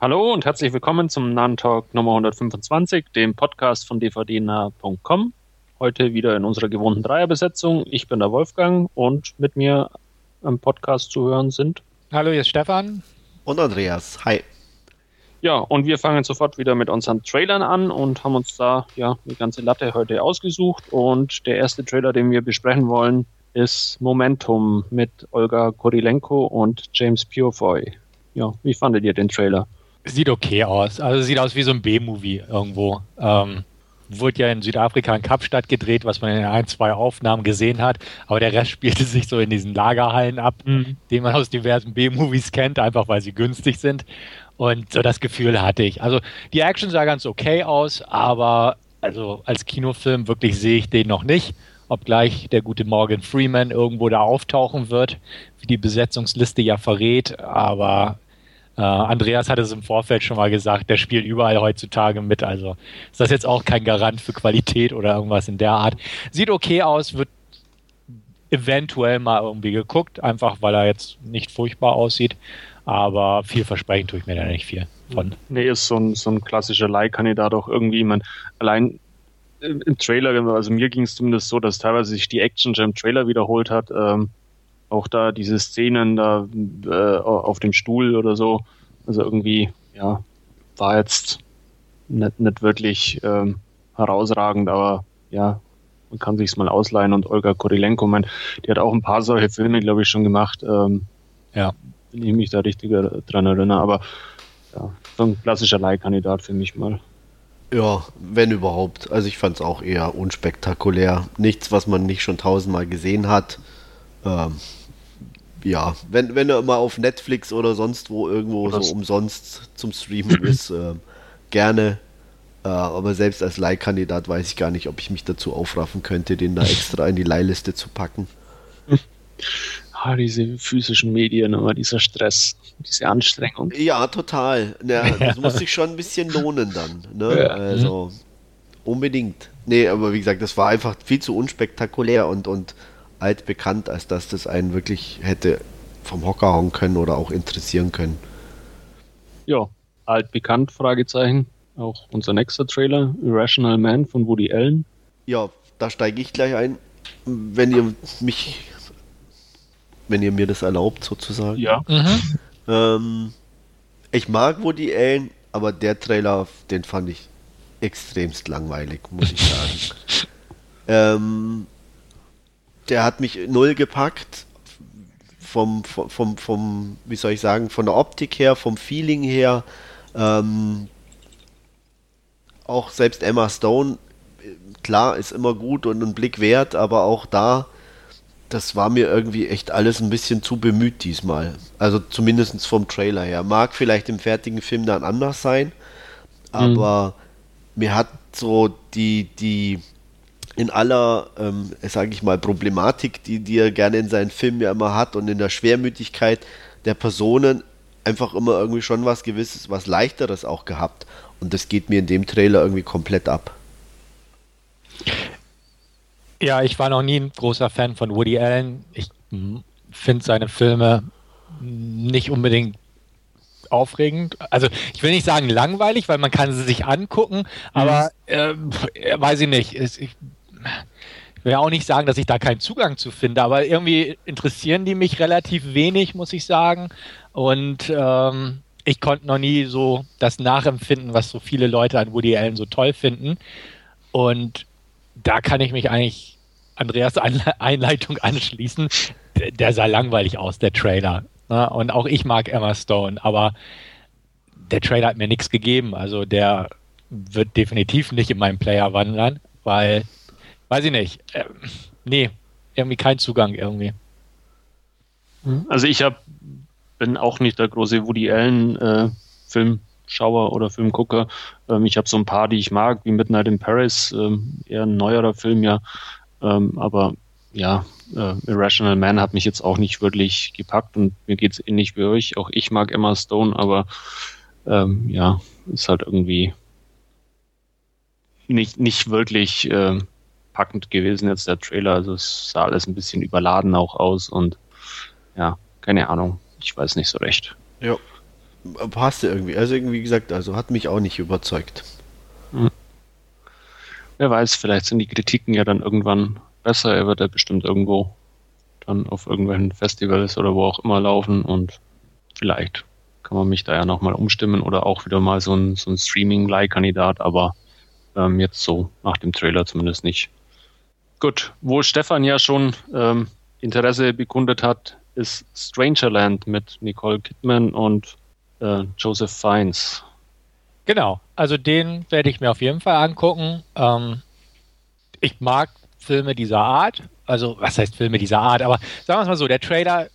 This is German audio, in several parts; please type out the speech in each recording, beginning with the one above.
Hallo und herzlich willkommen zum Nahen Talk Nummer 125, dem Podcast von dvdnah.com. Heute wieder in unserer gewohnten Dreierbesetzung. Ich bin der Wolfgang und mit mir am Podcast zu hören sind. Hallo, hier ist Stefan. Und Andreas. Hi. Ja, und wir fangen sofort wieder mit unseren Trailern an und haben uns da ja die ganze Latte heute ausgesucht. Und der erste Trailer, den wir besprechen wollen, ist Momentum mit Olga Korilenko und James Purefoy. Ja, wie fandet ihr den Trailer? Sieht okay aus. Also sieht aus wie so ein B-Movie irgendwo. Ähm, wurde ja in Südafrika in Kapstadt gedreht, was man in ein, zwei Aufnahmen gesehen hat. Aber der Rest spielte sich so in diesen Lagerhallen ab, mhm. den man aus diversen B-Movies kennt, einfach weil sie günstig sind. Und so das Gefühl hatte ich. Also die Action sah ganz okay aus, aber also als Kinofilm wirklich sehe ich den noch nicht. Obgleich der gute Morgan Freeman irgendwo da auftauchen wird, wie die Besetzungsliste ja verrät. Aber äh, Andreas hatte es im Vorfeld schon mal gesagt, der spielt überall heutzutage mit. Also ist das jetzt auch kein Garant für Qualität oder irgendwas in der Art. Sieht okay aus, wird eventuell mal irgendwie geguckt, einfach weil er jetzt nicht furchtbar aussieht. Aber vielversprechend tue ich mir da nicht viel von. Nee, ist so ein, so ein klassischer Leihkandidat auch irgendwie. Man, allein im Trailer, also mir ging es zumindest so, dass teilweise sich die Action im Trailer wiederholt hat. Ähm, auch da diese Szenen da äh, auf dem Stuhl oder so. Also irgendwie, ja, war jetzt nicht, nicht wirklich ähm, herausragend, aber ja, man kann sich's mal ausleihen und Olga Korilenko, mein, die hat auch ein paar solche Filme, glaube ich, schon gemacht. Ähm, ja. Wenn ich mich da richtig dran erinnere, aber ja, so ein klassischer Leihkandidat für mich mal. Ja, wenn überhaupt. Also ich fand es auch eher unspektakulär. Nichts, was man nicht schon tausendmal gesehen hat. Ähm, ja, wenn, wenn er immer auf Netflix oder sonst wo irgendwo oder so umsonst zum Streamen ist, äh, gerne. Äh, aber selbst als Leihkandidat weiß ich gar nicht, ob ich mich dazu aufraffen könnte, den da extra in die Leihliste zu packen. Ah, diese physischen Medien, immer dieser Stress, diese Anstrengung. Ja, total. Ja, das muss sich schon ein bisschen lohnen dann. Ne? Ja. Also unbedingt. Nee, aber wie gesagt, das war einfach viel zu unspektakulär und, und altbekannt, als dass das einen wirklich hätte vom Hocker hauen können oder auch interessieren können. Ja, altbekannt, Fragezeichen. Auch unser nächster Trailer, Irrational Man von Woody Allen. Ja, da steige ich gleich ein, wenn ihr mich, wenn ihr mir das erlaubt, sozusagen. Ja. Mhm. Ähm, ich mag Woody Allen, aber der Trailer, den fand ich extremst langweilig, muss ich sagen. ähm, der hat mich null gepackt. Vom, vom, vom, wie soll ich sagen, von der Optik her, vom Feeling her. Ähm, auch selbst Emma Stone, klar, ist immer gut und ein Blick wert, aber auch da, das war mir irgendwie echt alles ein bisschen zu bemüht diesmal. Also zumindest vom Trailer her. Mag vielleicht im fertigen Film dann anders sein, aber mhm. mir hat so die, die, in aller, ähm, sage ich mal, Problematik, die, die er gerne in seinen Filmen ja immer hat und in der Schwermütigkeit der Personen einfach immer irgendwie schon was Gewisses, was Leichteres auch gehabt. Und das geht mir in dem Trailer irgendwie komplett ab. Ja, ich war noch nie ein großer Fan von Woody Allen. Ich finde seine Filme nicht unbedingt aufregend. Also ich will nicht sagen langweilig, weil man kann sie sich angucken, aber mhm. äh, weiß ich nicht. Ich, ich will auch nicht sagen, dass ich da keinen Zugang zu finde, aber irgendwie interessieren die mich relativ wenig, muss ich sagen. Und ähm, ich konnte noch nie so das nachempfinden, was so viele Leute an Woody Allen so toll finden. Und da kann ich mich eigentlich Andreas Einleitung anschließen. Der sah langweilig aus, der Trailer. Und auch ich mag Emma Stone, aber der Trailer hat mir nichts gegeben. Also der wird definitiv nicht in meinen Player wandern, weil weiß ich nicht. Äh, nee, irgendwie kein Zugang irgendwie. Also ich hab, bin auch nicht der große Woody Allen äh, Filmschauer oder Filmgucker. Ähm, ich habe so ein paar, die ich mag, wie Midnight in Paris, ähm, eher ein neuerer Film, ja. Ähm, aber ja, äh, Irrational Man hat mich jetzt auch nicht wirklich gepackt und mir geht es ähnlich wie euch. Auch ich mag Emma Stone, aber ähm, ja, ist halt irgendwie nicht, nicht wirklich äh, packend gewesen jetzt der Trailer. Also es sah alles ein bisschen überladen auch aus und ja, keine Ahnung. Ich weiß nicht so recht. Ja. passte irgendwie. Also irgendwie gesagt, also hat mich auch nicht überzeugt. Wer weiß, vielleicht sind die Kritiken ja dann irgendwann besser. Er wird ja bestimmt irgendwo dann auf irgendwelchen Festivals oder wo auch immer laufen und vielleicht kann man mich da ja nochmal umstimmen oder auch wieder mal so ein, so ein Streaming-Like-Kandidat, aber ähm, jetzt so nach dem Trailer zumindest nicht. Gut, wo Stefan ja schon ähm, Interesse bekundet hat, ist Strangerland mit Nicole Kidman und äh, Joseph Fiennes. Genau, also den werde ich mir auf jeden Fall angucken. Ähm, ich mag Filme dieser Art. Also, was heißt Filme dieser Art? Aber sagen wir es mal so, der Trailer,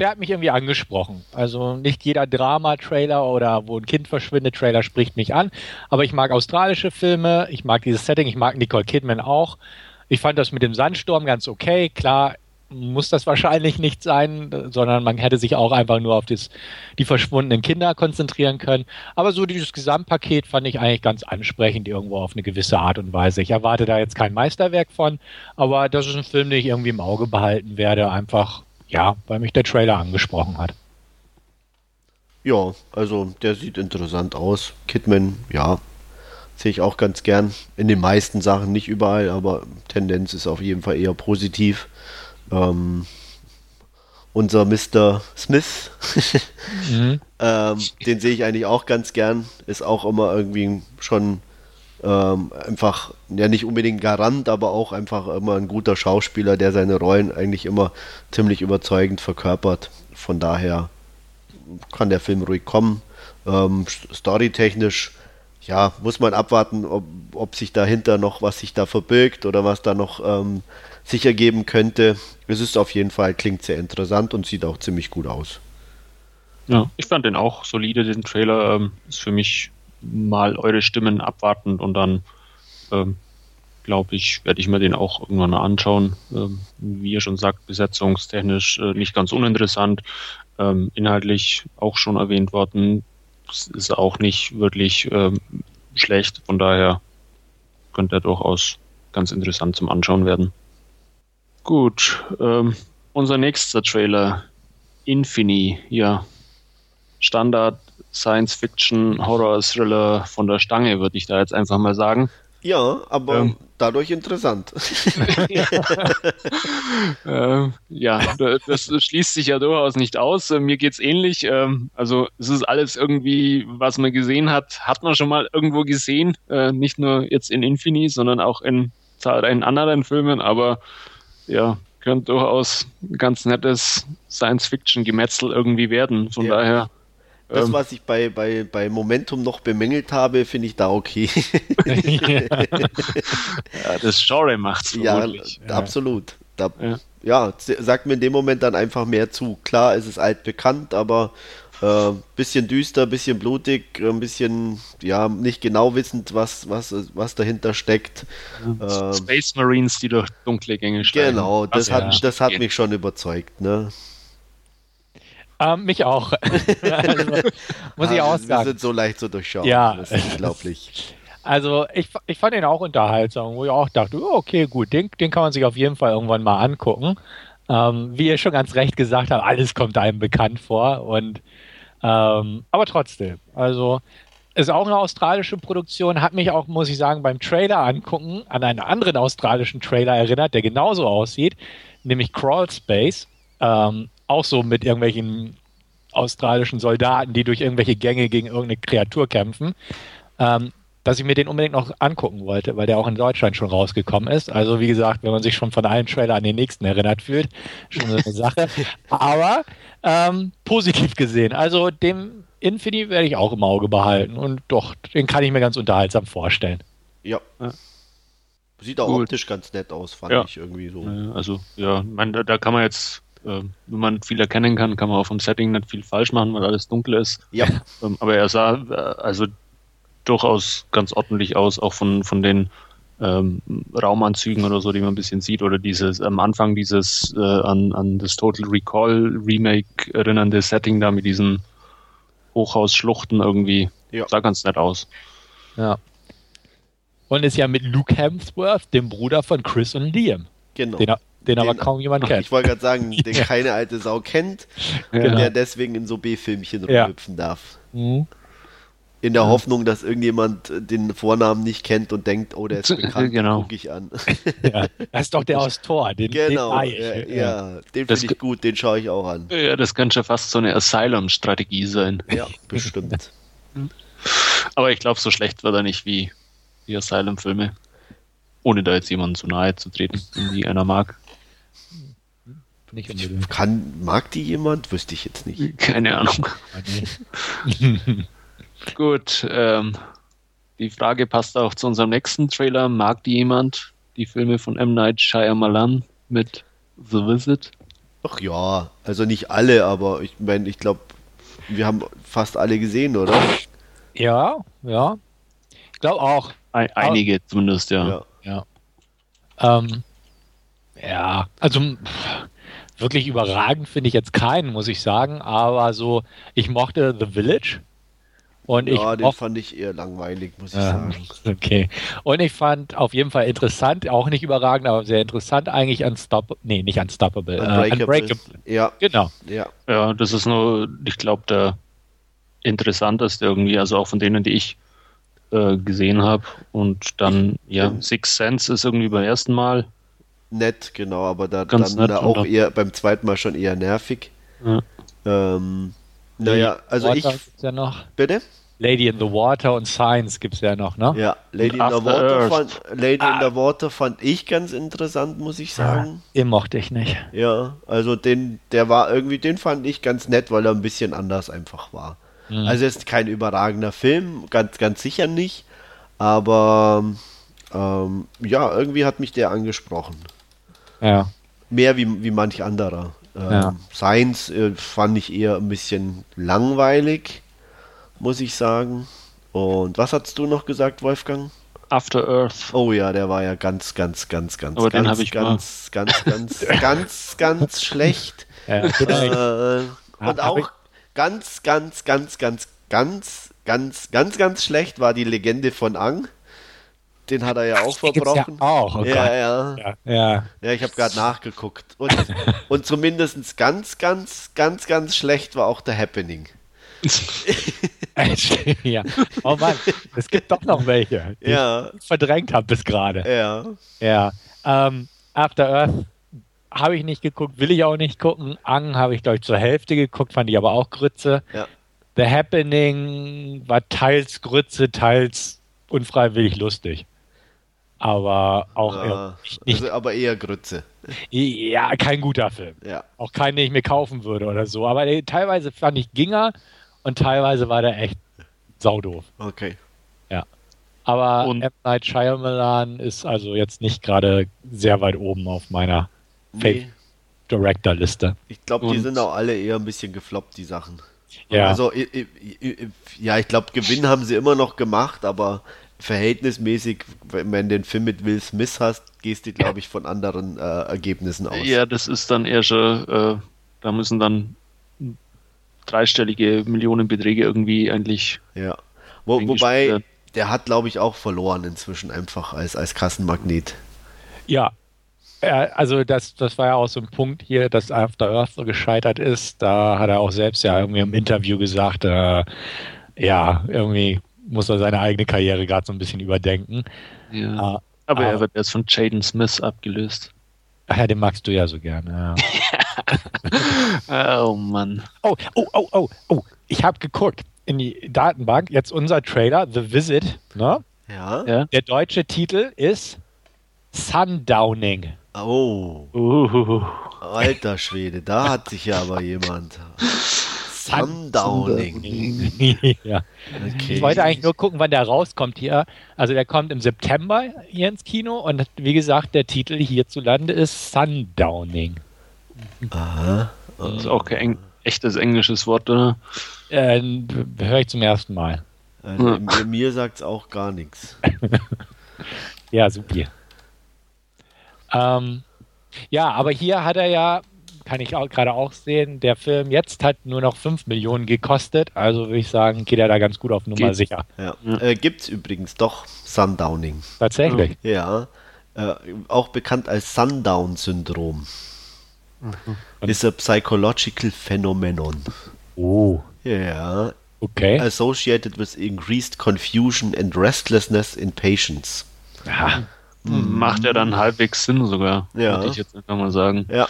der hat mich irgendwie angesprochen. Also nicht jeder Drama-Trailer oder wo ein Kind verschwindet, Trailer spricht mich an. Aber ich mag australische Filme, ich mag dieses Setting, ich mag Nicole Kidman auch. Ich fand das mit dem Sandsturm ganz okay. Klar, muss das wahrscheinlich nicht sein, sondern man hätte sich auch einfach nur auf das, die verschwundenen Kinder konzentrieren können. Aber so dieses Gesamtpaket fand ich eigentlich ganz ansprechend irgendwo auf eine gewisse Art und Weise. Ich erwarte da jetzt kein Meisterwerk von, aber das ist ein Film, den ich irgendwie im Auge behalten werde, einfach, ja, weil mich der Trailer angesprochen hat. Ja, also der sieht interessant aus. Kidman, ja, sehe ich auch ganz gern. In den meisten Sachen, nicht überall, aber Tendenz ist auf jeden Fall eher positiv. Ähm, unser Mr. Smith, mhm. ähm, den sehe ich eigentlich auch ganz gern. Ist auch immer irgendwie schon ähm, einfach, ja nicht unbedingt Garant, aber auch einfach immer ein guter Schauspieler, der seine Rollen eigentlich immer ziemlich überzeugend verkörpert. Von daher kann der Film ruhig kommen. Ähm, storytechnisch, ja, muss man abwarten, ob, ob sich dahinter noch was sich da verbirgt oder was da noch ähm, sich ergeben könnte. Es ist auf jeden Fall, klingt sehr interessant und sieht auch ziemlich gut aus. Ja, ich fand den auch solide, den Trailer. Ähm, ist für mich mal eure Stimmen abwartend und dann, ähm, glaube ich, werde ich mir den auch irgendwann mal anschauen. Ähm, wie ihr schon sagt, besetzungstechnisch äh, nicht ganz uninteressant. Ähm, inhaltlich auch schon erwähnt worden. Ist auch nicht wirklich ähm, schlecht. Von daher könnte er durchaus ganz interessant zum Anschauen werden. Gut, ähm, unser nächster Trailer, Infini, ja. Standard Science Fiction Horror Thriller von der Stange, würde ich da jetzt einfach mal sagen. Ja, aber ähm, dadurch interessant. ja. äh, ja, das schließt sich ja durchaus nicht aus. Äh, mir geht's ähnlich. Ähm, also es ist alles irgendwie, was man gesehen hat, hat man schon mal irgendwo gesehen. Äh, nicht nur jetzt in Infini, sondern auch in zahlreichen anderen Filmen. Aber ja, könnte durchaus ein ganz nettes Science-Fiction-Gemetzel irgendwie werden. Von ja. daher. Das, ähm, was ich bei, bei, bei Momentum noch bemängelt habe, finde ich da okay. ja. das Genre macht's vermutlich. Ja, absolut. Da, ja. ja, sagt mir in dem Moment dann einfach mehr zu. Klar, es ist altbekannt, aber äh, bisschen düster, bisschen blutig, ein bisschen, ja, nicht genau wissend, was, was, was dahinter steckt. Äh, Space Marines, die durch dunkle Gänge steigen. Genau, das, also, hat, ja. das hat mich schon überzeugt, ne? Ähm, mich auch. also, muss ich auch sagen. Wir sind so leicht zu durchschauen. Ja. Das ist unglaublich. Also ich, ich fand ihn auch unterhaltsam, wo ich auch dachte, oh, okay, gut, den, den kann man sich auf jeden Fall irgendwann mal angucken. Ähm, wie ihr schon ganz recht gesagt habt, alles kommt einem bekannt vor und ähm, aber trotzdem, also ist auch eine australische Produktion, hat mich auch, muss ich sagen, beim Trailer angucken an einen anderen australischen Trailer erinnert, der genauso aussieht, nämlich Crawl Space. Ähm, auch so mit irgendwelchen australischen Soldaten, die durch irgendwelche Gänge gegen irgendeine Kreatur kämpfen. Ähm, dass ich mir den unbedingt noch angucken wollte, weil der auch in Deutschland schon rausgekommen ist. Also wie gesagt, wenn man sich schon von einem Trailer an den nächsten erinnert fühlt, schon so eine Sache. Aber ähm, positiv gesehen. Also dem Infinity werde ich auch im Auge behalten und doch, den kann ich mir ganz unterhaltsam vorstellen. Ja. Sieht auch Gut. optisch ganz nett aus, fand ja. ich irgendwie so. Also, ja, man, da, da, kann man jetzt, äh, wenn man viel erkennen kann, kann man auch vom Setting nicht viel falsch machen, weil alles dunkel ist. Ja. Ähm, aber er sah, äh, also durchaus ganz ordentlich aus, auch von, von den ähm, Raumanzügen oder so, die man ein bisschen sieht, oder dieses am Anfang dieses äh, an, an das Total Recall Remake erinnernde Setting da mit diesen Hochhausschluchten irgendwie. Ja. Sah ganz nett aus. Ja. Und ist ja mit Luke Hemsworth, dem Bruder von Chris und Liam. Genau. Den, den, aber Den- kaum jemand kennt. Ich wollte gerade sagen, den keine alte Sau kennt und Genau. der deswegen in so B-Filmchen Ja. rumhüpfen darf. Mhm. In der Hoffnung, dass irgendjemand äh, den Vornamen nicht kennt und denkt, oh, der ist bekannt, Genau. den gucke ich an. Ja. Das ist doch der aus Tor. Den, genau, den ja, ja, den finde ich gut, den schaue ich auch an. Ja, das könnte schon fast so eine Asylum-Strategie sein. Ja, bestimmt. Aber ich glaube, so schlecht wird er nicht wie die Asylum-Filme. Ohne da jetzt jemanden zu nahe zu treten, den die einer mag. Nicht unbedingt. Kann, mag die jemand? Wüsste ich jetzt nicht. Keine Ahnung. Gut, ähm, die Frage passt auch zu unserem nächsten Trailer. Mag die jemand die Filme von M. Night Shyamalan mit The Visit? Ach ja, also nicht alle, aber ich meine, ich glaube, wir haben fast alle gesehen, oder? Ja, ja. Ich glaube auch. Ein, einige zumindest, ja. Ja. Ja. Ähm, ja, also pff, wirklich überragend finde ich jetzt keinen, muss ich sagen. Aber so, ich mochte The Village. Und ich Ja, den mochte fand ich eher langweilig, muss ich Ja, sagen. okay. Und ich fand auf jeden Fall interessant, auch nicht überragend, aber sehr interessant eigentlich Unstoppable. Nee, nicht Unstoppable. Äh, Unbreakable. Ja, Genau. ja. Ja, das ist nur, ich glaube, der interessanteste irgendwie, also auch von denen, die ich äh, gesehen habe. Und dann, ja, Six Sense ist irgendwie beim ersten Mal. Nett, genau, aber da, Ganz dann nett da auch eher beim zweiten Mal schon eher nervig. Ja. Ähm, naja, also ich, Water gibt's ja noch. bitte? Lady in the Water und Science gibt es ja noch, ne? Ja, Lady in the Water fand, Lady Ah. in the Water fand ich ganz interessant, muss ich sagen. Den mochte ich nicht. Ja, also den, der war irgendwie, den fand ich ganz nett, weil er ein bisschen anders einfach war. Mhm. Also ist kein überragender Film, ganz, ganz sicher nicht, aber ähm, ja, irgendwie hat mich der angesprochen. Ja. Mehr wie, wie manch anderer. Ähm, Ja. Science äh, fand ich eher ein bisschen langweilig, muss ich sagen. Und was hast du noch gesagt, Wolfgang? After Earth. Oh ja, der war ja ganz, ganz, ganz, ganz, Aber ganz, ich ganz, ganz, ganz, ganz, ganz schlecht. ja. Äh, und auch ganz, ganz, ganz, ganz, ganz, ganz, ganz, ganz schlecht war die Legende von Ang. Den hat er ja auch gibt's ja verbrochen. auch, oh ja, ja, Ja, ja. ja, ich habe gerade nachgeguckt. Und, und zumindest ganz, ganz, ganz, ganz schlecht war auch der Happening. ja. Oh Mann, es gibt doch noch welche, die Ja, ich verdrängt habe bis gerade. ja. Ja. Ähm, After Earth habe ich nicht geguckt, will ich auch nicht gucken. Ang habe ich, glaube ich, zur Hälfte geguckt, fand ich aber auch Grütze. Ja. The Happening war teils Grütze, teils unfreiwillig lustig. Aber auch ja. eher nicht, nicht, Also, aber eher Grütze. ja, kein guter Film. Ja. Auch keinen, den ich mir kaufen würde oder so. Aber der, teilweise fand ich Ginger und teilweise war der echt saudoof. Okay. Aber Und- M. Night Shyamalan ist also jetzt nicht gerade sehr weit oben auf meiner Nee, Director-Liste. ich glaube, die sind auch alle eher ein bisschen gefloppt, die Sachen. Ja. Also, ja, ich glaube, Gewinn haben sie immer noch gemacht, aber verhältnismäßig, wenn du den Film mit Will Smith hast, gehst du, glaube ich, von anderen äh, Ergebnissen aus. Ja, das ist dann eher schon, äh, da müssen dann dreistellige Millionenbeträge irgendwie eigentlich. Ja. Wo, wobei, der hat, glaube ich, auch verloren inzwischen einfach als, als Kassenmagnet. Ja. Also das, das war ja auch so ein Punkt hier, dass After Earth so gescheitert ist. Da hat er auch selbst ja irgendwie im Interview gesagt, äh, ja, irgendwie muss er seine eigene Karriere gerade so ein bisschen überdenken. Ja. Ah, Aber er wird erst von Jaden Smith abgelöst. Ach ja, den magst du ja so gerne. Ja. Oh Mann. Oh, oh, oh, oh, oh. Ich habe geguckt in die Datenbank. Jetzt unser Trailer, The Visit. Ne? Ja. Ja. Der deutsche Titel ist Sundowning. Oh, Uh, alter Schwede, da hat sich ja aber jemand. Sundowning. ja. Okay. Ich wollte eigentlich nur gucken, wann der rauskommt hier. Also der kommt im September hier ins Kino und wie gesagt, der Titel hierzulande ist Sundowning. Aha. das ist auch kein echtes englisches Wort, oder? Äh, Höre ich zum ersten Mal. Also, mir, mir sagt's auch gar nichts. Ja, super. Ähm, ja, aber hier hat er ja, kann ich auch gerade auch sehen, der Film jetzt hat nur noch 5 Millionen gekostet. Also würde ich sagen, geht er da ganz gut auf Nummer Geht. sicher. Ja. Äh, gibt's übrigens doch Sundowning. Tatsächlich. Ja. Äh, auch bekannt als Sundown-Syndrom. Mhm. Ist a psychological phenomenon. Oh, Ja. okay. Associated with increased confusion and restlessness in patients. ja. Macht ja dann halbwegs Sinn sogar, Ja. würde ich jetzt einfach mal sagen. Ja.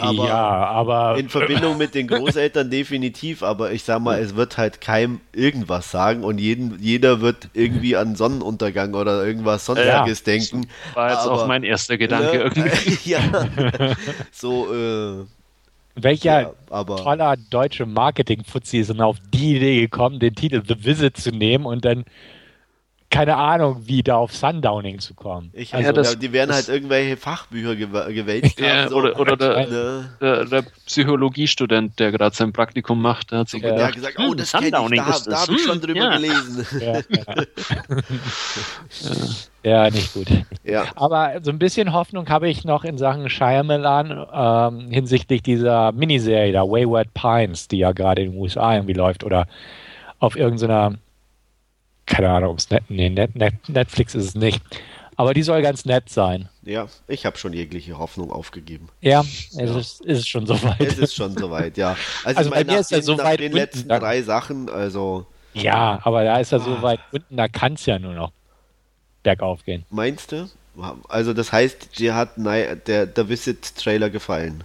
Aber- ja, aber In Verbindung mit den Großeltern definitiv, aber ich sag mal, es wird halt keinem irgendwas sagen und jeden, jeder wird irgendwie an Sonnenuntergang oder irgendwas Sonstiges denken. War jetzt Aber- auch mein erster Gedanke Ne? irgendwie. ja. So, äh, welcher ja, aber toller deutsche Marketing-Fuzzi ist denn auf die Idee gekommen, den Titel The Visit zu nehmen und dann keine Ahnung, wie da auf Sundowning zu kommen. ich, Ja, also, das- die werden das- halt irgendwelche Fachbücher gew gewälzt Ja, haben. So. oder, oder der, ne? der, der Psychologiestudent, der gerade sein Praktikum macht, der hat sich Ja. Der gedacht, hat gesagt, oh, hm, das kenne ich, Sundowning da, ist da das. habe ich schon Hm, drüber ja. gelesen. Ja, ja. ja, nicht gut. Ja, Aber so ein bisschen Hoffnung habe ich noch in Sachen Shyamalan ähm, hinsichtlich dieser Miniserie da, Wayward Pines, die ja gerade in den USA irgendwie läuft oder auf irgendeiner, keine Ahnung, ob es net, nee, net, net, Netflix ist es nicht. Aber die soll ganz nett sein. ja, ich habe schon jegliche Hoffnung aufgegeben. Ja, es ist, ist schon soweit. Es ist schon soweit, ja. Also, Also ich bei mir ist er den, so nach weit den unten, letzten da- drei Sachen, also Ja, aber da ist er so Ah. weit unten, da kann es ja nur noch bergauf gehen. meinst du? Also das heißt, dir hat der, der Visit-Trailer gefallen.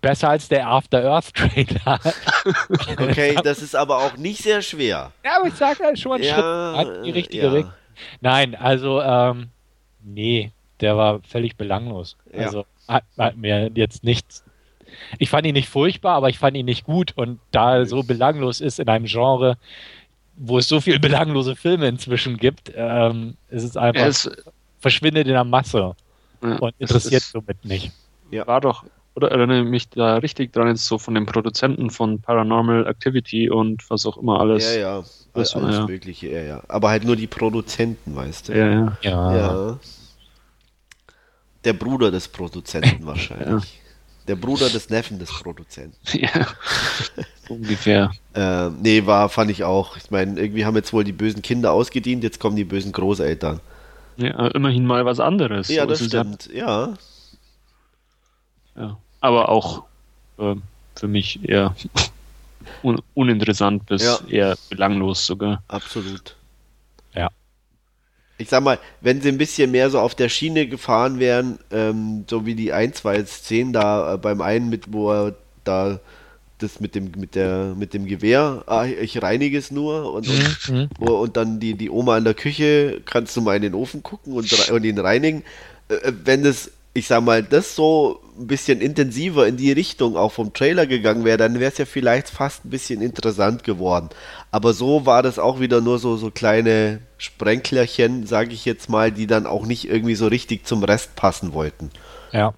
Besser als der After Earth Trailer. Okay, das ist aber auch nicht sehr schwer. ja, aber ich sage halt schon mal einen Ja, Schritt in die richtige ja. Richtung. Nein, also, ähm, nee, der war völlig belanglos. Ja. Also hat, hat mir jetzt nichts. Ich fand ihn nicht furchtbar, aber ich fand ihn nicht gut. Und da er so belanglos ist in einem Genre, wo es so viele belanglose Filme inzwischen gibt, ähm, ist es einfach ist, verschwindet in der Masse ja, und es interessiert ist- somit nicht. war doch, oder erinnere ich mich da richtig dran, jetzt so von den Produzenten von Paranormal Activity und was auch immer alles. Ja, ja. Das war, alles ja. Mögliche, ja, ja. Aber halt nur die Produzenten, weißt du? ja. ja. Ja. Ja. Der Bruder des Produzenten wahrscheinlich. Der Bruder des Neffen des Produzenten. ja. Ungefähr. Ähm, nee, war, fand ich auch. Ich meine, irgendwie haben jetzt wohl die bösen Kinder ausgedient, jetzt kommen die bösen Großeltern. Ja, immerhin mal was anderes. Ja, So das ja- stimmt. Ja. Ja. Aber auch ähm, für mich eher un uninteressant bis Ja. eher belanglos sogar. Absolut. Ja. Ich sag mal, wenn sie ein bisschen mehr so auf der Schiene gefahren wären, ähm, so wie die ein, zwei Szenen da äh, beim einen mit, wo er da das mit dem mit der mit dem Gewehr, ah, ich reinige es nur und, und, Mhm. wo, und dann die die Oma in der Küche, kannst du mal in den Ofen gucken und, und ihn reinigen. Äh, äh, wenn das, ich sag mal, das so ein bisschen intensiver in die Richtung auch vom Trailer gegangen wäre, dann wäre es ja vielleicht fast ein bisschen interessant geworden. Aber so war das auch wieder nur so, so kleine Sprenklerchen, sage ich jetzt mal, die dann auch nicht irgendwie so richtig zum Rest passen wollten. Ja.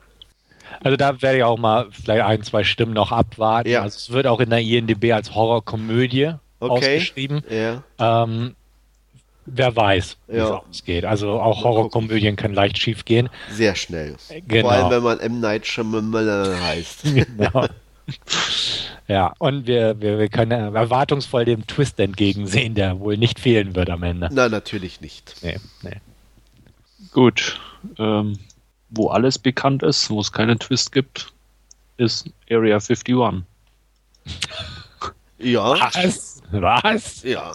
Also da werde ich auch mal vielleicht ein, zwei Stimmen noch abwarten. Ja. Also es wird auch in der INDB als Horrorkomödie Okay. ausgeschrieben. Ja, Ähm, wer weiß, wie Ja. es ausgeht. Also auch Horrorkomödien können leicht schief gehen. sehr schnell. Genau. Vor allem, wenn man M. Night Shyamalan heißt. genau. Ja, und wir, wir, wir können erwartungsvoll dem Twist entgegensehen, der wohl nicht fehlen wird am Ende. Na, natürlich nicht. Nee, nee. Gut. Ähm, wo alles bekannt ist, wo es keinen Twist gibt, ist Area 51. Ja, Was? Was? ja.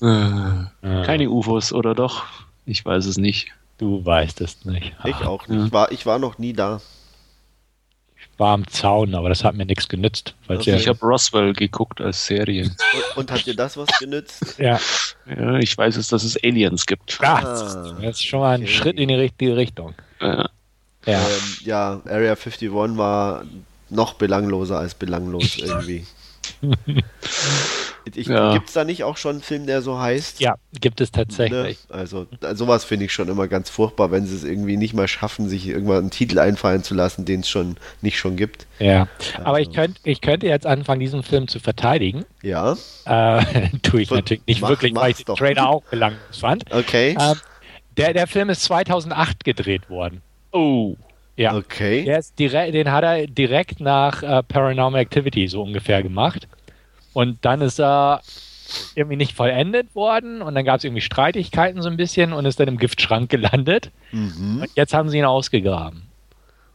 Äh, keine UFOs, oder doch? Ich weiß es nicht. Du weißt es nicht. Ich auch nicht. Ja. Ich war, ich war noch nie da. Ich war am Zaun, aber das hat mir nichts genützt. Weil Okay. ja, Ich habe Roswell geguckt als Serie. Und, und hat dir das was genützt? ja, Ja, ich weiß es, dass es Aliens gibt. ah, Ah, das ist schon mal ein okay. Schritt in die richtige Richtung. Äh, Ja. Ähm, ja, Area 51 war noch belangloser als belanglos irgendwie. Ja. Gibt es da nicht auch schon einen Film, der so heißt? ja, gibt es Ne? tatsächlich. Also da- sowas finde ich schon immer ganz furchtbar, wenn sie es irgendwie nicht mal schaffen, sich irgendwann einen Titel einfallen zu lassen, den es schon nicht schon gibt. Ja. Aber ich, Also. könnt, ich könnte jetzt anfangen, diesen Film zu verteidigen. Ja, Äh, tue ich Ver- natürlich nicht mach- wirklich, weil ich den doch. Trailer auch belanglos fand. okay. Ähm, der, der Film ist 2008 gedreht worden. oh, Ja. Okay. Direkt, den hat er direkt nach äh, Paranormal Activity so ungefähr gemacht. Und dann ist er irgendwie nicht vollendet worden und dann gab es irgendwie Streitigkeiten so ein bisschen und ist dann im Giftschrank gelandet. Mhm. Und jetzt haben sie ihn ausgegraben.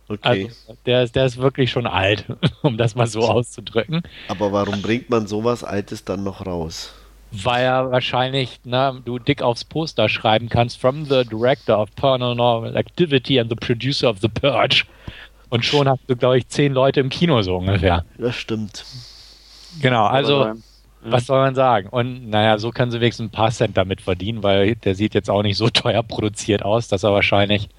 Okay. Also der, ist- der ist wirklich schon alt, um das mal so auszudrücken. Aber warum bringt man sowas Altes dann noch raus? Weil er wahrscheinlich na, du dick aufs Poster schreiben kannst, from the director of Paranormal Activity and the producer of The Purge. Und schon hast du, glaube ich, zehn Leute im Kino so ungefähr. Das stimmt. Genau, also Aber, was soll man sagen? Und naja, so können sie wenigstens ein paar Cent damit verdienen, weil der sieht jetzt auch nicht so teuer produziert aus, dass er wahrscheinlich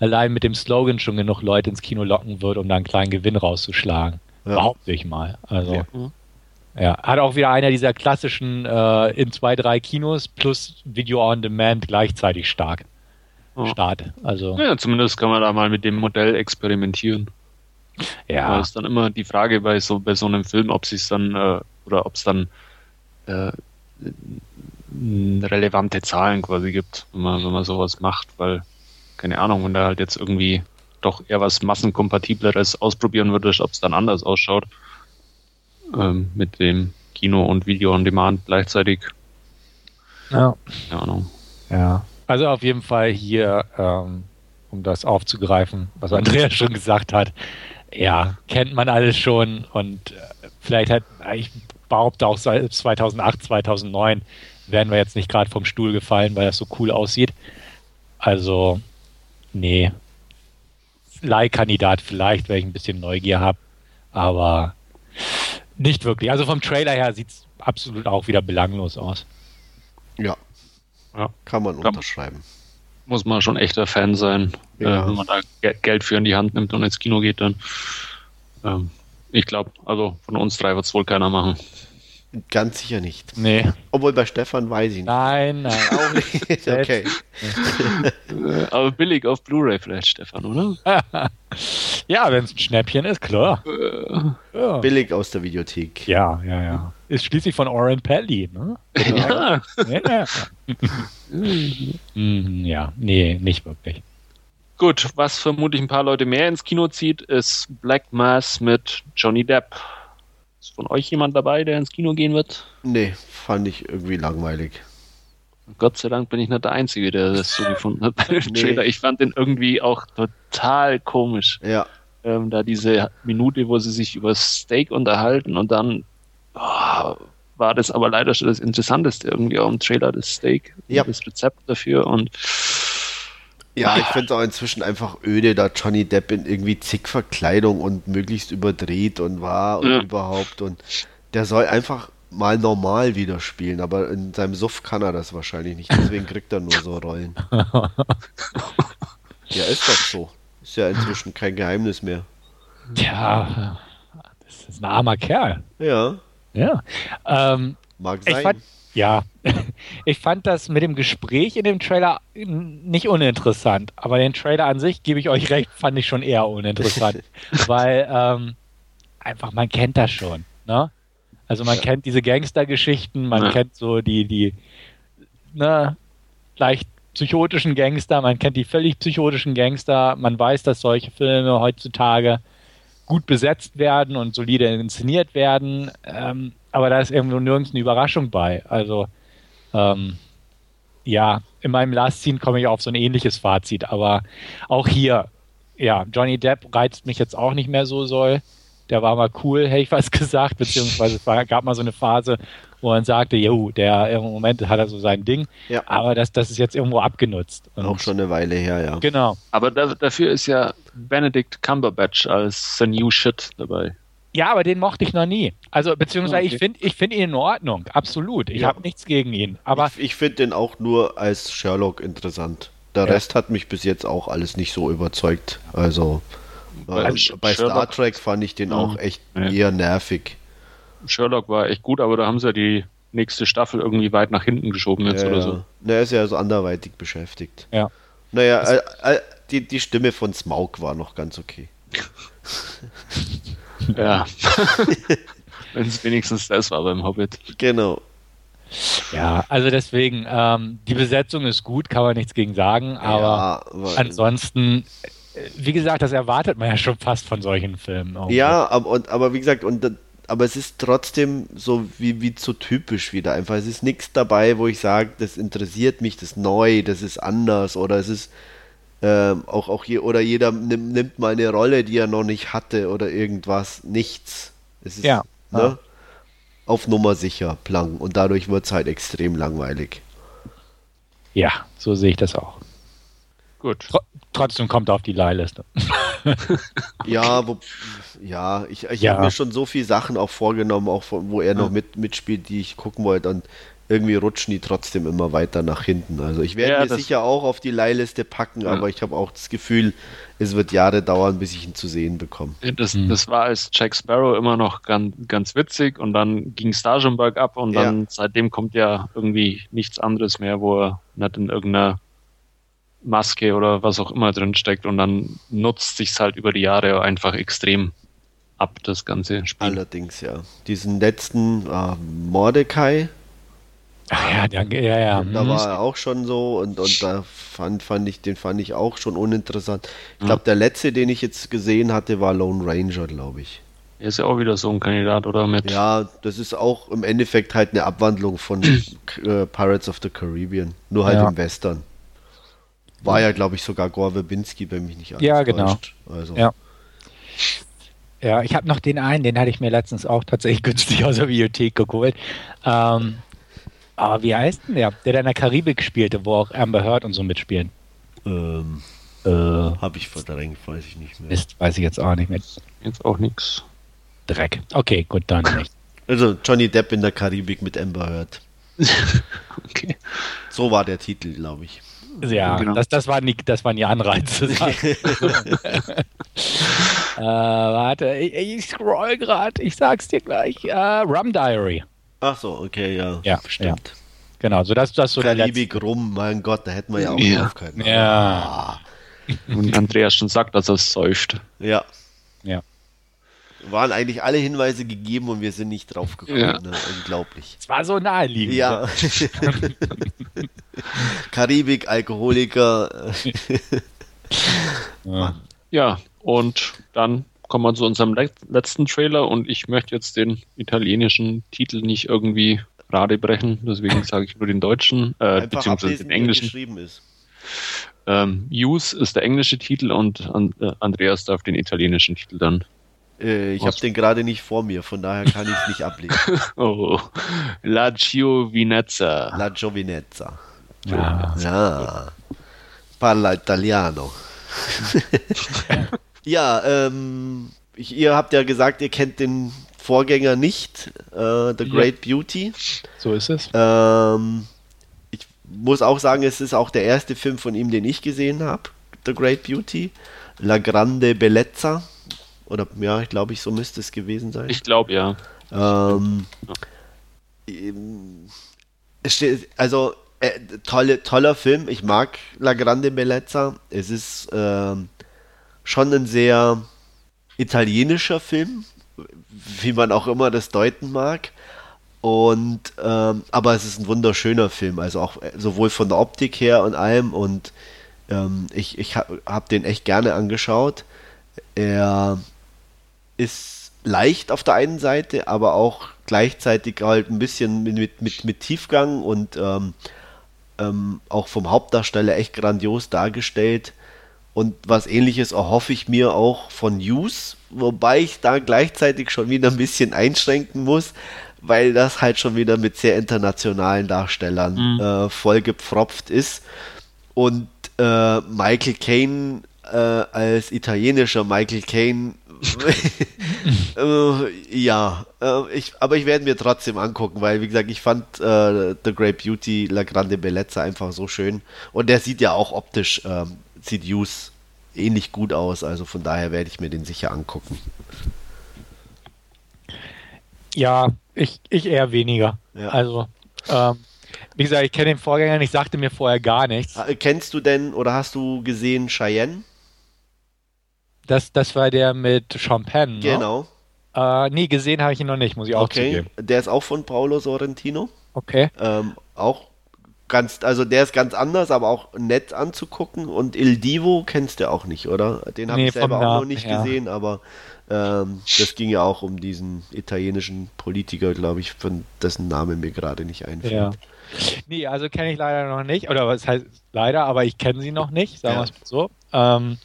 allein mit dem Slogan schon genug Leute ins Kino locken wird, um da einen kleinen Gewinn rauszuschlagen. Ja. Behaupte ich mal. Also, Ja. Ja. Hat auch wieder einer dieser klassischen äh, in zwei, drei Kinos plus Video on Demand gleichzeitig stark. Ja. Start. Also, Ja, zumindest kann man da mal mit dem Modell experimentieren. Da ja. ist dann immer die Frage bei so, bei so einem Film, ob es dann äh, oder ob es dann äh, relevante Zahlen quasi gibt, wenn man, wenn man sowas macht, weil, keine Ahnung, wenn da halt jetzt irgendwie doch eher was massenkompatibleres ausprobieren würdest, ob es dann anders ausschaut. Ähm, mit dem Kino und Video on Demand gleichzeitig. ja. Keine Ahnung. Ja, also auf jeden Fall hier, ähm, um das aufzugreifen, was Andreas schon gesagt hat, ja, kennt man alles schon und äh, vielleicht hat, ich behaupte auch seit 2008, 2009 wären wir jetzt nicht gerade vom Stuhl gefallen, weil das so cool aussieht. Also, nee. Leihkandidat vielleicht, weil ich ein bisschen Neugier habe, aber nicht wirklich. Also vom Trailer her sieht es absolut auch wieder belanglos aus. Ja. Ja. Kann man unterschreiben. Muss man schon echter Fan sein, Ja. äh, wenn man da Ge Geld für in die Hand nimmt und ins Kino geht, dann. Ähm, ich glaube, also von uns drei wird es wohl keiner machen. Ganz sicher nicht. Nee. Obwohl bei Stefan weiß ich nicht. Nein, nein. Auch nicht. Okay. Aber billig auf Blu-ray vielleicht, Stefan, oder? Ja, wenn es ein Schnäppchen ist, klar. Äh, Ja. Billig aus der Videothek. ja, ja, ja. Ist schließlich von Oren Pelly, ne? ja. Ja, ja. Mhm, ja, nee, nicht wirklich. Gut, was vermutlich ein paar Leute mehr ins Kino zieht, ist Black Mass mit Johnny Depp. Ist von euch jemand dabei, der ins Kino gehen wird? Nee, fand ich irgendwie langweilig. Gott sei Dank bin ich nicht der Einzige, der das so gefunden hat bei dem Nee. Trailer. Ich fand den irgendwie auch total komisch. Ja, ähm, da diese Minute, wo sie sich über Steak unterhalten und dann ah, war das aber leider schon das Interessanteste irgendwie auch im Trailer, das Steak, Ja. das Rezept dafür und ja, ich finde es auch inzwischen einfach öde, da Johnny Depp in irgendwie zig Verkleidung und möglichst überdreht und war und Ja. überhaupt. Und der soll einfach mal normal wieder spielen, aber in seinem Suff kann er das wahrscheinlich nicht. Deswegen kriegt er nur so Rollen. Ja, ist doch so. Ist ja inzwischen kein Geheimnis mehr. Ja, das ist ein armer Kerl. Ja, Ja. Ähm, mag sein. Ja, ich fand das mit dem Gespräch in dem Trailer nicht uninteressant, aber den Trailer an sich, gebe ich euch recht, fand ich schon eher uninteressant, weil ähm, einfach man kennt das schon, ne? Also man kennt diese Gangstergeschichten, man Ja. kennt so die die ne, leicht psychotischen Gangster, man kennt die völlig psychotischen Gangster, man weiß, dass solche Filme heutzutage gut besetzt werden und solide inszeniert werden, ähm, aber da ist irgendwo nirgends eine Überraschung bei. Also ähm, ja, in meinem Last Scene komme ich auf so ein ähnliches Fazit, aber auch hier, ja, Johnny Depp reizt mich jetzt auch nicht mehr so soll. Der war mal cool, hätte ich was gesagt, beziehungsweise es war, gab mal so eine Phase, wo man sagte, jo, der im Moment hat er so sein Ding, Ja. aber das, das ist jetzt irgendwo abgenutzt. Und Auch schon eine Weile her, ja. Genau. aber da, dafür ist ja Benedict Cumberbatch als The New Shit dabei. Ja, aber den mochte ich noch nie. Also, beziehungsweise Okay. ich finde ich find ihn in Ordnung, absolut. Ich Ja. habe nichts gegen ihn. Aber ich ich finde den auch nur als Sherlock interessant. Der Ja. Rest hat mich bis jetzt auch alles nicht so überzeugt. Also, Weil äh, bei Star Trek fand ich den auch echt Ja. eher nervig. Sherlock war echt gut, aber da haben sie ja die nächste Staffel irgendwie weit nach hinten geschoben jetzt Ja, oder so. Na, er ist ja so anderweitig beschäftigt. ja. Naja, äh, äh, die, die Stimme von Smaug war noch ganz okay. Ja. Wenn es wenigstens das war beim Hobbit. Genau. Ja, also deswegen, ähm, die Besetzung ist gut, kann man nichts gegen sagen, aber ja, aber, ansonsten, äh, wie gesagt, das erwartet man ja schon fast von solchen Filmen. auch. ja aber, und, aber wie gesagt, und aber es ist trotzdem so wie, wie so typisch wieder einfach. Es ist nichts dabei, wo ich sage, das interessiert mich, das ist neu, das ist anders oder es ist ähm, auch, auch je, oder jeder nimmt, nimmt mal eine Rolle, die er noch nicht hatte oder irgendwas. Nichts. Es ist Ja. ne, auf Nummer sicher, Plan. Und dadurch wird es halt extrem langweilig. Ja, so sehe ich das auch. Gut. Tro trotzdem kommt er auf die Leihliste. Ja, wo, ja, ich, ich Ja. habe mir schon so viele Sachen auch vorgenommen, auch von, wo er noch mit, mitspielt, die ich gucken wollte und irgendwie rutschen die trotzdem immer weiter nach hinten. Also ich werde Ja, mir sicher auch auf die Leihliste packen, Ja. aber ich habe auch das Gefühl, es wird Jahre dauern, bis ich ihn zu sehen bekomme. Das, Hm. das war als Jack Sparrow immer noch ganz, ganz witzig und dann ging es da schon bergab und dann Ja. seitdem kommt ja irgendwie nichts anderes mehr, wo er nicht in irgendeiner Maske oder was auch immer drin steckt und dann nutzt sich's halt über die Jahre einfach extrem ab, das ganze Spiel. Allerdings, ja. Diesen letzten äh, Mordecai, Ach ja, danke. Ja, ja. da hm. war er auch schon so und, und da fand, fand ich, den fand ich auch schon uninteressant. Ich glaube, der letzte, den ich jetzt gesehen hatte, war Lone Ranger, glaube ich. Er ist ja auch wieder so ein Kandidat, oder? Mit Ja, das ist auch im Endeffekt halt eine Abwandlung von äh, Pirates of the Caribbean, nur halt Ja. im Western. War ja, glaube ich, sogar Gore Verbinski, wenn mich nicht alles Ja, genau. Also, Ja. Ja, ich habe noch den einen, den hatte ich mir letztens auch tatsächlich günstig aus der Bibliothek geholt. Ähm, aber wie heißt denn der? Der da in der Karibik spielte, wo auch Amber Heard und so mitspielen. ähm, Äh, habe ich verdrängt, weiß ich nicht mehr. Mist, weiß ich jetzt auch nicht mehr. jetzt auch nichts. Dreck. Okay, gut, dann nicht. Also Johnny Depp in der Karibik mit Amber Heard. Okay. So war der Titel, glaube ich. Ja, Genau. das, das, waren die, das waren die Anreize. äh, warte, ich, ich scroll gerade, ich sag's dir gleich. Äh, Rum Diary. Ach so, okay, ja, Ja, stimmt. Genau, so das, das so Karibik rum, mein Gott, da hätten wir ja auch Ja. drauf können. Ja, Und Andreas schon sagt, dass er es säuscht. Ja. ja. Waren eigentlich alle Hinweise gegeben und wir sind nicht drauf gekommen. Ja. Ne? Unglaublich. Es war so naheliegend. Ja. Karibik, Alkoholiker. Ja. Ja, und dann kommen wir zu unserem le letzten Trailer und ich möchte jetzt den italienischen Titel nicht irgendwie gerade brechen, deswegen sage ich nur den deutschen, äh, beziehungsweise den englischen. geschrieben ist. Ähm, Use ist der englische Titel und an, äh, Andreas darf den italienischen Titel dann. Äh, ich habe den gerade nicht vor mir, von daher kann ich es nicht ablesen. Oh, La Giovinezza. La Giovinezza. Ja. Ja. Parla italiano. ja, ähm, ich, ihr habt ja gesagt, ihr kennt den Vorgänger nicht, äh, The Great Beauty. So ist es. Ähm, ich muss auch sagen, es ist auch der erste Film von ihm, den ich gesehen habe. The Great Beauty. La Grande Bellezza. Oder ja, ich glaube, ich so müsste es gewesen sein. Ich glaube ja. Ähm, es steht, also äh, tolle, toller Film. Ich mag La Grande Bellezza. Es ist ähm, schon ein sehr italienischer Film, wie man auch immer das deuten mag. Und ähm, aber es ist ein wunderschöner Film, also auch äh, sowohl von der Optik her und allem. Und ähm, ich, ich habe hab den echt gerne angeschaut. Er ist leicht auf der einen Seite, aber auch gleichzeitig halt ein bisschen mit, mit, mit, Tiefgang und ähm, ähm, auch vom Hauptdarsteller echt grandios dargestellt. Und was ähnliches erhoffe ich mir auch von News, wobei ich da gleichzeitig schon wieder ein bisschen einschränken muss, weil das halt schon wieder mit sehr internationalen Darstellern Mhm. äh, vollgepfropft ist. Und äh, Michael Caine äh, als italienischer Michael Caine äh, ja, äh, ich, aber ich werde mir trotzdem angucken, weil wie gesagt, ich fand äh, The Great Beauty, La Grande Bellezza einfach so schön und der sieht ja auch optisch, ähm, sieht Hughes ähnlich gut aus, also von daher werde ich mir den sicher angucken. Ja, ich, ich eher weniger. Ja. Also, ähm, wie gesagt, ich kenne den Vorgänger nicht, sagte mir vorher gar nichts. Äh, Kennst du denn oder hast du gesehen Cheyenne? Das, das war der mit Champagne. Ne? Genau. Äh, nee, gesehen habe ich ihn noch nicht, muss ich auch Okay. zugeben. Der ist auch von Paolo Sorrentino. Okay. Ähm, auch ganz, also der ist ganz anders, aber auch nett anzugucken. Und Il Divo kennst du auch nicht, oder? Den habe Nee, ich selber auch noch nicht her. gesehen, aber ähm, das ging ja auch um diesen italienischen Politiker, glaube ich, von dessen Name mir gerade nicht einfällt. Ja. Nee, also kenne ich leider noch nicht. Oder was heißt leider, aber ich kenne sie noch nicht, sagen Ja. wir es mal so. Ähm,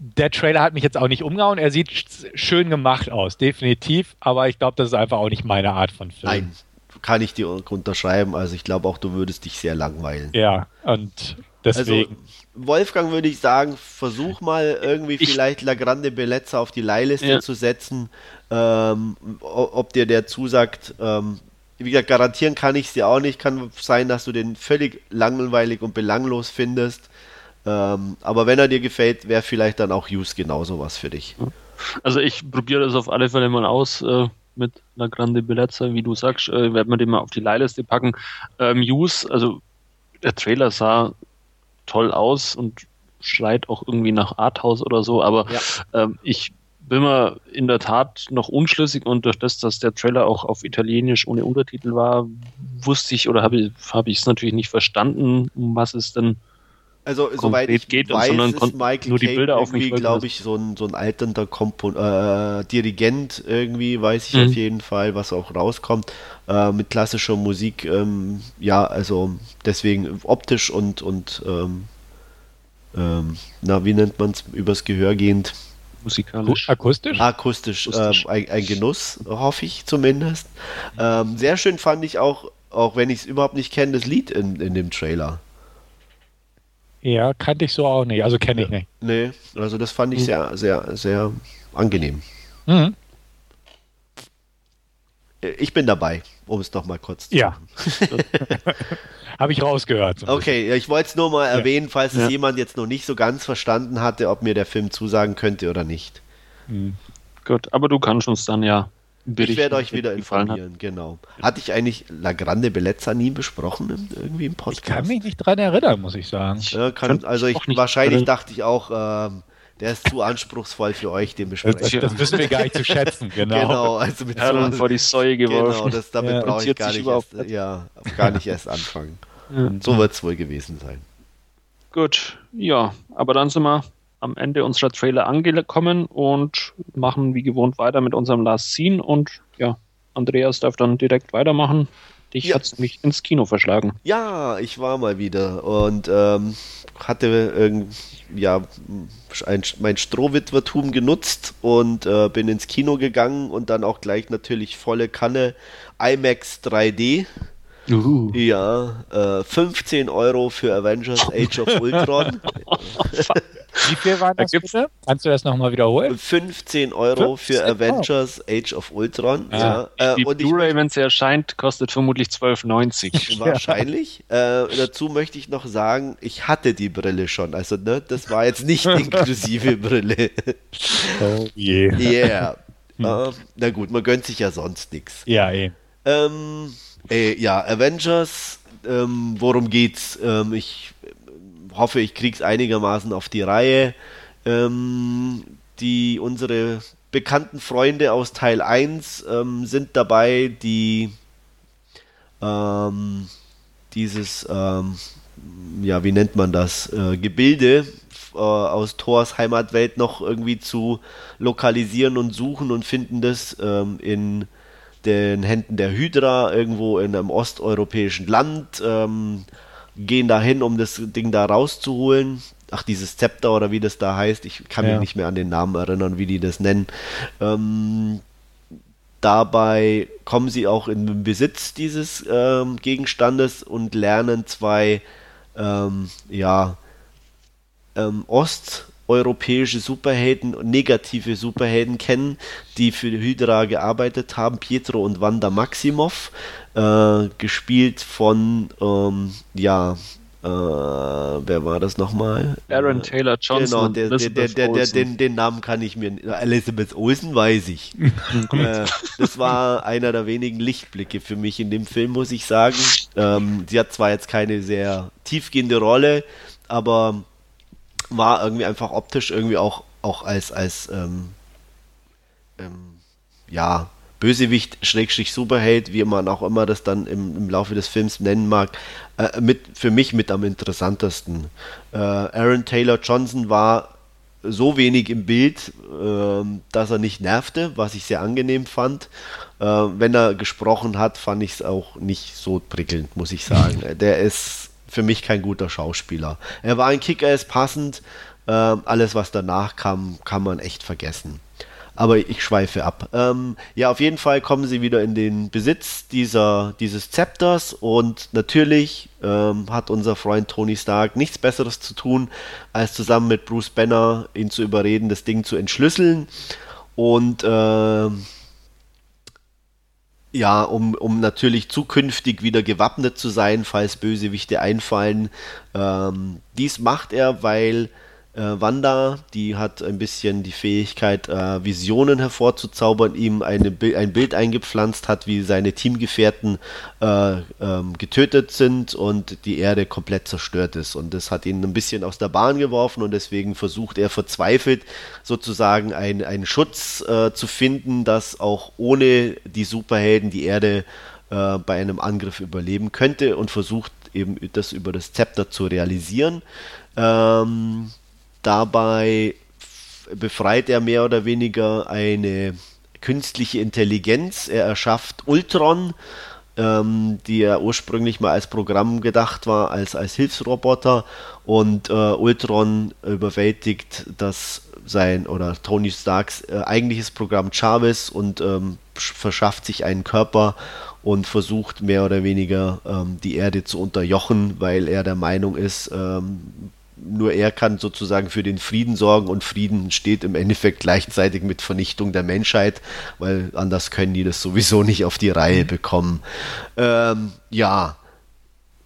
der Trailer hat mich jetzt auch nicht umgehauen. Er sieht sch- schön gemacht aus, definitiv. Aber ich glaube, das ist einfach auch nicht meine Art von Film. Nein, kann ich dir unterschreiben. Also ich glaube auch, du würdest dich sehr langweilen. Ja, und Also deswegen. Wolfgang würde ich sagen, versuch mal irgendwie Ich- vielleicht La Grande Bellezza auf die Leihliste Ja. zu setzen, ähm, ob dir der zusagt. Ähm, wie gesagt, garantieren kann ich es dir auch nicht. Kann sein, dass du den völlig langweilig und belanglos findest. Ähm, aber wenn er dir gefällt, wäre vielleicht dann auch Use genauso was für dich. Also ich probiere das auf alle Fälle mal aus äh, mit La Grande Bellezza, wie du sagst, äh, werden wir den mal auf die Leihliste packen. Ähm, Use, also der Trailer sah toll aus und schreit auch irgendwie nach Arthouse oder so, aber Ja. ähm, ich bin mir in der Tat noch unschlüssig und durch das, dass der Trailer auch auf Italienisch ohne Untertitel war, wusste ich oder habe ich es hab natürlich nicht verstanden, um was es denn Also soweit ich geht und weiß, sondern ist Michael nur die Caine Bilder auf mich irgendwie, glaube ich, so ein, so ein alternder Kompon äh, Dirigent irgendwie, weiß ich Mhm. auf jeden Fall, was auch rauskommt, äh, mit klassischer Musik, ähm, ja, also deswegen optisch und, und ähm, ähm, na, wie nennt man es, übers Gehör gehend, musikalisch. Akustisch? akustisch, Akustisch. ähm, ein, ein Genuss, hoffe ich zumindest. Ähm, sehr schön fand ich auch, auch wenn ich es überhaupt nicht kenne, das Lied in, in dem Trailer. Ja, kannte ich so auch nicht. Also kenne ich nicht. Nee, also das fand ich sehr, sehr, sehr angenehm. Mhm. Ich bin dabei, um es doch mal kurz zu Ja. machen. Habe ich rausgehört. Okay, ja, ich wollte es nur mal erwähnen, falls es Ja. jemand jetzt noch nicht so ganz verstanden hatte, ob mir der Film zusagen könnte oder nicht. Gut, aber du kannst uns dann ja Ich werde euch wie wieder gefallen hat. informieren, genau. Hatte ich eigentlich La Grande Bellezza nie besprochen im, irgendwie im. Podcast? Ich kann mich nicht dran erinnern, muss ich sagen. ja, kann, also ich wahrscheinlich erinnern. dachte ich auch, ähm, der ist zu anspruchsruchsvoll für euch, den Das, besprechen. das wissen wir gar nicht zu schätzen, genau. Genau, also mit Perlen vor die Säue geworfen. Genau, das, damit Ja. brauche ich gar nicht, erst, ja, gar nicht erst anfangen. Ja. So wird es wohl gewesen sein. Gut, ja, aber dann sind wir am Ende unserer Trailer angekommen und machen wie gewohnt weiter mit unserem Last Scene und ja, Andreas darf dann direkt weitermachen. Dich Ja. hat's nämlich ins Kino verschlagen. Ja, ich war mal wieder und ähm, hatte irgend, ja, ein, mein Strohwitwertum genutzt und äh, bin ins Kino gegangen und dann auch gleich natürlich volle Kanne IMAX 3D. Uh. Ja, äh, 15 Euro für Avengers Age of Ultron. Wie viel waren Da das gibt's- bitte? Kannst du das nochmal wiederholen? 15 Euro für 15 Euro. Avengers Age of Ultron. Ah. Ja, äh, Die ich Blu-ray, wenn sie erscheint, kostet vermutlich 12,90. Wahrscheinlich. Äh, dazu möchte ich noch sagen, ich hatte die Brille schon. Also, ne, das war jetzt nicht inklusive Brille. Oh je. Yeah. Äh, na gut, man gönnt sich ja sonst nichts. Ja, eh. Ähm, äh, ja, Avengers, ähm, worum geht's? Ähm, ich hoffe, ich krieg's einigermaßen auf die Reihe. Ähm, die, unsere bekannten Freunde aus Teil 1 ähm, sind dabei, die ähm, dieses, ähm, ja, wie nennt man das, äh, Gebilde äh, aus Thors Heimatwelt noch irgendwie zu lokalisieren und suchen und finden das ähm, in den Händen der Hydra irgendwo in einem osteuropäischen Land, gehen dahin, um das Ding da rauszuholen. Ach, dieses Zepter oder wie das da heißt, ich kann Ja. mich nicht mehr an den Namen erinnern, wie die das nennen. Ähm, dabei kommen sie auch in den Besitz dieses ähm, Gegenstandes und lernen zwei ähm, ja, ähm, osteuropäische Superhelden, negative Superhelden kennen, die für die Hydra gearbeitet haben, Pietro und Wanda Maximoff, äh, gespielt von, ähm, ja, äh, wer war das nochmal? Aaron Äh, Taylor Johnson. Genau, der, der, der, den, den Namen kann ich mir. Elizabeth Olsen weiß ich. äh, das war einer der wenigen Lichtblicke für mich in dem Film, muss ich sagen. Ähm, sie hat zwar jetzt keine sehr tiefgehende Rolle, aber war irgendwie einfach optisch irgendwie auch, auch als, als ähm, ähm, ja, Bösewicht, Schrägstrich Superheld, wie man auch immer das dann im, im Laufe des Films nennen mag, äh, mit, für mich mit am interessantesten. Äh, Aaron Taylor Johnson war so wenig im Bild, äh, dass er nicht nervte, was ich sehr angenehm fand. Äh, wenn er gesprochen hat, fand ich es auch nicht so prickelnd, muss ich sagen. Der ist für mich kein guter Schauspieler. Er war ein Kicker, ist passend. Äh, alles, was danach kam, kann man echt vergessen. Aber ich schweife ab. Ähm, ja, auf jeden Fall kommen sie wieder in den Besitz dieser, dieses Zepters und natürlich ähm, hat unser Freund Tony Stark nichts Besseres zu tun, als zusammen mit Bruce Banner ihn zu überreden, das Ding zu entschlüsseln. Und äh, ja, um, um natürlich zukünftig wieder gewappnet zu sein, falls Bösewichte einfallen. Ähm, dies macht er, weil äh, Wanda, die hat ein bisschen die Fähigkeit, äh, Visionen hervorzuzaubern, ihm eine, ein Bild eingepflanzt hat, wie seine Teamgefährten äh, ähm, getötet sind und die Erde komplett zerstört ist. Und das hat ihn ein bisschen aus der Bahn geworfen und deswegen versucht er verzweifelt sozusagen einen Schutz äh, zu finden, dass auch ohne die Superhelden die Erde äh, bei einem Angriff überleben könnte und versucht eben das über das Zepter zu realisieren. Ähm, Dabei befreit er mehr oder weniger eine künstliche Intelligenz. Er erschafft Ultron, ähm, die ja ursprünglich mal als Programm gedacht war, als, als Hilfsroboter. Und äh, Ultron überwältigt das sein oder Tony Starks äh, eigentliches Programm Chavez und ähm, verschafft sich einen Körper und versucht mehr oder weniger ähm, die Erde zu unterjochen, weil er der Meinung ist, ähm, nur er kann sozusagen für den Frieden sorgen und Frieden steht im Endeffekt gleichzeitig mit Vernichtung der Menschheit, weil anders können die das sowieso nicht auf die Reihe bekommen. Ähm, ja.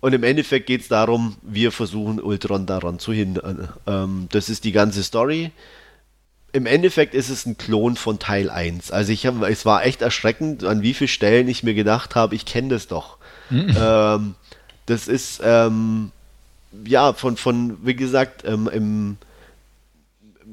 Und im Endeffekt geht es darum, wir versuchen Ultron daran zu hindern. Ähm, das ist die ganze Story. Im Endeffekt ist es ein Klon von Teil 1. Also ich hab, es war echt erschreckend, an wie vielen Stellen ich mir gedacht habe, ich kenne das doch. Mhm. Ähm, das ist, ähm, ja, von, von, wie gesagt, ähm, im,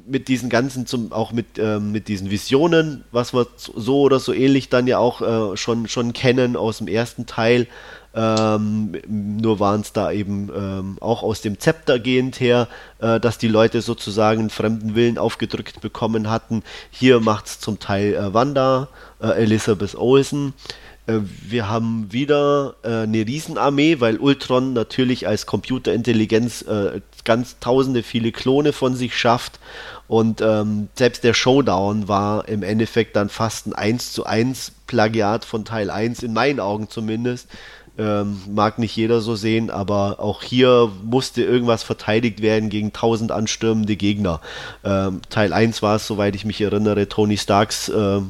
mit diesen ganzen, zum, auch mit, ähm, mit diesen Visionen, was wir so oder so ähnlich dann ja auch äh, schon, schon kennen aus dem ersten Teil. Ähm, nur waren es da eben ähm, auch aus dem Zepter gehend her, äh, dass die Leute sozusagen einen fremden Willen aufgedrückt bekommen hatten. Hier macht es zum Teil äh, Wanda, äh, Elizabeth Olsen. Äh, wir haben wieder äh, eine Riesenarmee, weil Ultron natürlich als Computerintelligenz äh, ganz tausende viele Klone von sich schafft. Und ähm, selbst der Showdown war im Endeffekt dann fast ein 1 zu 1 Plagiat von Teil 1, in meinen Augen zumindest. Ähm, mag nicht jeder so sehen, aber auch hier musste irgendwas verteidigt werden gegen tausend anstürmende Gegner. Ähm, Teil 1 war es, soweit ich mich erinnere, Tony Starks äh,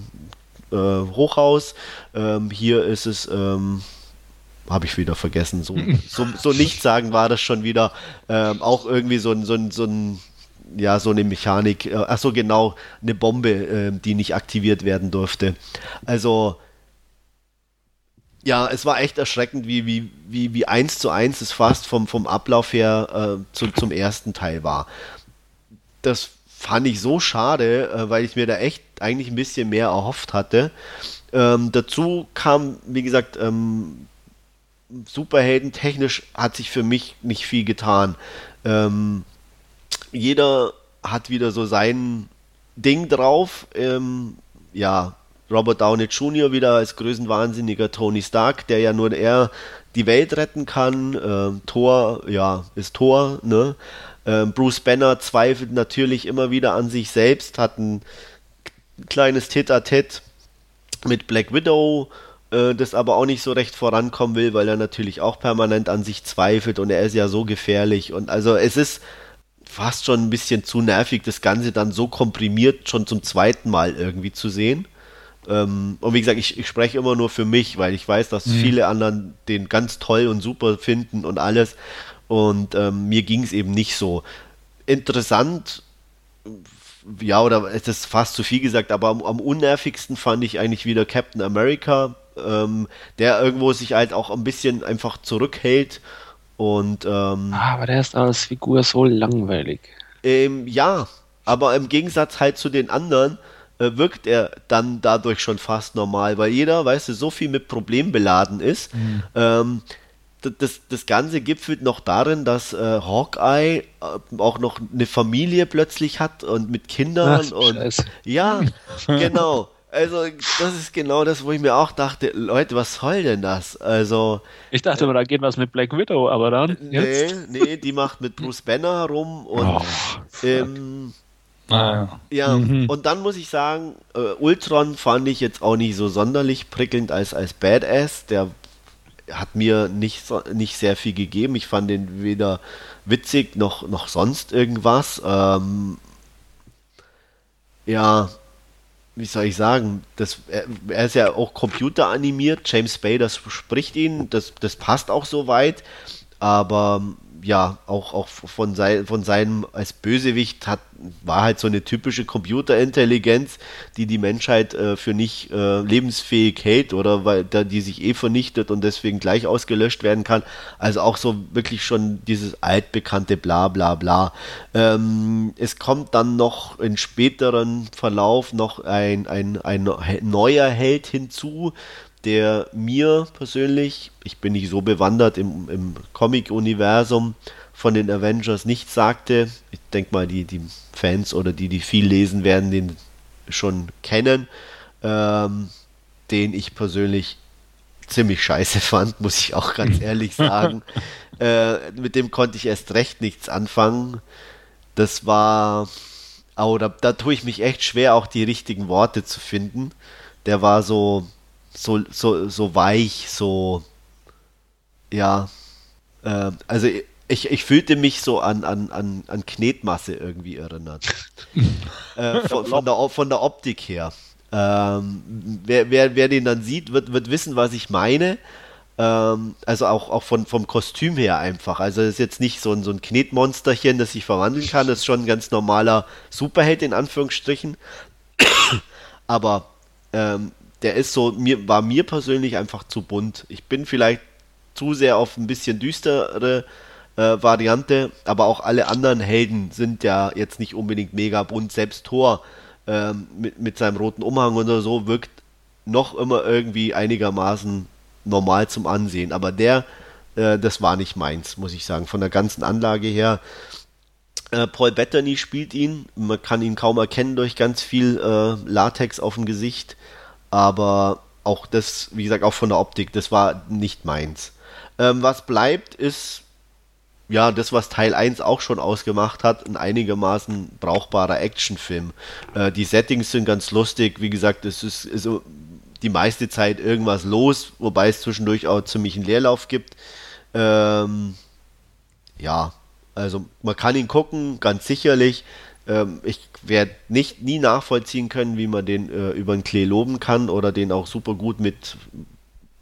äh, Hochhaus. Ähm, hier ist es, ähm, habe ich wieder vergessen, so, so, so nicht sagen war das schon wieder ähm, auch irgendwie so ein, so ein, so ein ja, so eine Mechanik, äh, ach so genau, eine Bombe, äh, die nicht aktiviert werden durfte. Also, ja, es war echt erschreckend, wie, wie, wie, wie eins zu eins es fast vom, vom Ablauf her äh, zu, zum ersten Teil war. Das fand ich so schade, äh, weil ich mir da echt eigentlich ein bisschen mehr erhofft hatte. Ähm, dazu kam, wie gesagt, ähm, Superhelden technisch hat sich für mich nicht viel getan. Ähm, jeder hat wieder so sein Ding drauf. Ähm, ja, Robert Downey Jr. wieder als größenwahnsinniger Tony Stark, der ja nur er die Welt retten kann. Ähm, Thor, ja, ist Thor, ne? Ähm, Bruce Banner zweifelt natürlich immer wieder an sich selbst, hat ein kleines Tit-a-Tit mit Black Widow, äh, das aber auch nicht so recht vorankommen will, weil er natürlich auch permanent an sich zweifelt und er ist ja so gefährlich und also es ist fast schon ein bisschen zu nervig, das Ganze dann so komprimiert schon zum zweiten Mal irgendwie zu sehen. Ähm, und wie gesagt, ich, ich, spreche immer nur für mich, weil ich weiß, dass mhm. viele anderen den ganz toll und super finden und alles. Und ähm, mir ging es eben nicht so. Interessant, ja, oder es ist fast zu viel gesagt, aber am, am unnervigsten fand ich eigentlich wieder Captain America, ähm, der irgendwo sich halt auch ein bisschen einfach zurückhält. Und, ähm, ah, aber der ist als Figur so langweilig. Ähm, ja, aber im Gegensatz halt zu den anderen, äh, wirkt er dann dadurch schon fast normal, weil jeder, weißt du, so viel mit Problemen beladen ist. Mhm. Das, das Ganze gipfelt noch darin, dass äh, Hawkeye äh, auch noch eine Familie plötzlich hat und mit Kindern Ach, und Scheiße. ja, genau. Also, das ist genau das, wo ich mir auch dachte, Leute, was soll denn das? Also. Ich dachte immer, da geht was mit Black Widow, aber dann. Nee, nee, die macht mit Bruce Banner rum und. Oh, ähm, ah, ja, mhm. und dann muss ich sagen, äh, Ultron fand ich jetzt auch nicht so sonderlich prickelnd als, als Badass. Der hat mir nicht, nicht sehr viel gegeben. Ich fand den weder witzig noch, noch sonst irgendwas. Ähm, ja, wie soll ich sagen, das, er, er, ist ja auch computeranimiert, James Bay, das spricht ihn, das, das passt auch so weit, aber ja, auch, auch von, sein, von seinem als Bösewicht hat, war halt so eine typische Computerintelligenz, die die Menschheit äh, für nicht äh, lebensfähig hält oder weil da die sich eh vernichtet und deswegen gleich ausgelöscht werden kann. Also auch so wirklich schon dieses altbekannte Bla bla bla. Ähm, es kommt dann noch in späteren Verlauf noch ein, ein, ein neuer Held hinzu, der mir persönlich, ich bin nicht so bewandert im, im Comic-Universum von den Avengers, nichts sagte. Ich denke mal, die, die Fans oder die, die viel lesen, werden den schon kennen. Ähm, den ich persönlich ziemlich scheiße fand, muss ich auch ganz ehrlich sagen. äh, mit dem konnte ich erst recht nichts anfangen. Das war, oh, da, da tue ich mich echt schwer, auch die richtigen Worte zu finden. Der war so, so, so, so weich, so, ja, äh, also ich, ich fühlte mich so an, an, an, an Knetmasse irgendwie erinnert. äh, von, von, der, von der Optik her. Ähm, wer, wer, wer den dann sieht, wird, wird wissen, was ich meine. Ähm, also auch, auch von, vom Kostüm her einfach. Also es ist jetzt nicht so ein, so ein Knetmonsterchen, das sich verwandeln kann. Das ist schon ein ganz normaler Superheld in Anführungsstrichen. Aber ähm, der ist so, mir, war mir persönlich einfach zu bunt. Ich bin vielleicht zu sehr auf ein bisschen düstere äh, Variante, aber auch alle anderen Helden sind ja jetzt nicht unbedingt mega bunt. Selbst Thor ähm, mit, mit seinem roten Umhang oder so wirkt noch immer irgendwie einigermaßen normal zum Ansehen. Aber der, äh, das war nicht meins, muss ich sagen. Von der ganzen Anlage her. Äh, Paul Bettany spielt ihn. Man kann ihn kaum erkennen durch ganz viel äh, Latex auf dem Gesicht aber auch das, wie gesagt, auch von der Optik, das war nicht meins. Ähm, was bleibt, ist ja das, was Teil 1 auch schon ausgemacht hat, ein einigermaßen brauchbarer Actionfilm. Äh, die Settings sind ganz lustig, wie gesagt, es ist, ist die meiste Zeit irgendwas los, wobei es zwischendurch auch ziemlich einen Leerlauf gibt. Ähm, ja, also man kann ihn gucken, ganz sicherlich. Ähm, ich werde nicht nie nachvollziehen können, wie man den äh, über den Klee loben kann oder den auch super gut mit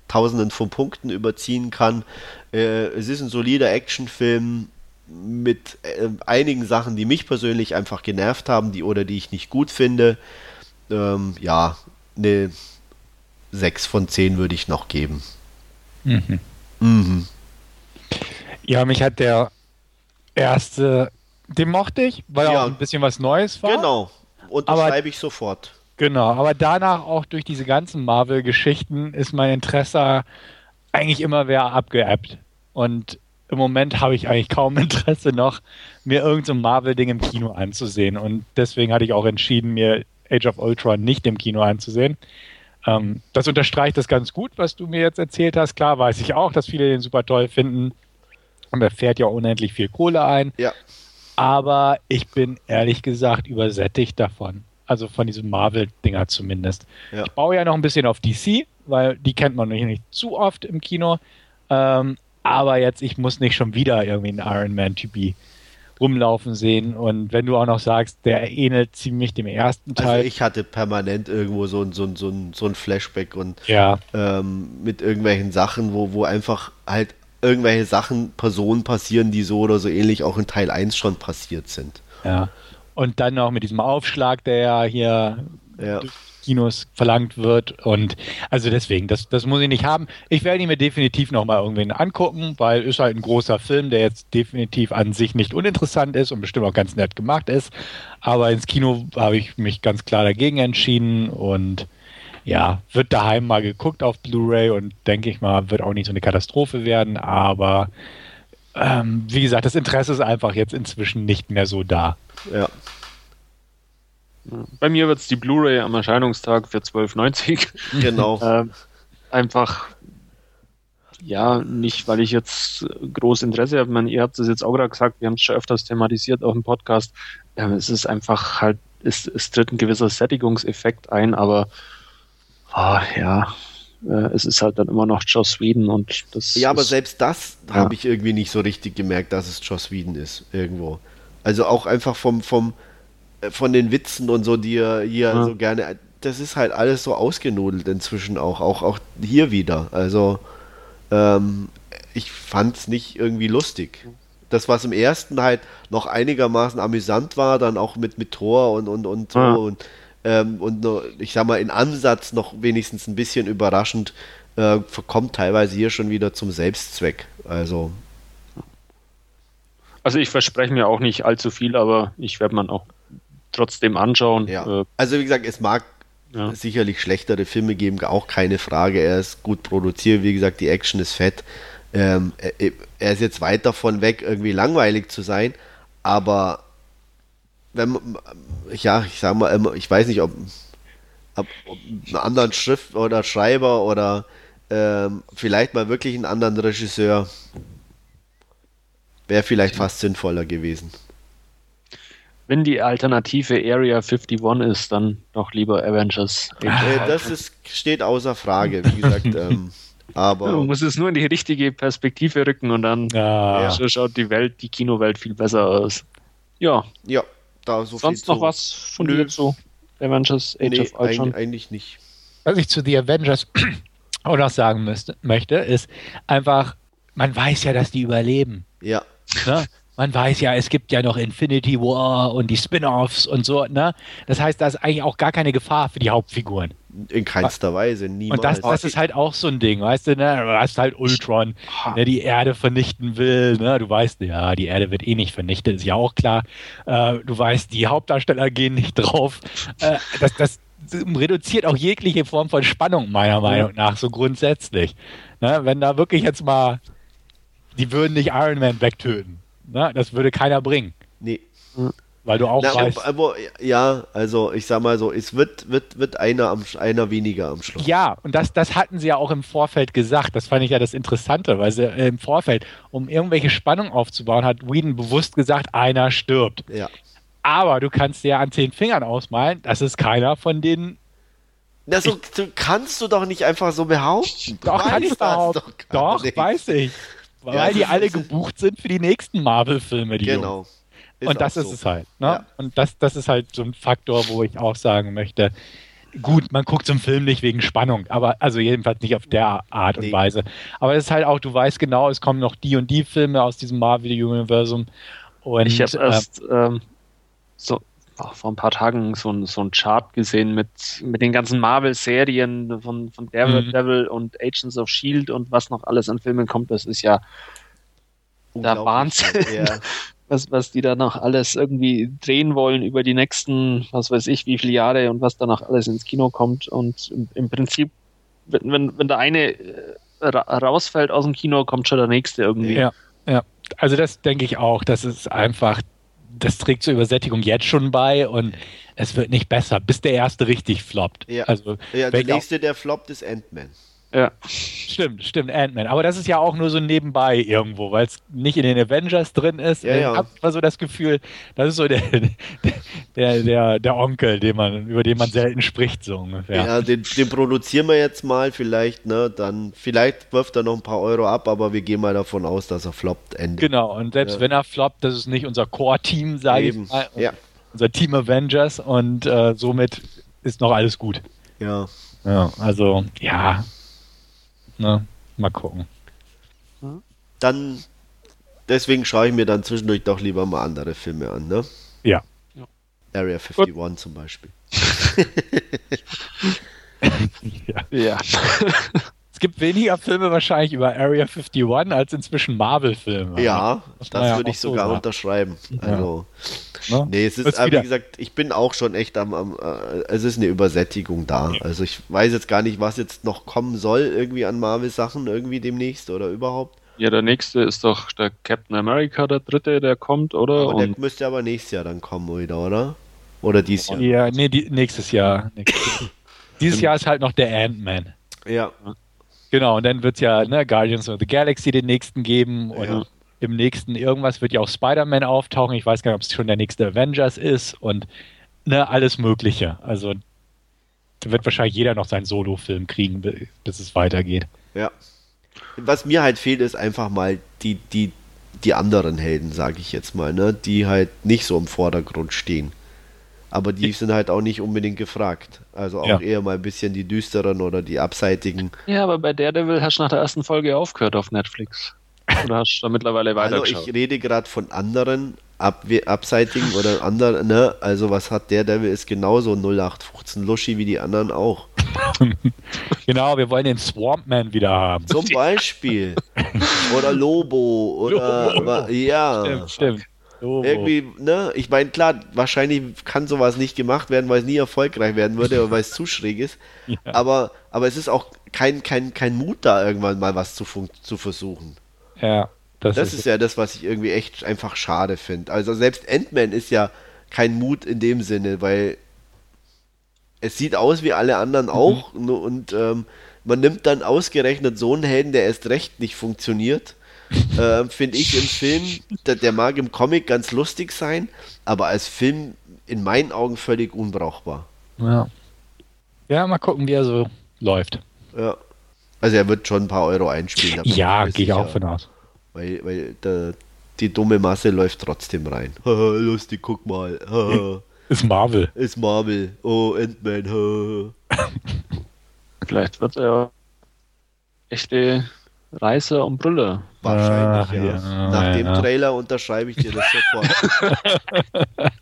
Tausenden von Punkten überziehen kann. Äh, es ist ein solider Actionfilm mit äh, einigen Sachen, die mich persönlich einfach genervt haben, die oder die ich nicht gut finde. Ähm, ja, eine 6 von 10 würde ich noch geben. Mhm. Mhm. Ja, mich hat der erste den mochte ich, weil ja. auch ein bisschen was Neues war. Genau. Unterschreibe ich sofort. Genau, aber danach auch durch diese ganzen Marvel-Geschichten ist mein Interesse eigentlich immer mehr abgeappt. Und im Moment habe ich eigentlich kaum Interesse noch, mir irgendein so Marvel-Ding im Kino anzusehen. Und deswegen hatte ich auch entschieden, mir Age of Ultron nicht im Kino anzusehen. Ähm, das unterstreicht das ganz gut, was du mir jetzt erzählt hast. Klar weiß ich auch, dass viele den super toll finden. Und er fährt ja unendlich viel Kohle ein. Ja. Aber ich bin ehrlich gesagt übersättigt davon. Also von diesem Marvel-Dinger zumindest. Ja. Ich baue ja noch ein bisschen auf DC, weil die kennt man nicht zu oft im Kino. Ähm, aber jetzt, ich muss nicht schon wieder irgendwie einen Iron Man-Typi rumlaufen sehen. Und wenn du auch noch sagst, der ähnelt ziemlich dem ersten also Teil. Also ich hatte permanent irgendwo so ein, so ein, so ein, so ein Flashback und ja. ähm, mit irgendwelchen Sachen, wo, wo einfach halt irgendwelche Sachen, Personen passieren, die so oder so ähnlich auch in Teil 1 schon passiert sind. Ja. Und dann noch mit diesem Aufschlag, der ja hier ja. Kinos verlangt wird. Und also deswegen, das, das muss ich nicht haben. Ich werde ihn mir definitiv nochmal irgendwen angucken, weil ist halt ein großer Film, der jetzt definitiv an sich nicht uninteressant ist und bestimmt auch ganz nett gemacht ist. Aber ins Kino habe ich mich ganz klar dagegen entschieden und ja, wird daheim mal geguckt auf Blu-ray und denke ich mal, wird auch nicht so eine Katastrophe werden, aber ähm, wie gesagt, das Interesse ist einfach jetzt inzwischen nicht mehr so da. Ja. Bei mir wird es die Blu-ray am Erscheinungstag für 12,90. Genau. ähm, einfach, ja, nicht, weil ich jetzt groß Interesse habe. Man, ihr habt es jetzt auch gerade gesagt, wir haben es schon öfters thematisiert auf dem Podcast. Ähm, es ist einfach halt, es, es tritt ein gewisser Sättigungseffekt ein, aber oh, ja, äh, es ist halt dann immer noch Joss Whedon und das. Ja, aber selbst das ja. habe ich irgendwie nicht so richtig gemerkt, dass es Joss Whedon ist, irgendwo. Also auch einfach vom, vom, äh, von den Witzen und so, die er hier ja. so gerne. Das ist halt alles so ausgenudelt inzwischen auch, auch, auch hier wieder. Also ähm, ich fand es nicht irgendwie lustig. Das, was im ersten halt noch einigermaßen amüsant war, dann auch mit, mit Thor und, und, und so. Ja. Und, ähm, und nur, ich sag mal, in Ansatz noch wenigstens ein bisschen überraschend, äh, kommt teilweise hier schon wieder zum Selbstzweck. Also also ich verspreche mir auch nicht allzu viel, aber ich werde man auch trotzdem anschauen. Ja. Äh, also wie gesagt, es mag ja. sicherlich schlechtere Filme geben, auch keine Frage. Er ist gut produziert, wie gesagt, die Action ist fett. Ähm, er, er, ist jetzt weit davon weg, irgendwie langweilig zu sein, aber wenn ja, ich sag mal, ich weiß nicht, ob, ob, ob einen anderen Schrift oder Schreiber oder ähm, vielleicht mal wirklich einen anderen Regisseur wäre vielleicht fast sinnvoller gewesen. Wenn die Alternative Area 51 ist, dann doch lieber Avengers. Äh, das ist, steht außer Frage, wie gesagt. ähm, aber Man muss es nur in die richtige Perspektive rücken und dann ja. so schaut die Welt, die Kinowelt viel besser aus. Ja. Ja, da so Sonst noch was von dir zu Avengers Age nee, of Ultron? Eigentlich nicht. Was ich zu The Avengers auch noch sagen müsste, möchte, ist einfach, man weiß ja, dass die überleben. Ja. Ne? Man weiß ja, es gibt ja noch Infinity War und die Spin-offs und so, ne? Das heißt, da ist eigentlich auch gar keine Gefahr für die Hauptfiguren. In keinster Weise, niemals. Und das, das ist halt auch so ein Ding, weißt du, ne? Du hast halt Ultron, der die Erde vernichten will, ne? Du weißt, ja, die Erde wird eh nicht vernichtet, ist ja auch klar. Äh, du weißt, die Hauptdarsteller gehen nicht drauf. Äh, das, das reduziert auch jegliche Form von Spannung, meiner Meinung nach, so grundsätzlich. Ne? Wenn da wirklich jetzt mal die würden nicht Iron Man wegtöten. Ne? Das würde keiner bringen. Nee. Weil du auch Na, weißt. Aber, ja, also ich sag mal so, es wird, wird, wird einer, am, einer weniger am Schluss. Ja, und das, das hatten sie ja auch im Vorfeld gesagt. Das fand ich ja das Interessante, weil sie äh, im Vorfeld, um irgendwelche Spannung aufzubauen, hat Whedon bewusst gesagt, einer stirbt. Ja. Aber du kannst dir an zehn Fingern ausmalen, das ist keiner von denen na, so, so kannst du doch nicht einfach so behaupten. Doch, kann ich behaupten. Doch, doch weiß ich. Weil ja, die alle gebucht sind für die nächsten Marvel-Filme, die Genau. und das ist so. es halt. Ne? Ja. Und das, das ist halt so ein Faktor, wo ich auch sagen möchte, gut, man guckt zum Film nicht wegen Spannung, aber also jedenfalls nicht auf der Art nee. und Weise. Aber es ist halt auch, du weißt genau, es kommen noch die und die Filme aus diesem Marvel-Universum. Ich habe äh, erst ähm, so auch vor ein paar Tagen so ein, so ein Chart gesehen mit, mit den ganzen Marvel-Serien von, von Daredevil mhm. und Agents of Shield und was noch alles an Filmen kommt. Das ist ja der Wahnsinn. Ja. Was, was die da noch alles irgendwie drehen wollen über die nächsten, was weiß ich, wie viele Jahre und was da noch alles ins Kino kommt. Und im, im Prinzip, wenn, wenn, wenn der eine äh, rausfällt aus dem Kino, kommt schon der nächste irgendwie. Ja, ja. Also das denke ich auch. Das ist einfach das trägt zur Übersättigung jetzt schon bei und es wird nicht besser, bis der erste richtig floppt. Ja, also, ja der nächste, der floppt, ist Ant-Man. Ja. Stimmt, stimmt, Ant-Man. Aber das ist ja auch nur so nebenbei irgendwo, weil es nicht in den Avengers drin ist. Ja, ja. Ich habe mal so das Gefühl, das ist so der, der, der, der Onkel, den man, über den man selten spricht, so ungefähr. Ja, den, den produzieren wir jetzt mal vielleicht, ne? Dann, vielleicht wirft er noch ein paar Euro ab, aber wir gehen mal davon aus, dass er floppt. Ende. Genau, und selbst ja. wenn er floppt, das ist nicht unser Core-Team, sage ich mal. Ja. Unser Team Avengers und äh, somit ist noch alles gut. Ja. Ja, also, ja, Ne? Mal gucken. Dann, deswegen schaue ich mir dann zwischendurch doch lieber mal andere Filme an, ne? Ja. Area 51 Gut. zum Beispiel. ja. ja. es gibt weniger Filme wahrscheinlich über Area 51 als inzwischen Marvel-Filme. Ja, das, das ja würde ich sogar so unterschreiben. Also, ja. Ne? nee, es ist, wie gesagt, ich bin auch schon echt am, am äh, es ist eine Übersättigung da. Also ich weiß jetzt gar nicht, was jetzt noch kommen soll, irgendwie an Marvel-Sachen, irgendwie demnächst oder überhaupt. Ja, der nächste ist doch der Captain America, der dritte, der kommt, oder? Aber der müsste aber nächstes Jahr dann kommen wieder, oder? Oder dieses Jahr? Ja, nee, die, nächstes Jahr. Nächstes Dieses Jahr ist halt noch der Ant-Man. Ja. Genau, und dann wird es ja ne, Guardians of the Galaxy den nächsten geben und ja. im nächsten irgendwas wird ja auch Spider-Man auftauchen. Ich weiß gar nicht, ob es schon der nächste Avengers ist und ne, alles Mögliche. Also da wird wahrscheinlich jeder noch seinen Solo-Film kriegen, bis es weitergeht. Ja. Was mir halt fehlt, ist einfach mal die, die, die anderen Helden, sage ich jetzt mal, ne, die halt nicht so im Vordergrund stehen. Aber die sind halt auch nicht unbedingt gefragt. Also auch ja. eher mal ein bisschen die düsteren oder die abseitigen. Ja, aber bei Daredevil hast du nach der ersten Folge aufgehört auf Netflix. Oder hast du da mittlerweile weitergeschaut? Also ich rede gerade von anderen ab abseitigen oder anderen, ne? Also was hat Daredevil ist genauso 0815 Luschi wie die anderen auch. genau, wir wollen den Swampman wieder haben. Zum Beispiel. oder Lobo oder Lobo. ja. Stimmt, stimmt. Oh. Irgendwie, ne? Ich meine, klar, wahrscheinlich kann sowas nicht gemacht werden, weil es nie erfolgreich werden würde oder weil es zu schräg ist. Ja. Aber, aber es ist auch kein, kein, kein Mut da, irgendwann mal was zu, zu versuchen. Ja. Das, das ist, ist ja das, was ich irgendwie echt einfach schade finde. Also selbst Ant-Man ist ja kein Mut in dem Sinne, weil es sieht aus wie alle anderen mhm. auch mhm. und ähm, man nimmt dann ausgerechnet so einen Helden, der erst recht nicht funktioniert äh, finde ich im Film, der, der, mag im Comic ganz lustig sein, aber als Film in meinen Augen völlig unbrauchbar. Ja. Ja, mal gucken, wie er so läuft. Ja. Also er wird schon ein paar Euro einspielen. Ja, gehe ich auch von aus. Weil, weil der, die dumme Masse läuft trotzdem rein. Lustig, guck mal. Ist Marvel. Ist Marvel. Oh, Ant-Man. Vielleicht wird er echte Reißer und Brille. Wahrscheinlich, Ach, ja. ja. Nach ja, dem ja. Trailer unterschreibe ich dir das sofort.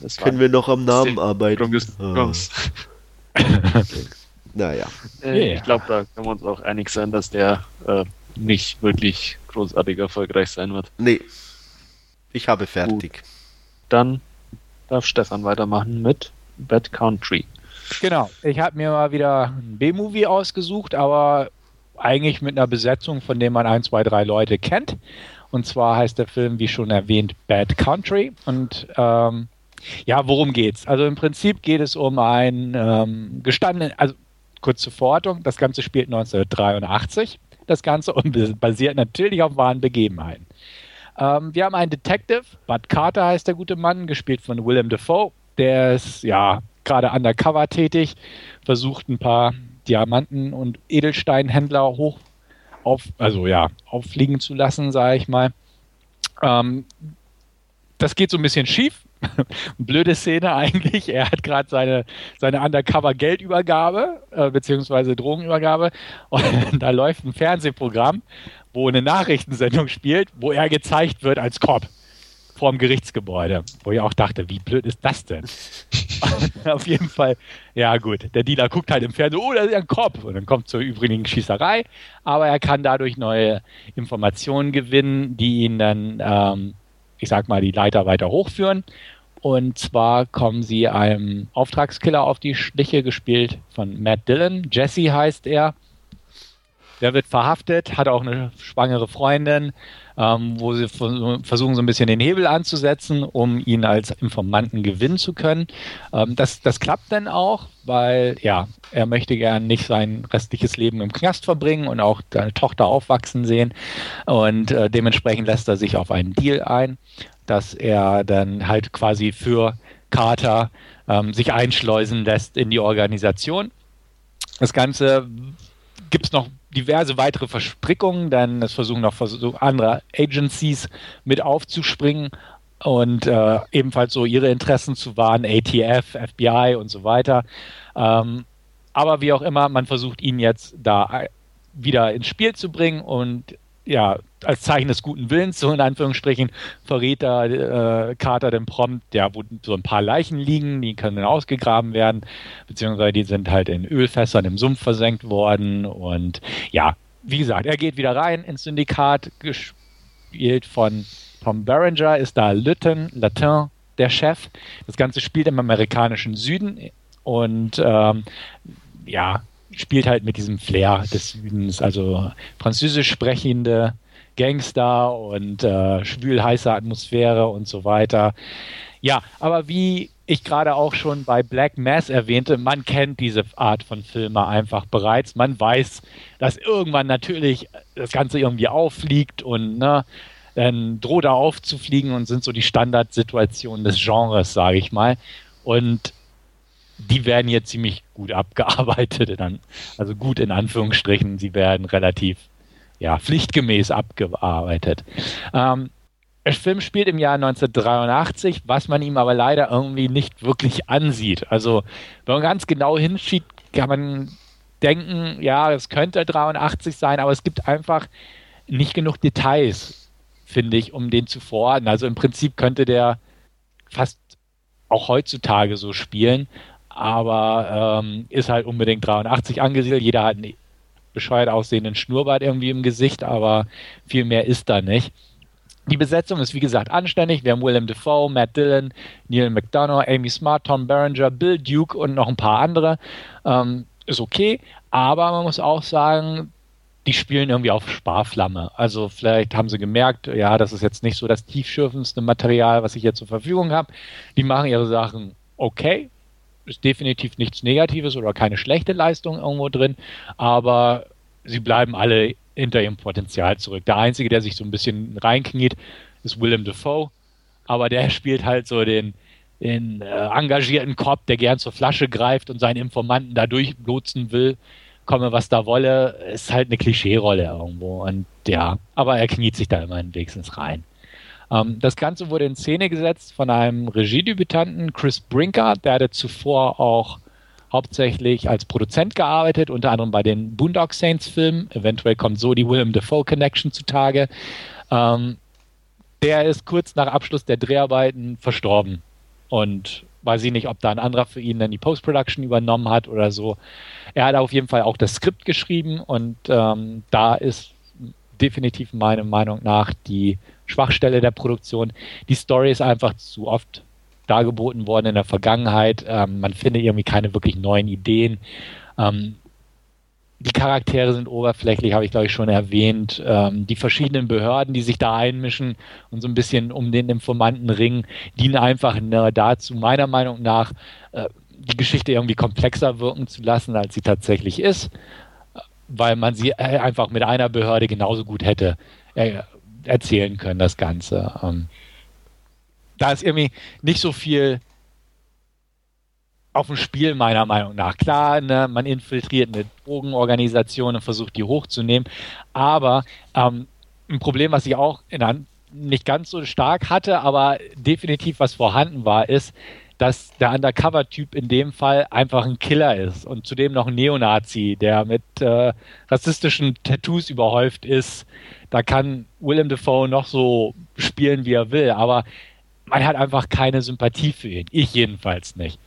das Können wir noch am Namen arbeiten? Ah. naja. Äh, ich glaube, da können wir uns auch einig sein, dass der äh, nicht wirklich großartig erfolgreich sein wird. Nee. Ich habe fertig. Gut. Dann darf Stefan weitermachen mit Bad Country. Genau. Ich habe mir mal wieder ein B-Movie ausgesucht, aber eigentlich mit einer Besetzung, von der man ein, zwei, drei Leute kennt. Und zwar heißt der Film, wie schon erwähnt, Bad Country. Und ähm, ja, worum geht's? Also im Prinzip geht es um einen ähm, gestandenen, also kurz zur Verortung, das Ganze spielt 1983, das Ganze und basiert natürlich auf wahren Begebenheiten. Ähm, wir haben einen Detective, Bud Carter heißt der gute Mann, gespielt von Willem Dafoe. Der ist ja gerade undercover tätig, versucht ein paar Diamanten- und Edelsteinhändler hoch auf, also ja, auffliegen zu lassen, sage ich mal. Ähm, das geht so ein bisschen schief. Blöde Szene eigentlich. Er hat gerade seine, seine Undercover-Geldübergabe äh, beziehungsweise Drogenübergabe und da läuft ein Fernsehprogramm, wo eine Nachrichtensendung spielt, wo er gezeigt wird als Cop vorm Gerichtsgebäude, wo ich auch dachte, wie blöd ist das denn? Auf jeden Fall, ja gut, der Dealer guckt halt im Fernsehen, oh, da ist ja ein Kopf. Und dann kommt zur übrigen Schießerei, aber er kann dadurch neue Informationen gewinnen, die ihn dann, ähm, ich sag mal, die Leiter weiter hochführen. Und zwar kommen sie einem Auftragskiller auf die Schliche, gespielt von Matt Dillon. Jesse heißt er. Der wird verhaftet, hat auch eine schwangere Freundin, ähm, wo sie versuchen, so ein bisschen den Hebel anzusetzen, um ihn als Informanten gewinnen zu können. Ähm, das, das klappt dann auch, weil ja, er möchte gern nicht sein restliches Leben im Knast verbringen und auch seine Tochter aufwachsen sehen. Und äh, dementsprechend lässt er sich auf einen Deal ein, dass er dann halt quasi für Carter ähm, sich einschleusen lässt in die Organisation. Das Ganze gibt es noch diverse weitere Versprickungen, denn es versuchen noch andere Agencies mit aufzuspringen und äh, ebenfalls so ihre Interessen zu wahren, ATF, FBI und so weiter. Ähm, aber wie auch immer, man versucht ihn jetzt da wieder ins Spiel zu bringen und ja, als Zeichen des guten Willens, so in Anführungsstrichen, verrät er äh, Carter den prompt, ja, wo so ein paar Leichen liegen, die können dann ausgegraben werden, beziehungsweise die sind halt in Ölfässern im Sumpf versenkt worden und ja, wie gesagt, er geht wieder rein ins Syndikat, gespielt von Tom Berenger, ist da Lutin, Latin, der Chef. Das Ganze spielt im amerikanischen Süden und ähm, ja, spielt halt mit diesem Flair des Südens, also französisch sprechende Gangster und äh, schwül heiße Atmosphäre und so weiter. Ja, aber wie ich gerade auch schon bei Black Mass erwähnte, man kennt diese Art von Filme einfach bereits. Man weiß, dass irgendwann natürlich das Ganze irgendwie auffliegt und ne, dann droht er aufzufliegen und sind so die Standardsituationen des Genres, sage ich mal. Und die werden hier ziemlich gut abgearbeitet, also gut in Anführungsstrichen, sie werden relativ ja, pflichtgemäß abgearbeitet. Ähm, der Film spielt im Jahr 1983, was man ihm aber leider irgendwie nicht wirklich ansieht. Also, wenn man ganz genau hinschaut, kann man denken, ja, es könnte 83 sein, aber es gibt einfach nicht genug Details, finde ich, um den zu verorten. Also im Prinzip könnte der fast auch heutzutage so spielen, aber ähm, ist halt unbedingt 83 angesiedelt. Jeder hat einen bescheuert aussehenden Schnurrbart irgendwie im Gesicht, aber viel mehr ist da nicht. Die Besetzung ist wie gesagt anständig. Wir haben Willem Dafoe, Matt Dillon, Neil McDonough, Amy Smart, Tom Berenger, Bill Duke und noch ein paar andere. Ähm, ist okay, aber man muss auch sagen, die spielen irgendwie auf Sparflamme. Also vielleicht haben sie gemerkt, ja, das ist jetzt nicht so das tiefschürfendste Material, was ich hier zur Verfügung habe. Die machen ihre Sachen okay, ist definitiv nichts Negatives oder keine schlechte Leistung irgendwo drin, aber sie bleiben alle hinter ihrem Potenzial zurück. Der Einzige, der sich so ein bisschen reinkniet, ist Willem Dafoe, aber der spielt halt so den, den äh, engagierten Kopf, der gern zur Flasche greift und seinen Informanten dadurch lotsen will, komme was da wolle, ist halt eine Klischee-Rolle irgendwo und ja, aber er kniet sich da immerhin wenigstens rein. Ähm, das Ganze wurde in Szene gesetzt von einem Regiedebütanten, Chris Brinker, der hatte zuvor auch hauptsächlich als Produzent gearbeitet, unter anderem bei den Boondock Saints Filmen. Eventuell kommt so die Willem Dafoe Connection zutage. Ähm, der ist kurz nach Abschluss der Dreharbeiten verstorben. Und weiß ich nicht, ob da ein anderer für ihn dann die Post-Production übernommen hat oder so. Er hat auf jeden Fall auch das Skript geschrieben und ähm, da ist definitiv meiner Meinung nach die Schwachstelle der Produktion. Die Story ist einfach zu oft dargeboten worden in der Vergangenheit. Ähm, man findet irgendwie keine wirklich neuen Ideen. Ähm, die Charaktere sind oberflächlich, habe ich glaube ich schon erwähnt. Ähm, die verschiedenen Behörden, die sich da einmischen und so ein bisschen um den Informanten ringen, dienen einfach dazu, meiner Meinung nach, äh, die Geschichte irgendwie komplexer wirken zu lassen, als sie tatsächlich ist, weil man sie äh, einfach mit einer Behörde genauso gut hätte äh, erzählen können, das Ganze. Ähm, da ist irgendwie nicht so viel auf dem Spiel, meiner Meinung nach. Klar, ne, man infiltriert eine Drogenorganisation und versucht, die hochzunehmen. Aber ähm, ein Problem, was ich auch in, nicht ganz so stark hatte, aber definitiv was vorhanden war, ist, dass der Undercover-Typ in dem Fall einfach ein Killer ist und zudem noch ein Neonazi, der mit äh, rassistischen Tattoos überhäuft ist. Da kann Willem Dafoe noch so spielen, wie er will, aber man hat einfach keine Sympathie für ihn. Ich jedenfalls nicht.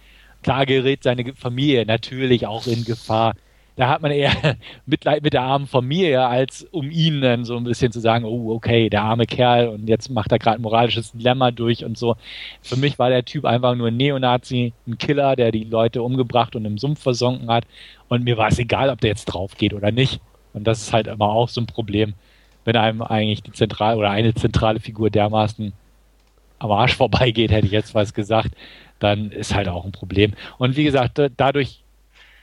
Klar gerät seine Familie natürlich auch in Gefahr da hat man eher Mitleid mit der armen Familie, als um ihn dann so ein bisschen zu sagen, oh, okay, der arme Kerl und jetzt macht er gerade ein moralisches Dilemma durch und so. Für mich war der Typ einfach nur ein Neonazi, ein Killer, der die Leute umgebracht und im Sumpf versunken hat. Und mir war es egal, ob der jetzt drauf geht oder nicht. Und das ist halt immer auch so ein Problem, wenn einem eigentlich die zentrale oder eine zentrale Figur dermaßen am Arsch vorbeigeht, hätte ich jetzt was gesagt, dann ist halt auch ein Problem. Und wie gesagt, dadurch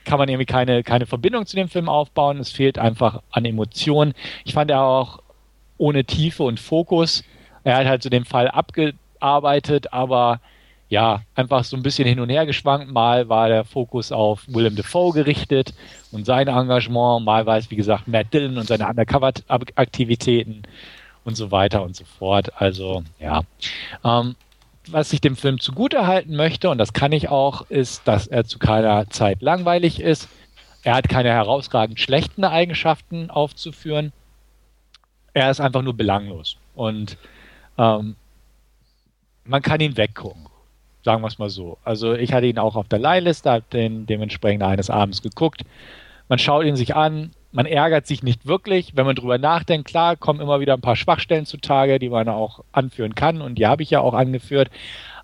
kann man irgendwie keine, keine Verbindung zu dem Film aufbauen. Es fehlt einfach an Emotionen. Ich fand er auch ohne Tiefe und Fokus. Er hat halt so den Fall abgearbeitet, aber ja, einfach so ein bisschen hin und her geschwankt. Mal war der Fokus auf Willem Dafoe gerichtet und sein Engagement. Mal war es, wie gesagt, Matt Dillon und seine Undercover-Aktivitäten und so weiter und so fort. Also, ja. Ähm, was ich dem Film zugutehalten möchte, und das kann ich auch, ist, dass er zu keiner Zeit langweilig ist. Er hat keine herausragend schlechten Eigenschaften aufzuführen. er ist einfach nur belanglos. Und ähm, man kann ihn weggucken. Sagen wir es mal so. Also ich hatte ihn auch auf der Leihliste, habe den dementsprechend eines Abends geguckt. Man schaut ihn sich an, man ärgert sich nicht wirklich, wenn man drüber nachdenkt. Klar, kommen immer wieder ein paar Schwachstellen zutage, die man auch anführen kann und die habe ich ja auch angeführt.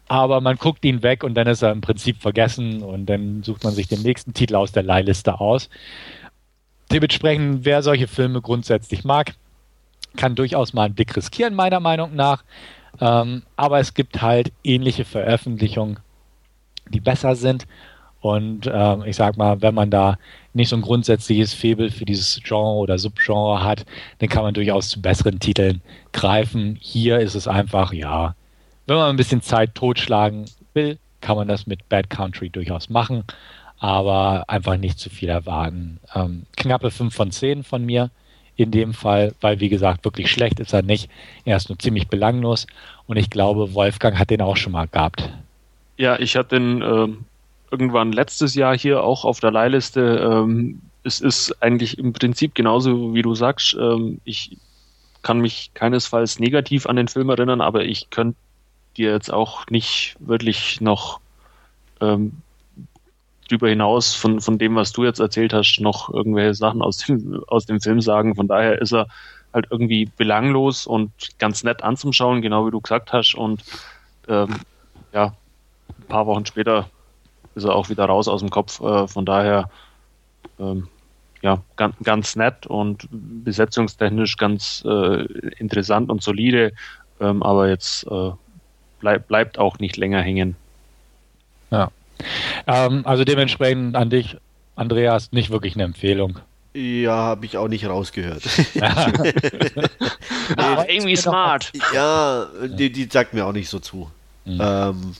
Aber man guckt ihn weg und dann ist er im Prinzip vergessen und dann sucht man sich den nächsten Titel aus der Leihliste aus. Dementsprechend, wer solche Filme grundsätzlich mag, kann durchaus mal einen Blick riskieren, meiner Meinung nach. Ähm, aber es gibt halt ähnliche Veröffentlichungen, die besser sind. Und ähm, ich sag mal, wenn man da nicht so ein grundsätzliches Febel für dieses Genre oder Subgenre hat, dann kann man durchaus zu besseren Titeln greifen. Hier ist es einfach, ja, wenn man ein bisschen Zeit totschlagen will, kann man das mit Bad Country durchaus machen, aber einfach nicht zu viel erwarten. Ähm, knappe 5 von 10 von mir in dem Fall, weil wie gesagt, wirklich schlecht ist er nicht. Er ist nur ziemlich belanglos und ich glaube, Wolfgang hat den auch schon mal gehabt. Ja, ich hatte den äh, irgendwann letztes Jahr hier auch auf der Leihliste. Ähm, es ist eigentlich im Prinzip genauso, wie du sagst. Ähm, ich kann mich keinesfalls negativ an den Film erinnern, aber ich könnte dir jetzt auch nicht wirklich noch ähm, darüber hinaus von, von dem, was du jetzt erzählt hast, noch irgendwelche Sachen aus dem, aus dem Film sagen. Von daher ist er halt irgendwie belanglos und ganz nett anzuschauen, genau wie du gesagt hast. Und ähm, ja, ein paar Wochen später ist er auch wieder raus aus dem Kopf. Äh, von daher ähm, ja, ganz, ganz nett und besetzungstechnisch ganz äh, interessant und solide, ähm, aber jetzt äh, bleib, bleibt auch nicht länger hängen. Ja. Ähm, also dementsprechend an dich, Andreas, nicht wirklich eine Empfehlung. Ja, habe ich auch nicht rausgehört. ah, irgendwie smart. Ja, die, die sagt mir auch nicht so zu. Mhm. Ähm,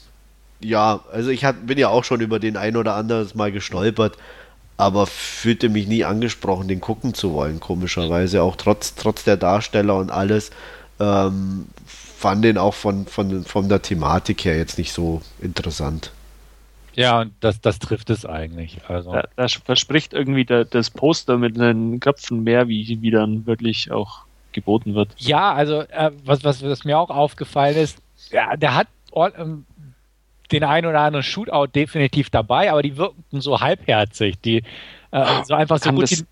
ja, also ich hab, bin ja auch schon über den ein oder anderes Mal gestolpert, aber fühlte mich nie angesprochen, den gucken zu wollen, komischerweise. Auch trotz, trotz der Darsteller und alles. Ähm, fand den auch von, von, von der Thematik her jetzt nicht so interessant. Ja, und das, das trifft es eigentlich. Also. Da, das verspricht irgendwie der, das Poster mit den Köpfen mehr, wie, wie dann wirklich auch geboten wird. Ja, also äh, was, was, was mir auch aufgefallen ist, ja, der hat ähm, den einen oder anderen Shootout definitiv dabei, aber die wirkten so halbherzig, die äh, so einfach so routiniert,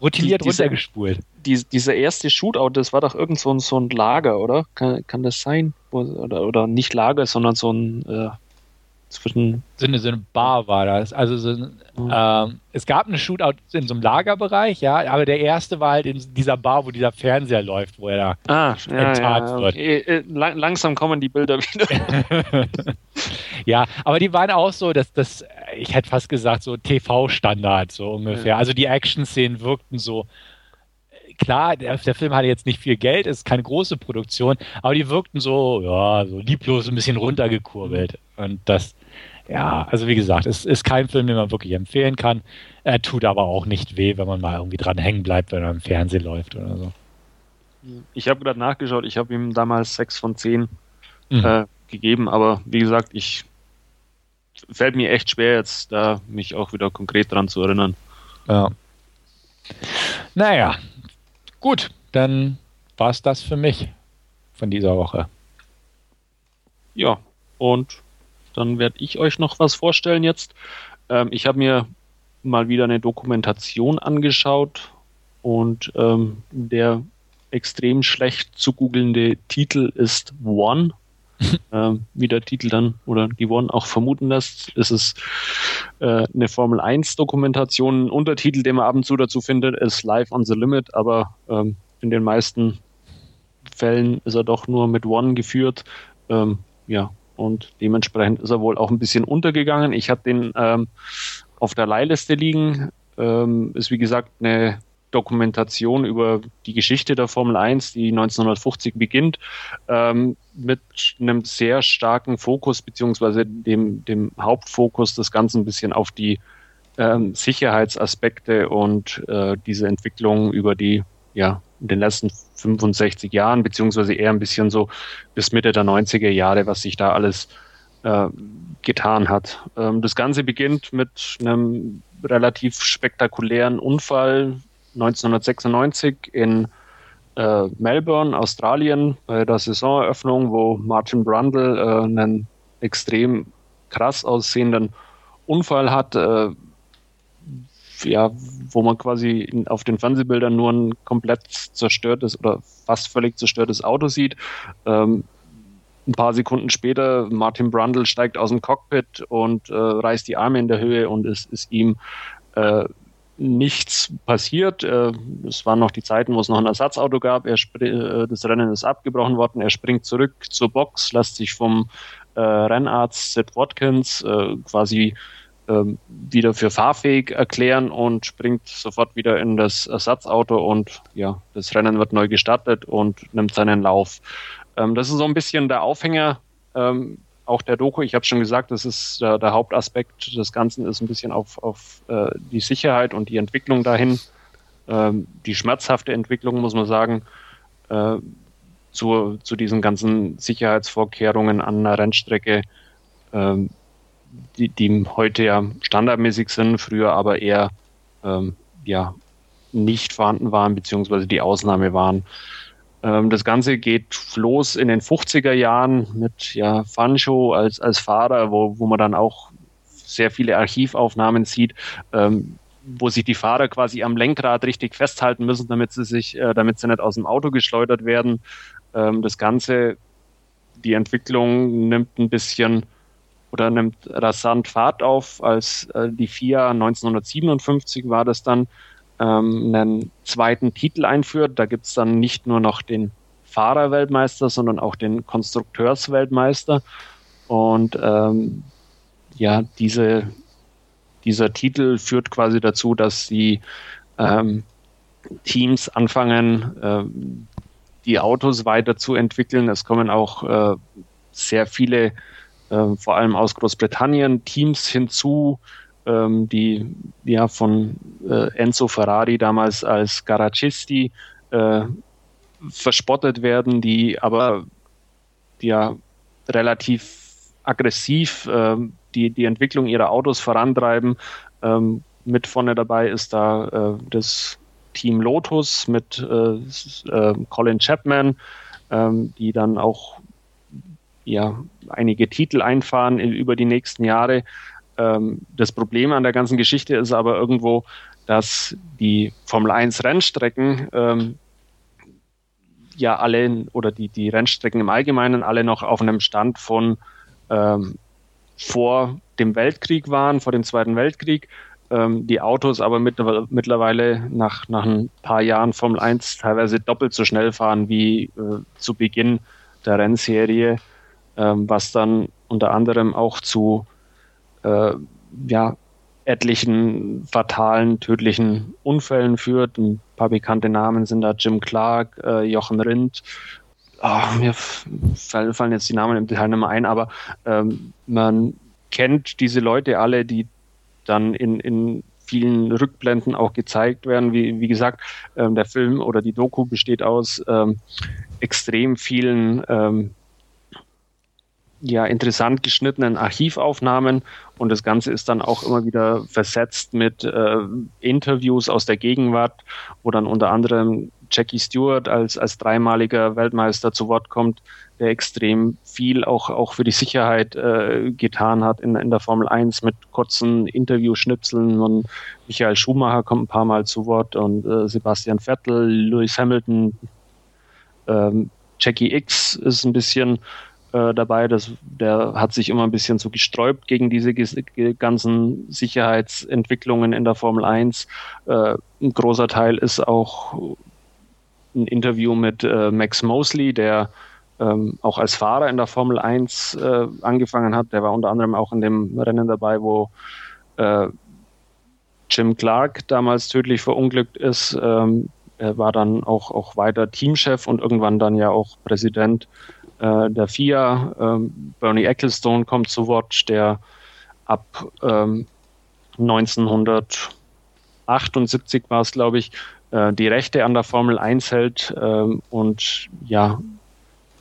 routiniert die, runtergespult. Die, dieser erste Shootout, das war doch irgend so ein, so ein Lager, oder? Kann, kann das sein? Oder, oder nicht Lager, sondern so ein äh, zwischen. So eine, so eine Bar war das. Also so ein, mhm. ähm, es gab eine Shootout in so einem Lagerbereich, ja, aber der erste war halt in dieser Bar, wo dieser Fernseher läuft, wo er da ah, ja, ja, wird. Okay. Äh, langsam kommen die Bilder wieder. ja, aber die waren auch so, dass das, ich hätte fast gesagt, so TV-Standard, so ungefähr. Ja. Also die Action-Szenen wirkten so klar, der, der, Film hatte jetzt nicht viel Geld, ist keine große Produktion, aber die wirkten so, ja, so lieblos ein bisschen runtergekurbelt. Und das, ja, also wie gesagt, es ist kein Film, den man wirklich empfehlen kann. Er tut aber auch nicht weh, wenn man mal irgendwie dran hängen bleibt, wenn er im Fernsehen läuft oder so. Ich habe gerade nachgeschaut, ich habe ihm damals 6 von 10 mhm. äh, gegeben, aber wie gesagt, ich fällt mir echt schwer, jetzt da mich auch wieder konkret dran zu erinnern. Ja. Naja, Gut, dann war es das für mich von dieser Woche. Ja, und dann werde ich euch noch was vorstellen jetzt. Ähm, ich habe mir mal wieder eine Dokumentation angeschaut und ähm, der extrem schlecht zu googelnde Titel ist One. ähm, wie der Titel dann oder die One auch vermuten lässt, ist es äh, eine Formel 1 Dokumentation. Ein Untertitel, den man ab und zu dazu findet, ist Live on the Limit, aber ähm, in den meisten Fällen ist er doch nur mit One geführt. Ähm, ja, und dementsprechend ist er wohl auch ein bisschen untergegangen. Ich habe den ähm, auf der Leihliste liegen. Ähm, ist wie gesagt eine Dokumentation über die Geschichte der Formel 1, die 1950 beginnt, ähm, mit einem sehr starken Fokus, beziehungsweise dem, dem Hauptfokus des Ganzen ein bisschen auf die ähm, Sicherheitsaspekte und äh, diese Entwicklung über die, ja, in den letzten 65 Jahren, beziehungsweise eher ein bisschen so bis Mitte der 90er Jahre, was sich da alles äh, getan hat. Ähm, das Ganze beginnt mit einem relativ spektakulären Unfall 1996 in äh, Melbourne, Australien, bei der Saisoneröffnung, wo Martin Brundle äh, einen extrem krass aussehenden Unfall hat, äh, ja, wo man quasi in, auf den Fernsehbildern nur ein komplett zerstörtes oder fast völlig zerstörtes Auto sieht. Ähm, ein paar Sekunden später, Martin Brundle steigt aus dem Cockpit und äh, reißt die Arme in der Höhe und es ist ihm äh, nichts passiert. Äh, es waren noch die Zeiten, wo es noch ein Ersatzauto gab. Er äh, das Rennen ist abgebrochen worden. Er springt zurück zur Box, lässt sich vom äh, Rennarzt Sid Watkins äh, quasi ähm, wieder für fahrfähig erklären und springt sofort wieder in das Ersatzauto und ja, das Rennen wird neu gestartet und nimmt seinen Lauf. Ähm, das ist so ein bisschen der Aufhänger ähm, auch der Doku. Ich habe schon gesagt, das ist der, der, Hauptaspekt des Ganzen ist ein bisschen auf, auf äh, die Sicherheit und die Entwicklung dahin, ähm, die schmerzhafte Entwicklung, muss man sagen, äh, zu, zu diesen ganzen Sicherheitsvorkehrungen an einer Rennstrecke. Ähm, die, die heute ja standardmäßig sind, früher aber eher ähm, ja, nicht vorhanden waren, beziehungsweise die Ausnahme waren. Ähm, das Ganze geht los in den 50er Jahren mit ja, Fancho als, als Fahrer, wo, wo man dann auch sehr viele Archivaufnahmen sieht, ähm, wo sich die Fahrer quasi am Lenkrad richtig festhalten müssen, damit sie sich, äh, damit sie nicht aus dem Auto geschleudert werden. Ähm, das Ganze, die Entwicklung nimmt ein bisschen oder nimmt rasant Fahrt auf, als äh, die FIA 1957 war das dann ähm, einen zweiten Titel einführt. Da gibt's dann nicht nur noch den Fahrerweltmeister, sondern auch den Konstrukteursweltmeister. Und ähm, ja, diese, dieser Titel führt quasi dazu, dass die ähm, Teams anfangen, äh, die Autos weiterzuentwickeln. Es kommen auch äh, sehr viele äh, vor allem aus Großbritannien Teams hinzu, ähm, die ja von äh, Enzo Ferrari damals als Garacisti äh, verspottet werden, die aber ja relativ aggressiv äh, die, die Entwicklung ihrer Autos vorantreiben. Ähm, mit vorne dabei ist da äh, das Team Lotus mit äh, äh, Colin Chapman, ähm, die dann auch ja, einige Titel einfahren über die nächsten Jahre. Ähm, das Problem an der ganzen Geschichte ist aber irgendwo, dass die Formel 1 Rennstrecken ähm, ja alle oder die, die Rennstrecken im Allgemeinen alle noch auf einem Stand von ähm, vor dem Weltkrieg waren, vor dem Zweiten Weltkrieg. Ähm, die Autos aber mit, mittlerweile nach, nach ein paar Jahren Formel 1 teilweise doppelt so schnell fahren wie äh, zu Beginn der Rennserie was dann unter anderem auch zu äh, ja, etlichen fatalen, tödlichen Unfällen führt. Ein paar bekannte Namen sind da Jim Clark, äh, Jochen Rindt. Oh, mir fallen jetzt die Namen im Detail nicht mehr ein, aber ähm, man kennt diese Leute alle, die dann in, in vielen Rückblenden auch gezeigt werden. Wie, wie gesagt, ähm, der Film oder die Doku besteht aus ähm, extrem vielen ähm, ja interessant geschnittenen Archivaufnahmen. Und das Ganze ist dann auch immer wieder versetzt mit äh, Interviews aus der Gegenwart, wo dann unter anderem Jackie Stewart als, als dreimaliger Weltmeister zu Wort kommt, der extrem viel auch, auch für die Sicherheit äh, getan hat in, in der Formel 1 mit kurzen Interviewschnipseln. Und Michael Schumacher kommt ein paar Mal zu Wort und äh, Sebastian Vettel, Lewis Hamilton, ähm, Jackie X ist ein bisschen äh, dabei. Das, der hat sich immer ein bisschen so gesträubt gegen diese ganzen Sicherheitsentwicklungen in der Formel 1. Äh, ein großer Teil ist auch ein Interview mit äh, Max Mosley, der ähm, auch als Fahrer in der Formel 1 äh, angefangen hat. Der war unter anderem auch in dem Rennen dabei, wo äh, Jim Clark damals tödlich verunglückt ist. Ähm, er war dann auch, auch weiter Teamchef und irgendwann dann ja auch Präsident äh, der FIA. Ähm, Bernie Ecclestone kommt zu Wort, der ab ähm, 1978 war es, glaube ich, äh, die Rechte an der Formel 1 hält ähm, und ja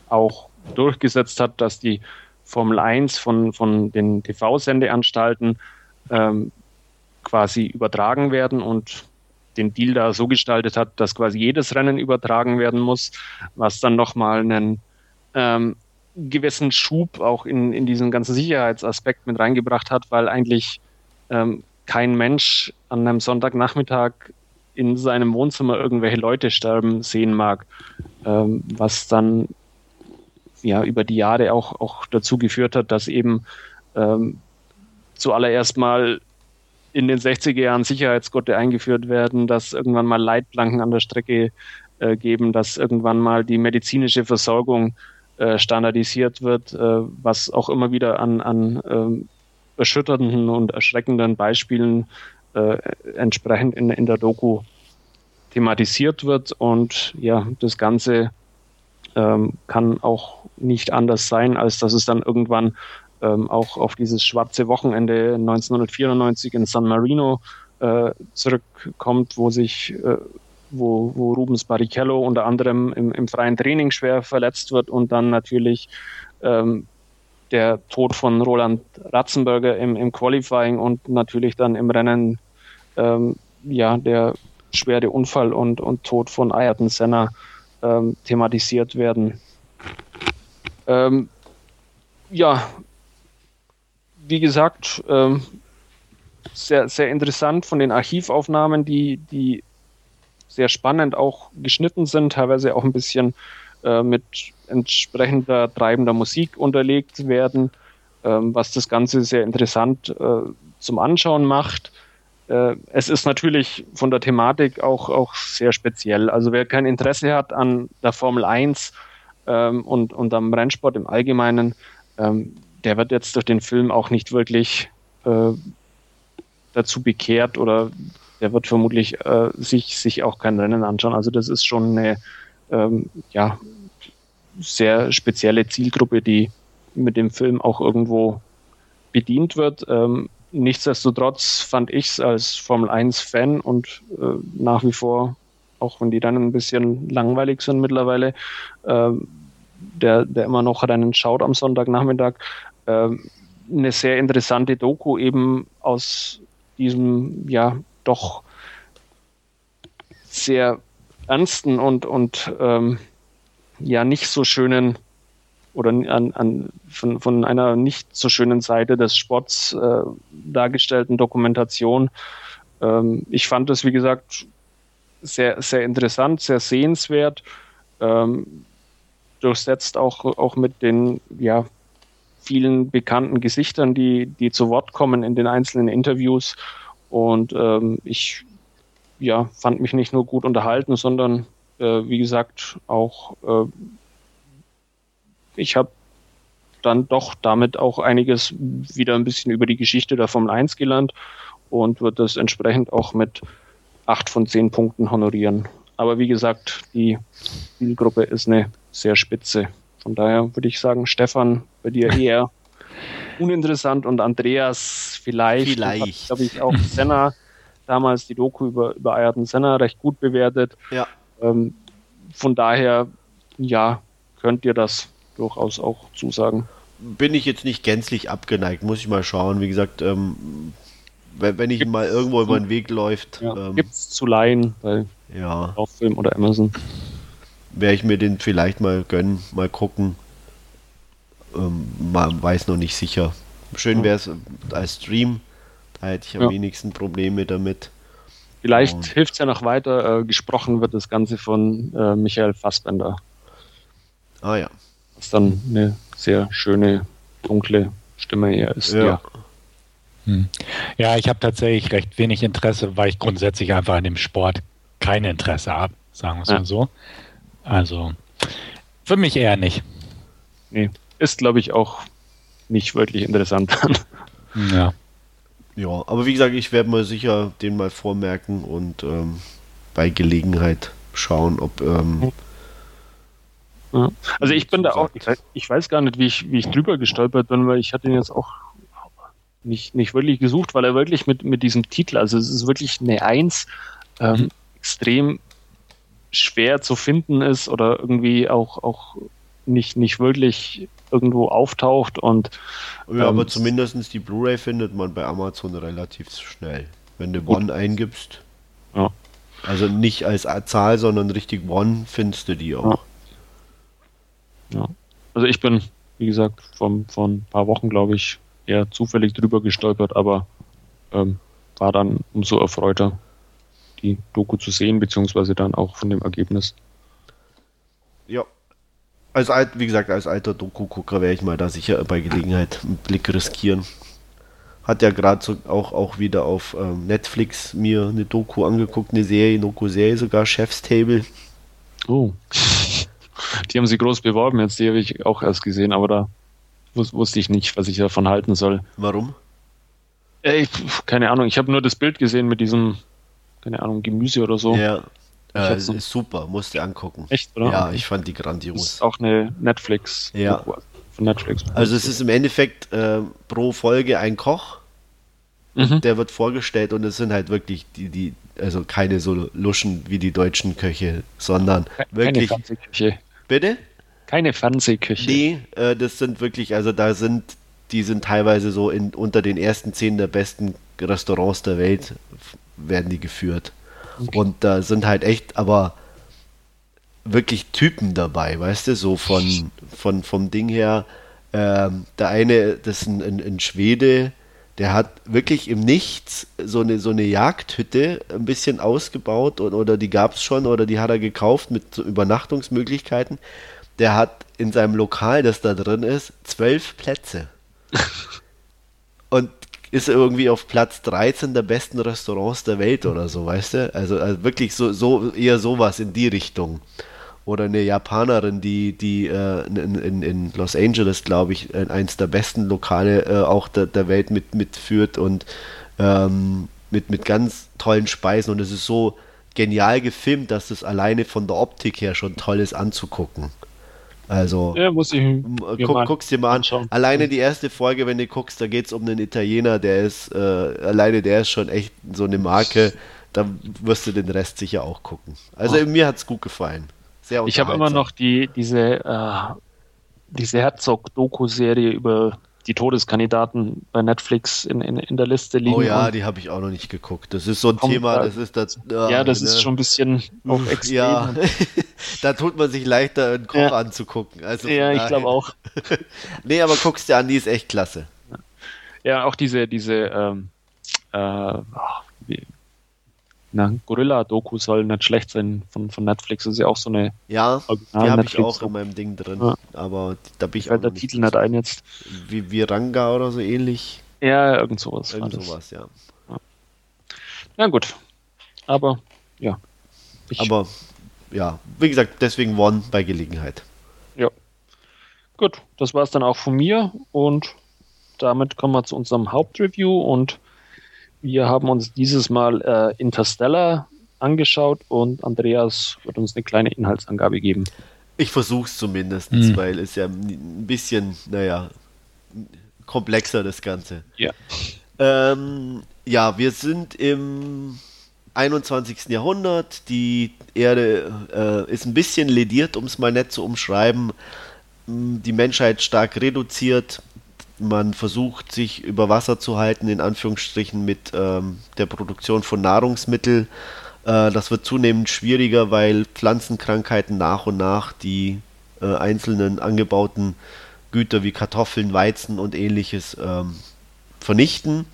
auch durchgesetzt hat, dass die Formel 1 von, von den TV-Sendeanstalten ähm, quasi übertragen werden und den Deal da so gestaltet hat, dass quasi jedes Rennen übertragen werden muss, was dann nochmal einen ähm, gewissen Schub auch in, in diesen ganzen Sicherheitsaspekt mit reingebracht hat, weil eigentlich ähm, kein Mensch an einem Sonntagnachmittag in seinem Wohnzimmer irgendwelche Leute sterben sehen mag, ähm, was dann ja über die Jahre auch, auch dazu geführt hat, dass eben ähm, zuallererst mal in den 60er Jahren Sicherheitsgurte eingeführt werden, dass irgendwann mal Leitplanken an der Strecke äh, geben, dass irgendwann mal die medizinische Versorgung äh, standardisiert wird, äh, was auch immer wieder an, an ähm, erschütternden und erschreckenden Beispielen äh, entsprechend in, in der Doku thematisiert wird. Und ja, das Ganze ähm, kann auch nicht anders sein, als dass es dann irgendwann ähm, auch auf dieses schwarze Wochenende 1994 in San Marino äh, zurückkommt, wo sich äh, wo, wo Rubens Barrichello unter anderem im, im freien Training schwer verletzt wird und dann natürlich ähm, der Tod von Roland Ratzenberger im, im Qualifying und natürlich dann im Rennen ähm, ja der schwere Unfall und, und Tod von Ayrton Senna ähm, thematisiert werden. Ähm, ja, wie gesagt, ähm, sehr, sehr interessant von den Archivaufnahmen, die, die sehr spannend auch geschnitten sind, teilweise auch ein bisschen äh, mit entsprechender treibender Musik unterlegt werden, ähm, was das Ganze sehr interessant äh, zum Anschauen macht. Äh, es ist natürlich von der Thematik auch, auch sehr speziell. Also wer kein Interesse hat an der Formel 1 ähm, und, und am Rennsport im Allgemeinen, ähm, der wird jetzt durch den Film auch nicht wirklich äh, dazu bekehrt oder der wird vermutlich äh, sich, sich auch kein Rennen anschauen. Also das ist schon eine ähm, ja, sehr spezielle Zielgruppe, die mit dem Film auch irgendwo bedient wird. Ähm, nichtsdestotrotz fand ich es als Formel 1-Fan und äh, nach wie vor, auch wenn die dann ein bisschen langweilig sind mittlerweile, äh, der, der immer noch Rennen schaut am Sonntagnachmittag, äh, eine sehr interessante Doku eben aus diesem ja doch sehr ernsten und, und ähm, ja nicht so schönen oder an, an, von, von einer nicht so schönen Seite des Sports äh, dargestellten Dokumentation. Ähm, ich fand das, wie gesagt, sehr, sehr interessant, sehr sehenswert, ähm, durchsetzt auch, auch mit den ja, vielen bekannten Gesichtern, die, die zu Wort kommen in den einzelnen Interviews. Und ähm, ich ja, fand mich nicht nur gut unterhalten, sondern äh, wie gesagt auch äh, ich habe dann doch damit auch einiges wieder ein bisschen über die Geschichte der Formel 1 gelernt und wird das entsprechend auch mit acht von zehn Punkten honorieren. Aber wie gesagt, die Zielgruppe ist eine sehr spitze. Von daher würde ich sagen, Stefan, bei dir eher uninteressant und Andreas vielleicht. Vielleicht. Glaube ich auch Senna damals die Doku über, über Ayrton Senna recht gut bewertet. Ja. Ähm, von daher, ja, könnt ihr das durchaus auch zusagen. Bin ich jetzt nicht gänzlich abgeneigt, muss ich mal schauen. Wie gesagt, ähm, wenn, wenn ich gibt's mal irgendwo über den Weg läuft. Ja, ähm, Gibt es zu leihen bei ja. Lauffilm oder Amazon. Werde ich mir den vielleicht mal gönnen, mal gucken. Ähm, man weiß noch nicht sicher. Schön wäre es als Stream. Da hätte ich am ja. wenigsten Probleme damit. Vielleicht hilft es ja noch weiter. Äh, gesprochen wird das Ganze von äh, Michael Fassbender. Ah ja. Was dann eine sehr schöne, dunkle Stimme eher ist. Ja. Ja, hm. ja ich habe tatsächlich recht wenig Interesse, weil ich grundsätzlich einfach an dem Sport kein Interesse habe, sagen wir es ja. mal so. Also für mich eher nicht. Nee, ist glaube ich auch nicht wirklich interessant. ja. Ja, aber wie gesagt, ich werde mal sicher den mal vormerken und ähm, bei Gelegenheit schauen, ob ähm, hm. Ja. Also ich bin da auch, ich weiß gar nicht, wie ich, wie ich drüber gestolpert bin, weil ich hatte ihn jetzt auch nicht, nicht wirklich gesucht, weil er wirklich mit, mit diesem Titel, also es ist wirklich eine Eins, ähm, mhm. extrem schwer zu finden ist oder irgendwie auch, auch nicht, nicht wirklich irgendwo auftaucht und ja, ähm, aber zumindest die Blu-ray findet man bei Amazon relativ schnell. Wenn du One eingibst. Ja. Also nicht als Zahl, sondern richtig One findest du die auch. Ja. ja. Also ich bin, wie gesagt, von, von ein paar Wochen, glaube ich, eher zufällig drüber gestolpert, aber ähm, war dann umso erfreuter, die Doku zu sehen, beziehungsweise dann auch von dem Ergebnis. Ja. Als alt, wie gesagt, als alter Doku-Gucker wäre ich mal da sicher bei Gelegenheit einen Blick riskieren. Hat ja gerade so auch, auch wieder auf ähm, Netflix mir eine Doku angeguckt, eine Serie, Doku-Serie sogar, Chef's Table. Oh. Die haben sie groß beworben jetzt, die habe ich auch erst gesehen, aber da wus wusste ich nicht, was ich davon halten soll. Warum? Ey, keine Ahnung, ich habe nur das Bild gesehen mit diesem, keine Ahnung, Gemüse oder so. Ja, äh, ist super, musst du angucken. Echt, oder? Ja, ich fand die grandios. Das ist auch eine Netflix. Ja. Von Netflix. Also es ist im Endeffekt äh, pro Folge ein Koch, mhm. der wird vorgestellt und es sind halt wirklich die, die, also keine so Luschen wie die deutschen Köche, sondern keine wirklich. Fernsehküche. Bitte? Keine Fernsehküche. Nee, äh, das sind wirklich, also da sind, die sind teilweise so in, unter den ersten zehn der besten Restaurants der Welt werden die geführt. Okay. Und da sind halt echt, aber wirklich Typen dabei, weißt du, so von, von vom Ding her. Ähm, der eine, das ist ein, ein, ein, Schwede, der hat wirklich im Nichts so eine, so eine Jagdhütte ein bisschen ausgebaut und, oder die gab es schon oder die hat er gekauft mit so Übernachtungsmöglichkeiten. Der hat in seinem Lokal, das da drin ist, zwölf Plätze. und ist irgendwie auf Platz 13 der besten Restaurants der Welt oder so, weißt du? Also, also wirklich so, so eher sowas in die Richtung. Oder eine Japanerin, die, die äh, in, in, in Los Angeles, glaube ich, eins der besten Lokale äh, auch der, der Welt mit, mitführt und ähm, mit, mit ganz tollen Speisen. Und es ist so genial gefilmt, dass es alleine von der Optik her schon toll ist anzugucken. Also, ja, muss ich guck, guckst dir mal anschauen. Alleine die erste Folge, wenn du guckst, da geht es um einen Italiener, der ist, äh, alleine der ist schon echt so eine Marke. Da wirst du den Rest sicher auch gucken. Also oh. mir hat es gut gefallen. Sehr Ich habe immer noch die, diese, äh, diese Herzog-Doku-Serie über die Todeskandidaten bei Netflix in, in, in der Liste liegen. Oh ja, die habe ich auch noch nicht geguckt. Das ist so ein Thema, das ist das. Ja, ja das ne? ist schon ein bisschen auch extrem. Ja, da tut man sich leichter, einen Koch ja. anzugucken. Also ja, ich glaube auch. nee, aber guckst dir an, die ist echt klasse. Ja, auch diese, diese, ähm, äh, wie, na, Gorilla-Doku soll nicht schlecht sein von, von Netflix. Das ist ja auch so eine. Ja, die habe ich auch in meinem Ding drin. Ja. Aber da bin ich auch. der Titel nicht ein jetzt. Wie Viranga oder so ähnlich. Ja, irgend sowas. Irgend sowas, ja. ja. Na gut. Aber, ja. Ich Aber, ja, wie gesagt, deswegen One bei Gelegenheit. Ja. Gut, das war es dann auch von mir und damit kommen wir zu unserem Hauptreview und wir haben uns dieses Mal äh, Interstellar angeschaut und Andreas wird uns eine kleine Inhaltsangabe geben. Ich versuche es zumindest, mhm. weil es ja ein bisschen, naja, komplexer das Ganze. Ja. Ähm, ja, wir sind im 21. Jahrhundert. Die Erde äh, ist ein bisschen lediert, um es mal nett zu umschreiben. Die Menschheit stark reduziert man versucht, sich über Wasser zu halten, in Anführungsstrichen, mit ähm, der Produktion von Nahrungsmitteln. Äh, das wird zunehmend schwieriger, weil Pflanzenkrankheiten nach und nach die äh, einzelnen angebauten Güter wie Kartoffeln, Weizen und ähnliches ähm, vernichten.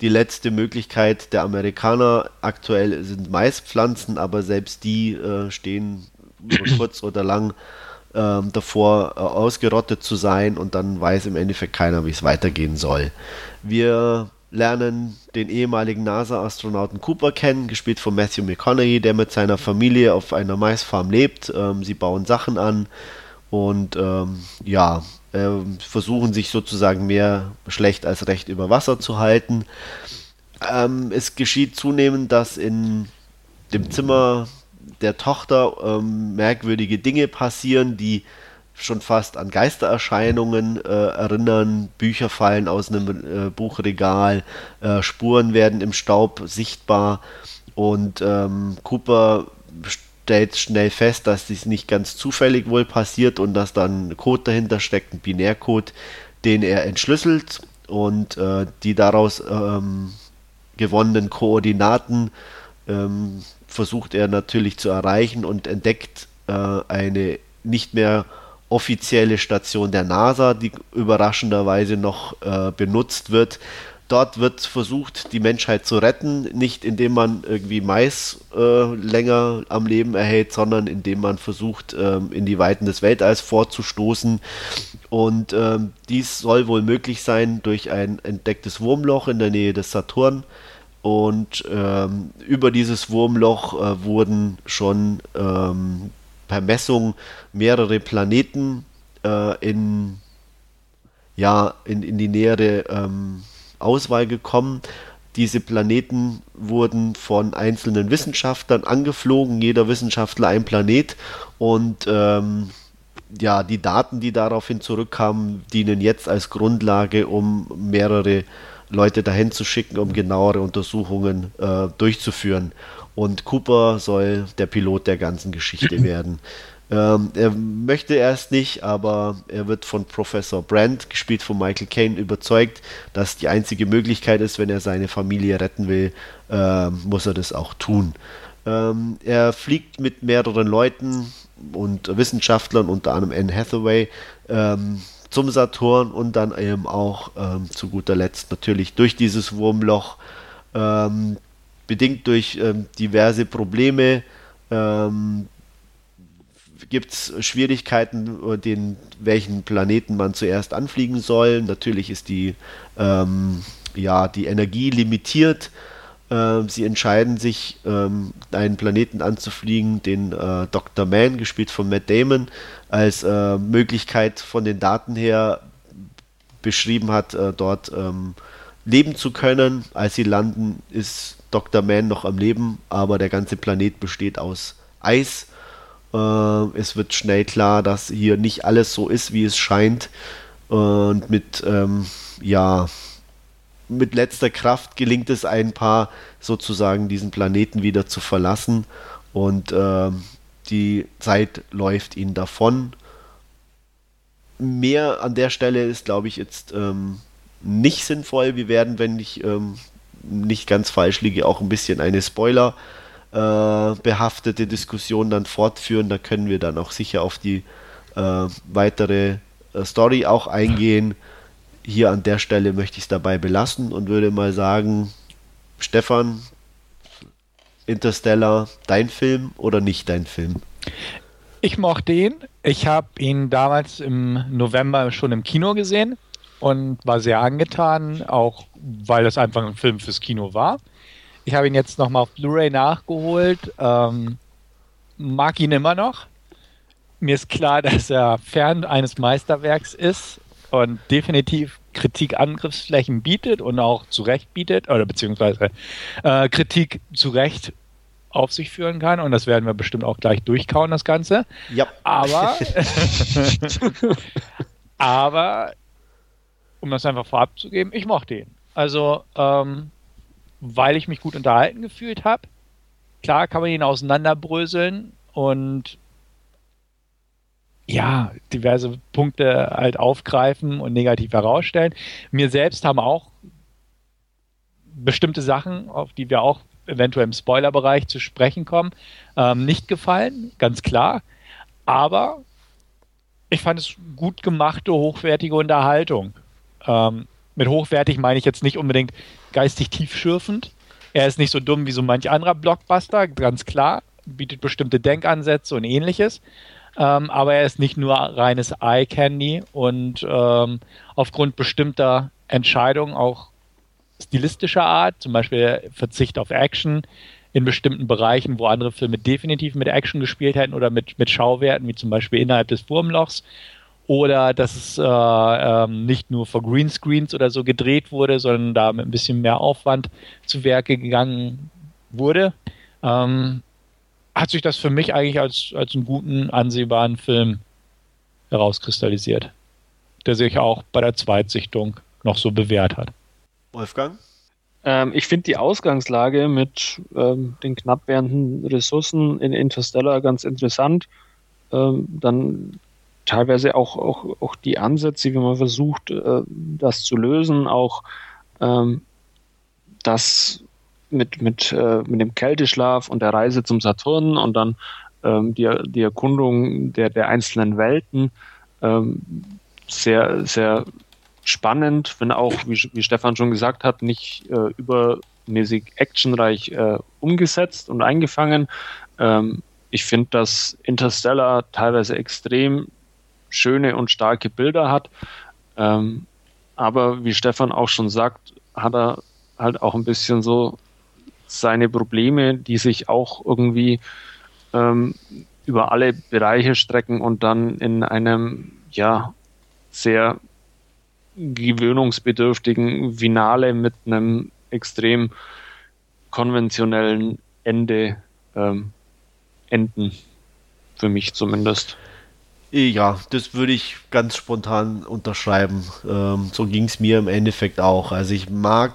Die letzte Möglichkeit der Amerikaner aktuell sind Maispflanzen, aber selbst die äh, stehen kurz oder lang ähm, davor äh, ausgerottet zu sein und dann weiß im Endeffekt keiner, wie es weitergehen soll. Wir lernen den ehemaligen NASA-Astronauten Cooper kennen, gespielt von Matthew McConaughey, der mit seiner Familie auf einer Maisfarm lebt. Ähm, sie bauen Sachen an und ähm, ja, äh, versuchen sich sozusagen mehr schlecht als recht über Wasser zu halten. Ähm, es geschieht zunehmend, dass in dem Zimmer der Tochter ähm, merkwürdige Dinge passieren, die schon fast an Geistererscheinungen äh, erinnern. Bücher fallen aus einem äh, Buchregal, äh, Spuren werden im Staub sichtbar und ähm, Cooper stellt schnell fest, dass dies nicht ganz zufällig wohl passiert und dass dann ein Code dahinter steckt, ein Binärcode, den er entschlüsselt und äh, die daraus ähm, gewonnenen Koordinaten ähm, versucht er natürlich zu erreichen und entdeckt äh, eine nicht mehr offizielle Station der NASA, die überraschenderweise noch äh, benutzt wird. Dort wird versucht, die Menschheit zu retten, nicht indem man irgendwie Mais äh, länger am Leben erhält, sondern indem man versucht, ähm, in die Weiten des Weltalls vorzustoßen. Und ähm, dies soll wohl möglich sein durch ein entdecktes Wurmloch in der Nähe des Saturn. Und ähm, über dieses Wurmloch äh, wurden schon ähm, per Messung mehrere Planeten äh, in, ja, in, in die nähere ähm, Auswahl gekommen. Diese Planeten wurden von einzelnen Wissenschaftlern angeflogen, jeder Wissenschaftler ein Planet und ähm, ja, die Daten, die daraufhin zurückkamen, dienen jetzt als Grundlage, um mehrere Leute dahin zu schicken, um genauere Untersuchungen äh, durchzuführen. Und Cooper soll der Pilot der ganzen Geschichte werden. Ähm, er möchte erst nicht, aber er wird von Professor Brandt, gespielt von Michael Caine, überzeugt, dass die einzige Möglichkeit ist, wenn er seine Familie retten will, äh, muss er das auch tun. Ähm, er fliegt mit mehreren Leuten und Wissenschaftlern, unter anderem Anne Hathaway, ähm, zum Saturn und dann eben auch ähm, zu guter Letzt natürlich durch dieses Wurmloch, ähm, bedingt durch ähm, diverse Probleme, ähm, gibt es Schwierigkeiten, äh, den, welchen Planeten man zuerst anfliegen soll. Natürlich ist die, ähm, ja, die Energie limitiert. Ähm, sie entscheiden sich, ähm, einen Planeten anzufliegen, den äh, Dr. Man, gespielt von Matt Damon, als äh, Möglichkeit von den Daten her beschrieben hat, äh, dort ähm, leben zu können. Als sie landen, ist Dr. Man noch am Leben, aber der ganze Planet besteht aus Eis äh, es wird schnell klar, dass hier nicht alles so ist, wie es scheint. Und mit, ähm, ja, mit letzter Kraft gelingt es ein paar sozusagen diesen Planeten wieder zu verlassen und äh, die Zeit läuft ihnen davon. Mehr an der Stelle ist, glaube ich, jetzt ähm, nicht sinnvoll. Wir werden, wenn ich ähm, nicht ganz falsch liege, auch ein bisschen eine Spoiler- äh, behaftete Diskussion dann fortführen. Da können wir dann auch sicher auf die äh, weitere äh, Story auch eingehen. Hier an der Stelle möchte ich es dabei belassen und würde mal sagen, Stefan, Interstellar, dein Film oder nicht dein Film? Ich mochte ihn. Ich habe ihn damals im November schon im Kino gesehen und war sehr angetan, auch weil das einfach ein Film fürs Kino war. Ich habe ihn jetzt nochmal auf Blu-ray nachgeholt. Ähm, mag ihn immer noch. Mir ist klar, dass er fern eines Meisterwerks ist und definitiv Kritik-Angriffsflächen bietet und auch zu Recht bietet, oder beziehungsweise äh, Kritik zu Recht auf sich führen kann. Und das werden wir bestimmt auch gleich durchkauen, das Ganze. Ja. Aber, aber, um das einfach vorab zu geben, ich mochte ihn. Also, ähm, weil ich mich gut unterhalten gefühlt habe. Klar kann man ihn auseinanderbröseln und ja, diverse Punkte halt aufgreifen und negativ herausstellen. Mir selbst haben auch bestimmte Sachen, auf die wir auch eventuell im Spoilerbereich zu sprechen kommen, ähm, nicht gefallen, ganz klar. Aber ich fand es gut gemachte, hochwertige Unterhaltung. Ähm, mit hochwertig meine ich jetzt nicht unbedingt geistig tiefschürfend. Er ist nicht so dumm wie so manch anderer Blockbuster, ganz klar, bietet bestimmte Denkansätze und ähnliches. Ähm, aber er ist nicht nur reines Eye Candy und ähm, aufgrund bestimmter Entscheidungen auch stilistischer Art, zum Beispiel Verzicht auf Action in bestimmten Bereichen, wo andere Filme definitiv mit Action gespielt hätten oder mit, mit Schauwerten, wie zum Beispiel innerhalb des Wurmlochs oder dass es äh, ähm, nicht nur vor Greenscreens oder so gedreht wurde, sondern da mit ein bisschen mehr Aufwand zu Werke gegangen wurde, ähm, hat sich das für mich eigentlich als, als einen guten, ansehbaren Film herauskristallisiert, der sich auch bei der Zweitsichtung noch so bewährt hat. Wolfgang? Ähm, ich finde die Ausgangslage mit ähm, den knapp werdenden Ressourcen in Interstellar ganz interessant. Ähm, dann teilweise auch, auch, auch die Ansätze, wie man versucht, äh, das zu lösen, auch ähm, dass mit, mit, äh, mit dem Kälteschlaf und der Reise zum Saturn und dann ähm, die, die Erkundung der, der einzelnen Welten ähm, sehr, sehr spannend, wenn auch, wie, wie Stefan schon gesagt hat, nicht äh, übermäßig actionreich äh, umgesetzt und eingefangen. Ähm, ich finde, dass Interstellar teilweise extrem schöne und starke Bilder hat. Ähm, aber wie Stefan auch schon sagt, hat er halt auch ein bisschen so seine Probleme, die sich auch irgendwie ähm, über alle Bereiche strecken und dann in einem ja sehr gewöhnungsbedürftigen Finale mit einem extrem konventionellen Ende ähm, enden. Für mich zumindest. Ja, das würde ich ganz spontan unterschreiben. Ähm, so ging es mir im Endeffekt auch. Also ich mag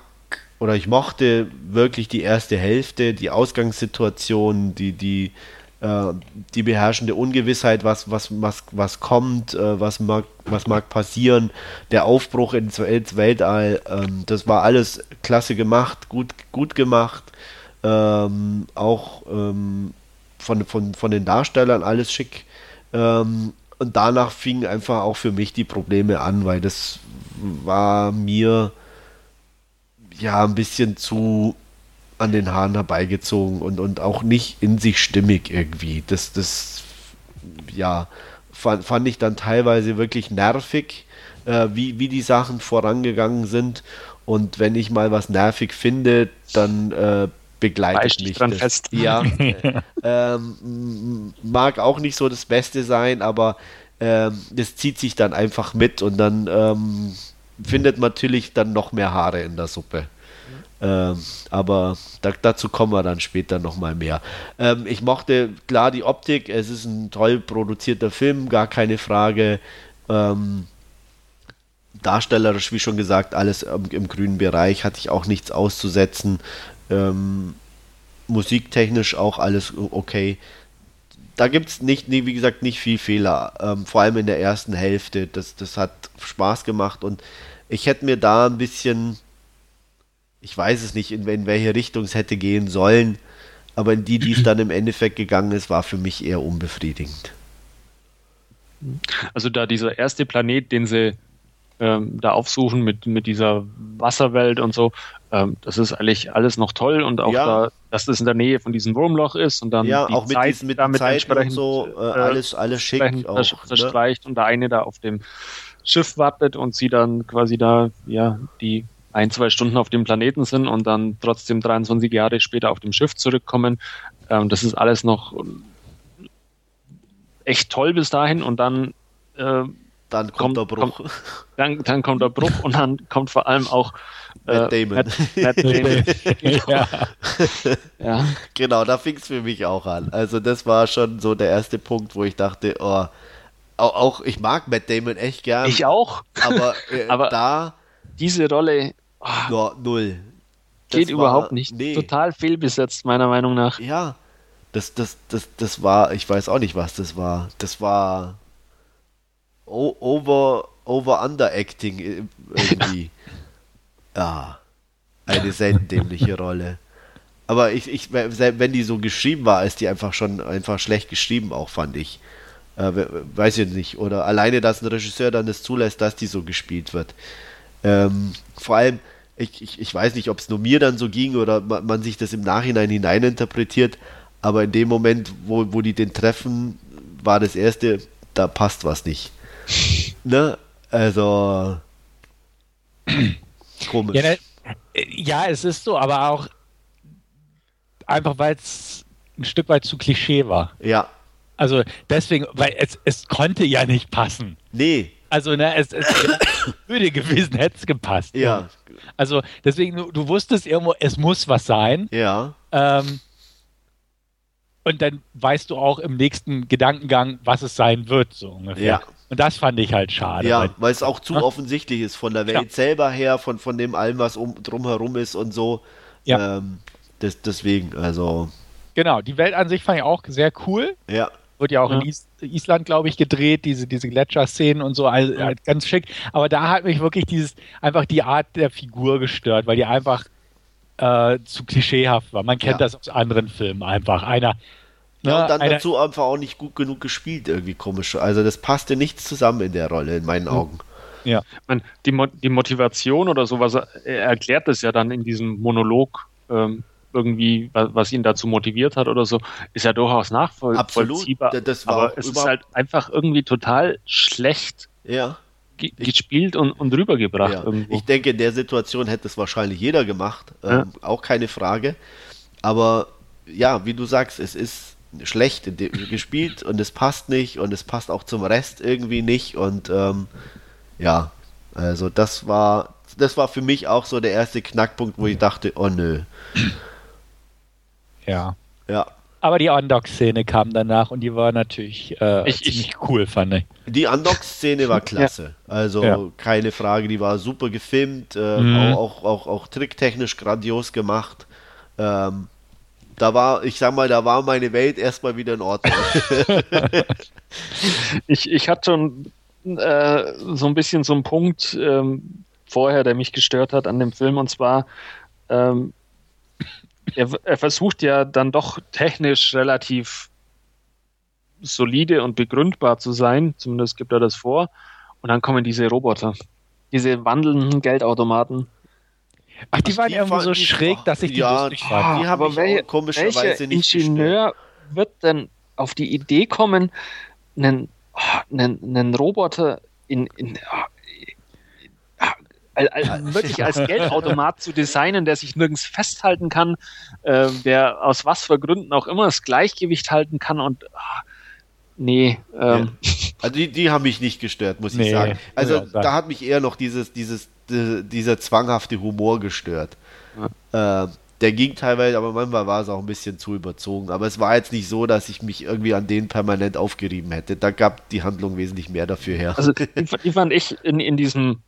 oder ich mochte wirklich die erste Hälfte, die Ausgangssituation, die, die, äh, die beherrschende Ungewissheit, was, was, was, was kommt, äh, was, mag, was mag passieren, der Aufbruch ins, Weltall, ähm, das war alles klasse gemacht, gut, gut gemacht. Ähm, auch ähm, von, von, von den Darstellern alles schick. Ähm, und danach fingen einfach auch für mich die Probleme an, weil das war mir ja ein bisschen zu an den Haaren herbeigezogen und, und auch nicht in sich stimmig irgendwie. Das, das ja, fand, fand ich dann teilweise wirklich nervig, äh, wie, wie die Sachen vorangegangen sind. Und wenn ich mal was nervig finde, dann äh, begleitet mich dran das. Fest. Ja, ähm, mag auch nicht so das Beste sein, aber ähm, das zieht sich dann einfach mit und dann ähm, findet man natürlich dann noch mehr Haare in der Suppe. Ähm, aber da, dazu kommen wir dann später nochmal mehr. Ähm, ich mochte klar die Optik, es ist ein toll produzierter Film, gar keine Frage. Ähm, darstellerisch, wie schon gesagt, alles im, im, grünen Bereich, hatte ich auch nichts auszusetzen. Ähm, musiktechnisch auch alles okay. Da gibt es nicht, nee, wie gesagt, nicht viel Fehler. Ähm, vor allem in der ersten Hälfte. Das, das hat Spaß gemacht und ich hätte mir da ein bisschen, ich weiß es nicht, in, in welche Richtung es hätte gehen sollen, aber in die, die es dann im Endeffekt gegangen ist, war für mich eher unbefriedigend. Also da dieser erste Planet, den sie ähm, da aufsuchen mit, mit dieser Wasserwelt und so, ähm, das ist eigentlich alles noch toll und auch ja. da, dass das in der Nähe von diesem Wurmloch ist und dann ja, auch mit, Zeit, diesen, mit damit Zeit entsprechend so, äh, alles, alles schick auch, verstreicht ne? und der eine da auf dem Schiff wartet und sie dann quasi da, ja, die ein, zwei Stunden auf dem Planeten sind und dann trotzdem 23 Jahre später auf dem Schiff zurückkommen. Ähm, das ist alles noch echt toll bis dahin und dann äh, dann kommt, kommt, der Bruch. Kommt, dann, dann kommt der Bruch und dann kommt vor allem auch äh, Matt Damon. Matt, Matt Damon. genau. Ja. ja. Genau, da fing es für mich auch an. Also das war schon so der erste Punkt, wo ich dachte, oh, auch, auch ich mag Matt Damon echt gern. Ich auch. Aber, äh, aber da diese Rolle oh, no, null. geht war, überhaupt nicht. Nee. Total fehlbesetzt meiner Meinung nach. Ja. Das, das, das, das war, ich weiß auch nicht, was das war. Das war over, over underacting irgendwie. ja, eine sehr dämliche Rolle. Aber ich, ich, wenn die so geschrieben war, ist die einfach schon einfach schlecht geschrieben, auch fand ich. Äh, weiß ich nicht. Oder alleine, dass ein Regisseur dann das zulässt, dass die so gespielt wird. Ähm, vor allem, ich, ich, ich weiß nicht, ob es nur mir dann so ging oder man, man, sich das im Nachhinein hineininterpretiert, aber in dem Moment, wo, wo die den treffen, war das erste, da passt was nicht. ne? Also. komisch. Ja, ne, ja, es ist so, aber auch einfach, weil es ein Stück weit zu Klischee war. Ja. Also deswegen, weil es, es konnte ja nicht passen. Nee. Also, ne, es, es würde gewesen, hätte es gepasst. Ja. Also deswegen, du, du, wusstest irgendwo, es muss was sein. Ja. Ähm, und dann weißt du auch im nächsten Gedankengang, was es sein wird, so ungefähr. Ja. Und das fand ich halt schade. Ja, weil, es auch zu ja. offensichtlich ist von der Welt ja. selber her, von, von dem allem, was um, drumherum ist und so. Ja. Ähm, das, deswegen, also. Genau, die Welt an sich fand ich auch sehr cool. Ja. Wird ja auch ja. in Is Island, glaube ich, gedreht, diese, diese Gletscher-Szenen und so, also, ja. halt ganz schick. Aber da hat mich wirklich dieses, einfach die Art der Figur gestört, weil die einfach äh, zu klischeehaft war. Man kennt Ja. das aus anderen Filmen einfach. Einer. Ja, ne, und dann einer- dazu einfach auch nicht gut genug gespielt, irgendwie komisch. Also das passte nichts zusammen in der Rolle, in meinen Augen. ja. Meine, die, Mo die Motivation oder sowas, er erklärt es ja dann in diesem Monolog ähm, irgendwie, was, ihn dazu motiviert hat oder so, ist ja durchaus Absolut. nachvollziehbar. Da- das war aber es ist halt einfach irgendwie total schlecht Ja. ge gespielt und, und rübergebracht Ja, ich denke, in der Situation hätte es wahrscheinlich jeder gemacht, ähm, auch keine Frage. Aber ja, wie du sagst, es ist schlecht gespielt und es passt nicht und es passt auch zum Rest irgendwie nicht und ähm, ja, also das war das war für mich auch so der erste Knackpunkt, wo ich dachte, oh nö, ja. ja. Aber die Undock-Szene kam danach und die war natürlich äh, Ich- ich- ziemlich cool, fand ich. Die Undock-Szene war klasse. Also Ja. keine Frage, die war super gefilmt, äh, Mhm. auch, auch, auch, auch tricktechnisch grandios gemacht. Ähm, da war, ich sag mal, da war meine Welt erstmal wieder in Ordnung. Ich, ich hatte schon äh, so ein bisschen so einen Punkt ähm, vorher, der mich gestört hat an dem Film, und zwar, ähm, er, er versucht ja dann doch technisch relativ solide und begründbar zu sein, zumindest gibt er das vor, und dann kommen diese Roboter, diese wandelnden Geldautomaten. Ach, die Ach, waren die irgendwie so schräg, dass ich die ja, lustig fand. die habe ich wel- auch komischerweise welcher nicht Ingenieur wird denn auf die Idee kommen, einen, ah, einen, einen Roboter in, in ah, ah, al- al- wirklich als Geldautomat zu designen, der sich nirgends festhalten kann, äh, der aus was für Gründen auch immer das Gleichgewicht halten kann und ah, nee, ähm, Also die, die haben mich nicht gestört, muss ich Nee, sagen. Also ich sagen. da hat mich eher noch dieses, dieses, di- dieser zwanghafte Humor gestört. Äh, der ging teilweise, aber manchmal war es auch ein bisschen zu überzogen. Aber es war jetzt nicht so, dass ich mich irgendwie an denen permanent aufgerieben hätte. Da gab die Handlung wesentlich mehr dafür her. Also die, die fand ich in, in diesem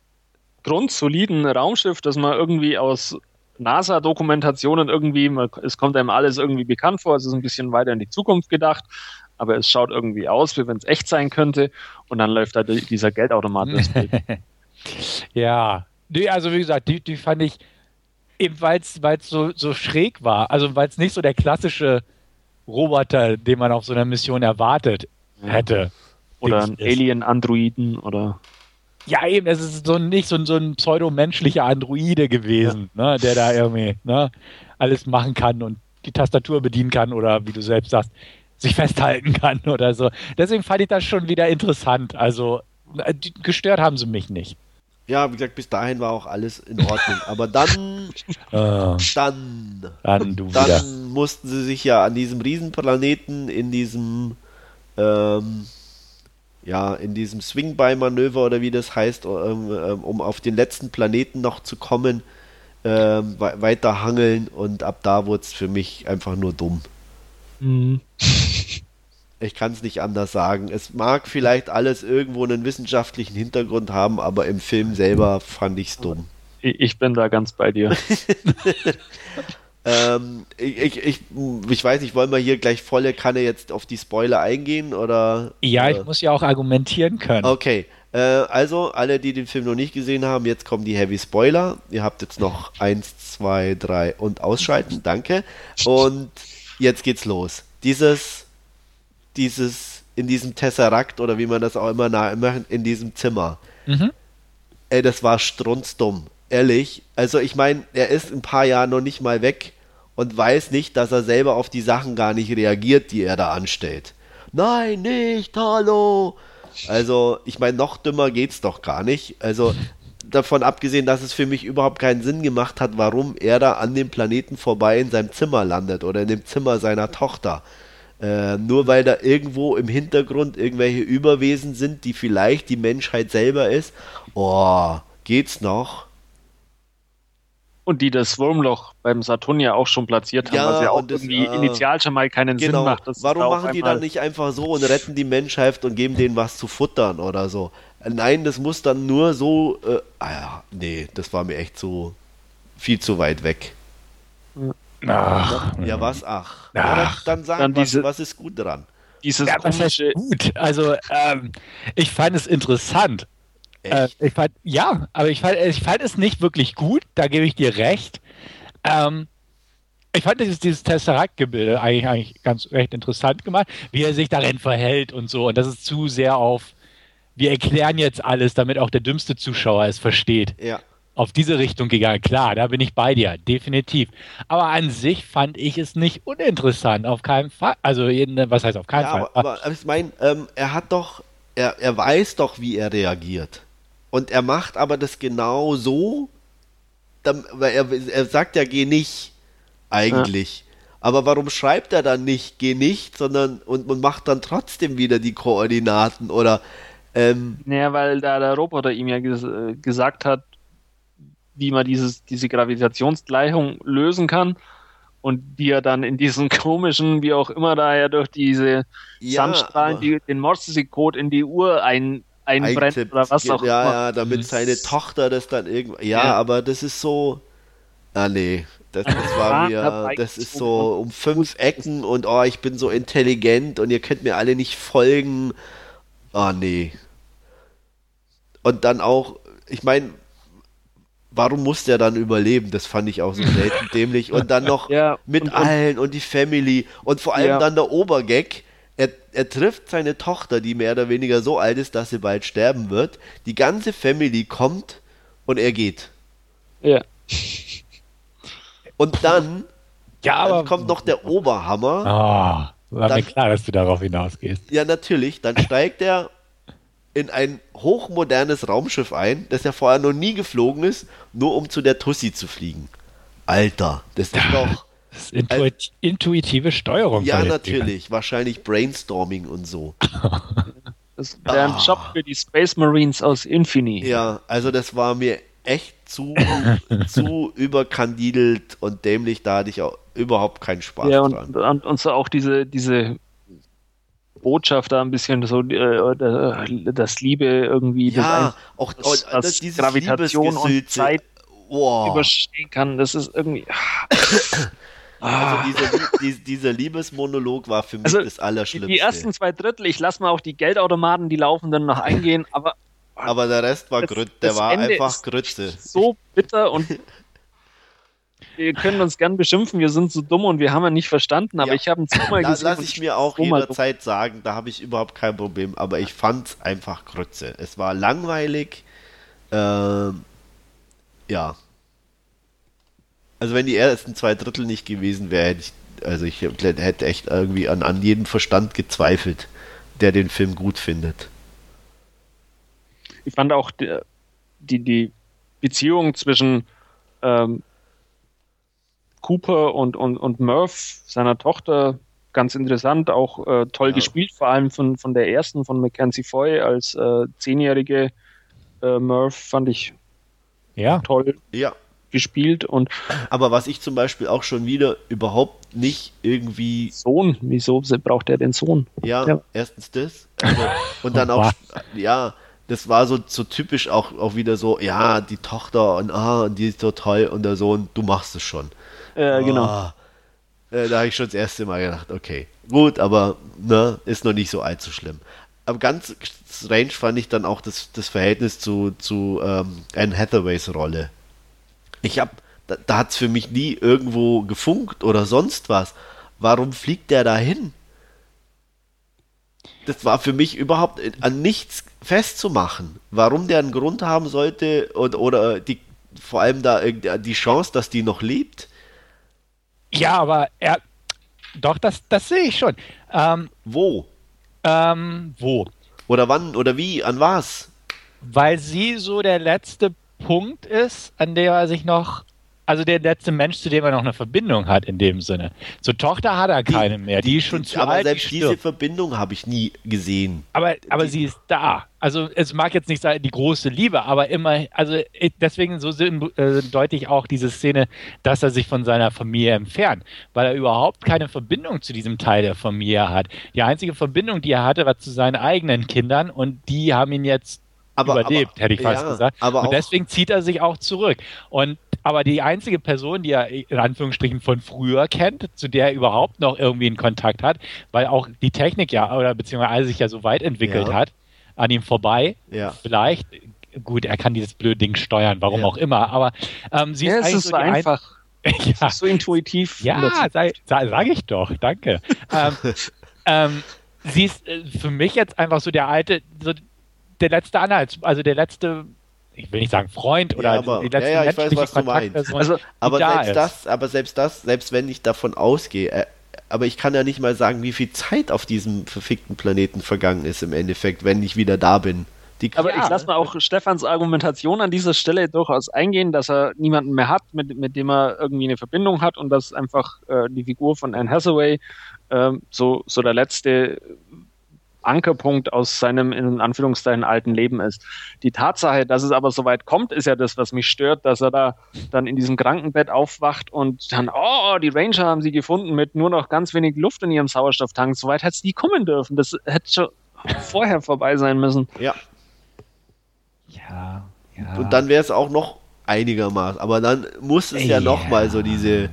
grundsoliden Raumschiff, das man irgendwie aus NASA-Dokumentationen irgendwie, man, es kommt einem alles irgendwie bekannt vor, es ist ein bisschen weiter in die Zukunft gedacht, aber es schaut irgendwie aus, wie wenn es echt sein könnte und dann läuft da die- dieser Geldautomat. Ja, nee, also wie gesagt, die, die fand ich, eben weil es so, so schräg war, also weil es nicht so der klassische Roboter, den man auf so einer Mission erwartet hätte. Oder ein Dings ist. Alien-Androiden oder Ja, eben, es ist so nicht so, ein- so ein pseudomenschlicher Androide gewesen, ne, der da irgendwie ne, alles machen kann und die Tastatur bedienen kann oder wie du selbst sagst, sich festhalten kann oder so. Deswegen fand ich das schon wieder interessant. Also äh, gestört haben sie mich nicht. Ja, wie gesagt, bis dahin war auch alles in Ordnung. Aber dann, Äh, dann, dann dann mussten sie sich ja an diesem Riesenplaneten in diesem, ähm, ja, in diesem Swing-By-Manöver oder wie das heißt, ähm, ähm, um auf den letzten Planeten noch zu kommen, ähm, we weiter hangeln und ab da wurde es für mich einfach nur dumm. Ich kann es nicht anders sagen. Es mag vielleicht alles irgendwo einen wissenschaftlichen Hintergrund haben, aber im Film selber fand ich es dumm. ich, ich bin da ganz bei dir. Ähm, ich, ich, ich, ich weiß nicht, wollen wir hier gleich volle Kanne jetzt auf die Spoiler eingehen oder? Ja, äh, ich muss ja auch argumentieren können. Okay, äh, also alle, die den Film noch nicht gesehen haben, jetzt kommen die Heavy Spoiler. Ihr habt jetzt noch eins, zwei, drei und ausschalten, danke. Und jetzt geht's los. Dieses, dieses, in diesem Tesseract oder wie man das auch immer na- in diesem Zimmer. Mhm. Ey, das war strunzdumm. Ehrlich. Also ich meine, er ist ein paar Jahre noch nicht mal weg und weiß nicht, dass er selber auf die Sachen gar nicht reagiert, die er da anstellt. Nein, nicht, hallo. Also, ich meine, noch dümmer geht's doch gar nicht. Also, davon abgesehen, dass es für mich überhaupt keinen Sinn gemacht hat, warum er da an dem Planeten vorbei in seinem Zimmer landet oder in dem Zimmer seiner Tochter. Äh, nur weil da irgendwo im Hintergrund irgendwelche Überwesen sind, die vielleicht die Menschheit selber ist. Oh, geht's noch? Und die das Wurmloch beim Saturn ja auch schon platziert haben, Ja, was ja auch und das, irgendwie äh, initial schon mal keinen Sinn Genau. macht. dass Warum da machen die dann nicht einfach so und retten die Menschheit und geben denen was zu futtern oder so? Äh, Nein, das muss dann nur so. Äh, ah ja, nee, das war mir echt so viel zu weit weg. Ach, Ja, was? Ach. Ach. Ja, dann, dann sag, Dann was, diese- was ist gut dran? Dieses ja, komische, gut? Also, ähm, ich fand es interessant. Äh, ich fand, ja, aber ich fand, ich fand es nicht wirklich gut, da gebe ich dir recht. Ähm, ich fand dieses, dieses Tesseract-Gebilde eigentlich, eigentlich ganz recht interessant gemacht, wie er sich darin verhält und so. Und das ist zu sehr auf, wir erklären jetzt alles, damit auch der dümmste Zuschauer es versteht. Ja. Auf diese Richtung gegangen. Klar, da bin ich bei dir, definitiv. Aber an sich fand ich es nicht uninteressant, auf keinen Fall. Also, was heißt auf keinen ja, Fall? Aber, aber ich meine, ähm, er hat doch, er, er weiß doch, wie er reagiert. Und er macht aber das genau so, weil er, er sagt ja, geh nicht eigentlich. Ja. Aber warum schreibt er dann nicht, geh nicht, sondern und, und macht dann trotzdem wieder die Koordinaten oder ähm, Naja, weil da der Roboter ihm ja ges äh, gesagt hat, wie man dieses, diese Gravitationsgleichung lösen kann und wie er dann in diesen komischen, wie auch immer da ja durch diese ja, Sandstrahlen die, den Morse-Code in die Uhr ein, einbrennt oder was auch ja, immer. Ja, damit seine Tochter das dann irgendwie. Ja, ja, aber das ist so. Ah, nee. Das, das war mir, das ist so um fünf Ecken und oh, ich bin so intelligent und ihr könnt mir alle nicht folgen. Ah, oh, nee. Und dann auch, ich meine, warum muss der dann überleben? Das fand ich auch so selten dämlich. Und dann noch ja, mit und, allen und die Family und vor allem ja. dann der Obergag. Er, er trifft seine Tochter, die mehr oder weniger so alt ist, dass sie bald sterben wird. Die ganze Family kommt und er geht. Ja. Und dann, ja, dann kommt noch der Oberhammer. Ah, war dann, mir klar, dass du darauf hinausgehst. Ja, natürlich. Dann steigt er in ein hochmodernes Raumschiff ein, das ja vorher noch nie geflogen ist, nur um zu der Tussi zu fliegen. Alter, das ist doch. Das ist intuit intuitive Steuerung. Ja, natürlich. Wahrscheinlich Brainstorming und so. Das wäre ein ah. Job für die Space Marines aus Infini. Ja, also das war mir echt zu, zu überkandidelt und dämlich, da hatte ich auch überhaupt keinen Spaß ja, und, dran. Und, und so auch diese, diese Botschaft da ein bisschen so, äh, das Liebe irgendwie, ja, das auch, das, das Gravitation und Zeit wow. überstehen kann, das ist irgendwie. Also dieser, die, dieser Liebesmonolog war für mich also das Allerschlimmste. Die ersten zwei Drittel, ich lasse mal auch die Geldautomaten, die laufenden noch eingehen, aber aber der Rest war Grütze, der war Ende einfach Grütze. So bitter und wir können uns gern beschimpfen, wir sind so dumm und wir haben ja nicht verstanden, aber ja. ich habe ihn zweimal gesehen. Lass ich mir auch jederzeit sagen, da habe ich überhaupt kein Problem, aber ich fand es einfach Grütze. Es war langweilig. Ähm, ja. Also wenn die ersten zwei Drittel nicht gewesen wären, hätte ich, also ich hätte echt irgendwie an, an jeden Verstand gezweifelt, der den Film gut findet ich fand auch die, die, die Beziehung zwischen ähm, Cooper und, und, und Murph, seiner Tochter, ganz interessant, auch äh, toll ja. gespielt, vor allem von, von der ersten, von Mackenzie Foy als äh, zehnjährige äh, Murph, fand ich ja. toll ja. Gespielt. Und Aber was ich zum Beispiel auch schon wieder überhaupt nicht irgendwie. Sohn, wieso braucht er den Sohn? Ja, ja. erstens das. Also, und dann auch, ja, das war so, so typisch auch, auch wieder so, ja, die Tochter und ah, die ist so toll und der Sohn, du machst es schon. Oh, genau. Äh, da habe ich schon das erste Mal gedacht, okay, gut, aber ne, ist noch nicht so allzu schlimm. Aber ganz strange fand ich dann auch das, das Verhältnis zu, zu ähm, Anne Hathaways Rolle. Ich habe, da, da hat es für mich nie irgendwo gefunkt oder sonst was. Warum fliegt der da hin? das war für mich überhaupt an nichts festzumachen. Warum der einen Grund haben sollte oder, oder die, vor allem da die Chance, dass die noch lebt. Ja, aber er. Doch, das, das sehe ich schon. Ähm, wo? Ähm, wo? Oder wann oder wie? An was? Weil sie so der letzte Punkt ist, an der er sich noch also der letzte Mensch, zu dem er noch eine Verbindung hat in dem Sinne. Zur Tochter hat er keine die, mehr, die, die ist schon zu aber alt. Aber selbst die diese Verbindung habe ich nie gesehen. Aber, aber sie ist da. Also es mag jetzt nicht sein, die große Liebe, aber immer, also deswegen so äh, deute ich auch diese Szene, dass er sich von seiner Familie entfernt, weil er überhaupt keine Verbindung zu diesem Teil der Familie hat. Die einzige Verbindung, die er hatte, war zu seinen eigenen Kindern und die haben ihn jetzt aber, überlebt, aber, hätte ich fast ja, gesagt. und deswegen zieht er sich auch zurück. Und aber die einzige Person, die er in Anführungsstrichen von früher kennt, zu der er überhaupt noch irgendwie einen Kontakt hat, weil auch die Technik ja, oder beziehungsweise sich ja so weit entwickelt ja. hat, an ihm vorbei, ja. vielleicht, gut, er kann dieses blöde Ding steuern, warum ja. auch immer, aber ähm, sie ist, ja, ist so einfach. Ja. So intuitiv. Ja, sage sag ich doch, danke. ähm, ähm, sie ist äh, für mich jetzt einfach so der alte, so der letzte Anhalt, also der letzte ich will nicht sagen Freund oder ja, aber, die letzte ja, ja, ich weiß, was du meinst. Also, aber selbst ist. das, aber selbst das, selbst wenn ich davon ausgehe, äh, aber ich kann ja nicht mal sagen, wie viel Zeit auf diesem verfickten Planeten vergangen ist im Endeffekt, wenn ich wieder da bin. Die, aber ja. ich lasse mal auch Stefans Argumentation an dieser Stelle durchaus eingehen, dass er niemanden mehr hat, mit, mit dem er irgendwie eine Verbindung hat und dass einfach äh, die Figur von Anne Hathaway äh, so, so der letzte Ankerpunkt aus seinem in Anführungszeichen alten Leben ist. Die Tatsache, dass es aber so weit kommt, ist ja das, was mich stört, dass er da dann in diesem Krankenbett aufwacht und dann, oh, die Ranger haben sie gefunden mit nur noch ganz wenig Luft in ihrem Sauerstofftank. So weit hätte es nie kommen dürfen. Das hätte schon vorher vorbei sein müssen. Ja. Ja, ja. Und dann wäre es auch noch einigermaßen. Aber dann muss es ja, ja nochmal so diese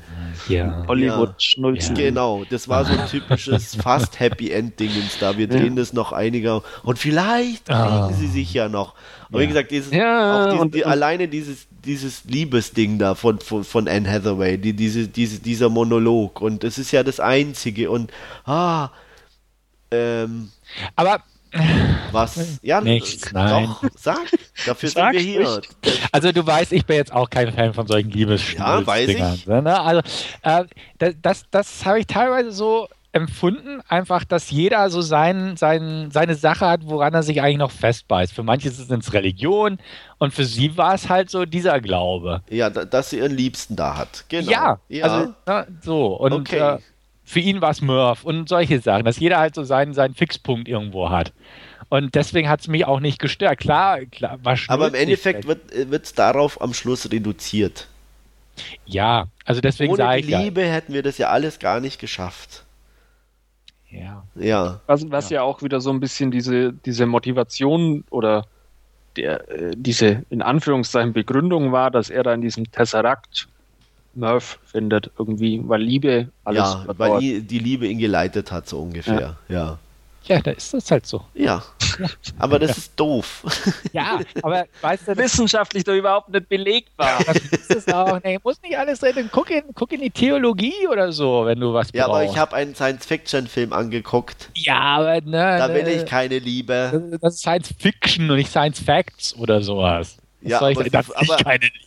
ja. Hollywood-Schnulzen. Ja. Genau, das war so ein typisches fast Happy End-Dingens da. Wir drehen das noch einiger und vielleicht kriegen oh. sie sich ja noch. Aber wie gesagt, dieses, ja, diesen, und, die, alleine dieses, dieses Liebesding da von, von, von Anne Hathaway, die, diese, diese, dieser Monolog und es ist ja das Einzige und ah, ähm, aber was? Ja, Nichts, nein. Doch, sag. Dafür sag sind wir hier. Nicht. Also du weißt, ich bin jetzt auch kein Fan von solchen Liebesschnulz Ja, weiß ich. Ne? Also äh, das, das, das habe ich teilweise so empfunden, einfach, dass jeder so sein, sein, seine Sache hat, woran er sich eigentlich noch festbeißt. Für manche ist es Religion und für sie war es halt so dieser Glaube. Ja, dass sie ihren Liebsten da hat. Genau. Ja, ja. also na, so. Und okay. äh, für ihn war es Murph und solche Sachen, dass jeder halt so seinen, seinen Fixpunkt irgendwo hat. Und deswegen hat es mich auch nicht gestört. Klar, klar war Aber im Endeffekt wird es darauf am Schluss reduziert. Ja, also deswegen sage ich. Ohne Liebe ja. hätten wir das ja alles gar nicht geschafft. Ja. Ja. Was, was ja. ja. auch wieder so ein bisschen diese, diese Motivation oder der, äh, diese in Anführungszeichen Begründung war, dass er da in diesem Tesseract Murph findet, irgendwie, weil Liebe alles. Ja, weil die, die, Liebe ihn geleitet hat, so ungefähr, ja. ja. Ja, da ist das halt so. Ja. Aber das ist doof. Ja, aber weißt du. Wissenschaftlich doch überhaupt nicht belegbar. Das ist es auch. Nee, muss nicht alles reden. Guck in, guck in die Theologie oder so, wenn du was Ja, brauchst. aber ich habe einen Science-Fiction-Film angeguckt. Ja, aber ne. Da will ne, ich keine Liebe. Das ist Science-Fiction und nicht Science-Facts oder sowas. Ja, aber, das aber,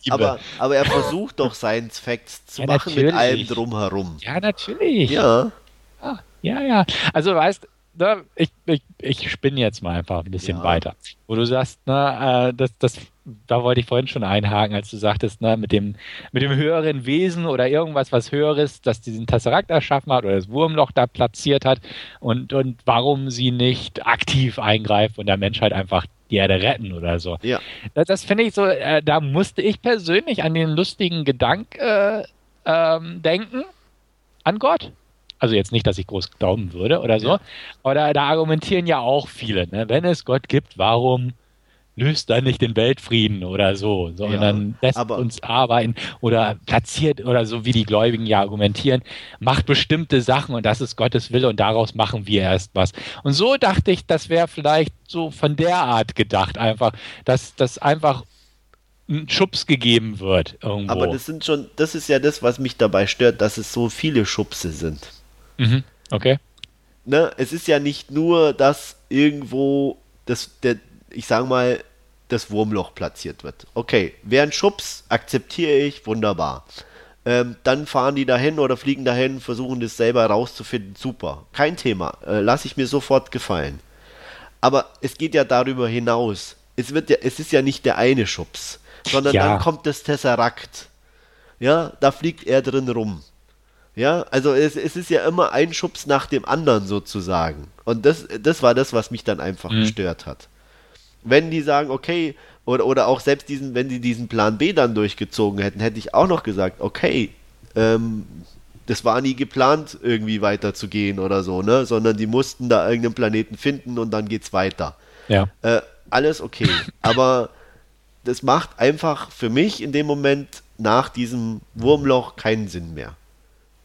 aber, aber, er versucht doch Science Facts zu ja, machen natürlich. mit allem drumherum. Ja, natürlich. Ja. Ah, ja, ja. Also weißt, ne, ich, ich, ich spinne jetzt mal einfach ein bisschen ja. weiter. Wo du sagst, na, äh, das, das, da wollte ich vorhin schon einhaken, als du sagtest, ne, mit dem, mit dem höheren Wesen oder irgendwas, was höheres, das diesen Tesseract erschaffen hat oder das Wurmloch da platziert hat und, und warum sie nicht aktiv eingreift und der Menschheit einfach die Erde retten oder so. Ja. Das, das finde ich so, äh, da musste ich persönlich an den lustigen Gedanken äh, ähm, denken, an Gott. Also jetzt nicht, dass ich groß glauben würde oder so. Ja. Aber da, da, argumentieren ja auch viele. Ne? Wenn es Gott gibt, warum löst dann nicht den Weltfrieden oder so, sondern ja, lässt aber uns arbeiten oder platziert oder so, wie die Gläubigen ja argumentieren, macht bestimmte Sachen und das ist Gottes Wille und daraus machen wir erst was. Und so dachte ich, das wäre vielleicht so von der Art gedacht, einfach, dass das einfach ein Schubs gegeben wird irgendwo. Aber das sind schon, das ist ja das, was mich dabei stört, dass es so viele Schubse sind. Mhm. Okay. Ne, es ist ja nicht nur, dass irgendwo das, der, ich sage mal, das Wurmloch platziert wird. Okay, wäre ein Schubs, akzeptiere ich, wunderbar. Ähm, dann fahren die dahin oder fliegen dahin, versuchen das selber rauszufinden, super. Kein Thema, äh, lasse ich mir sofort gefallen. Aber es geht ja darüber hinaus. Es, wird ja, es ist ja nicht der eine Schubs, sondern ja. dann kommt das Tesseract. Ja, da fliegt er drin rum. Ja, also es, es ist ja immer ein Schubs nach dem anderen sozusagen. Und das, das war das, was mich dann einfach mhm. gestört hat. Wenn die sagen, okay, oder, oder auch selbst diesen, wenn sie diesen Plan B dann durchgezogen hätten, hätte ich auch noch gesagt, okay, ähm, das war nie geplant, irgendwie weiterzugehen oder so, ne? Sondern die mussten da irgendeinen Planeten finden und dann geht's weiter. Ja. Äh, alles okay. Aber das macht einfach für mich in dem Moment nach diesem Wurmloch keinen Sinn mehr.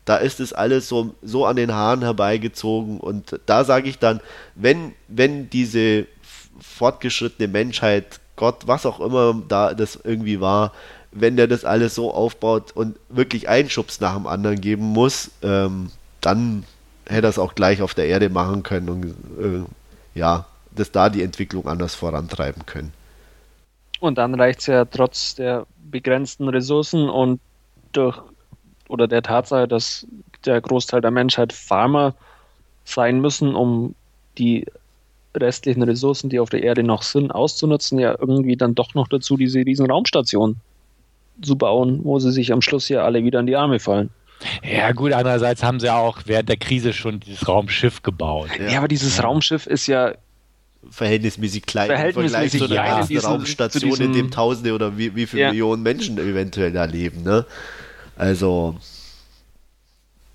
Da ist es alles so, so an den Haaren herbeigezogen und da sage ich dann, wenn, wenn diese fortgeschrittene Menschheit, Gott, was auch immer da das irgendwie war, wenn der das alles so aufbaut und wirklich einen Schubs nach dem anderen geben muss, ähm, dann hätte er es auch gleich auf der Erde machen können und äh, ja, dass da die Entwicklung anders vorantreiben können. Und dann reicht es ja trotz der begrenzten Ressourcen und durch oder der Tatsache, dass der Großteil der Menschheit Farmer sein müssen, um die restlichen Ressourcen, die auf der Erde noch sind, auszunutzen, ja irgendwie dann doch noch dazu, diese riesen Raumstation zu bauen, wo sie sich am Schluss ja alle wieder in die Arme fallen. Ja, gut, andererseits haben sie auch während der Krise schon dieses Raumschiff gebaut. Ja, ja aber dieses ja. Raumschiff ist ja verhältnismäßig klein verhältnismäßig im Vergleich zu einer ja. Raumstation, diesem, in dem Tausende oder wie, wie viele ja. Millionen Menschen eventuell da leben. Ne? Also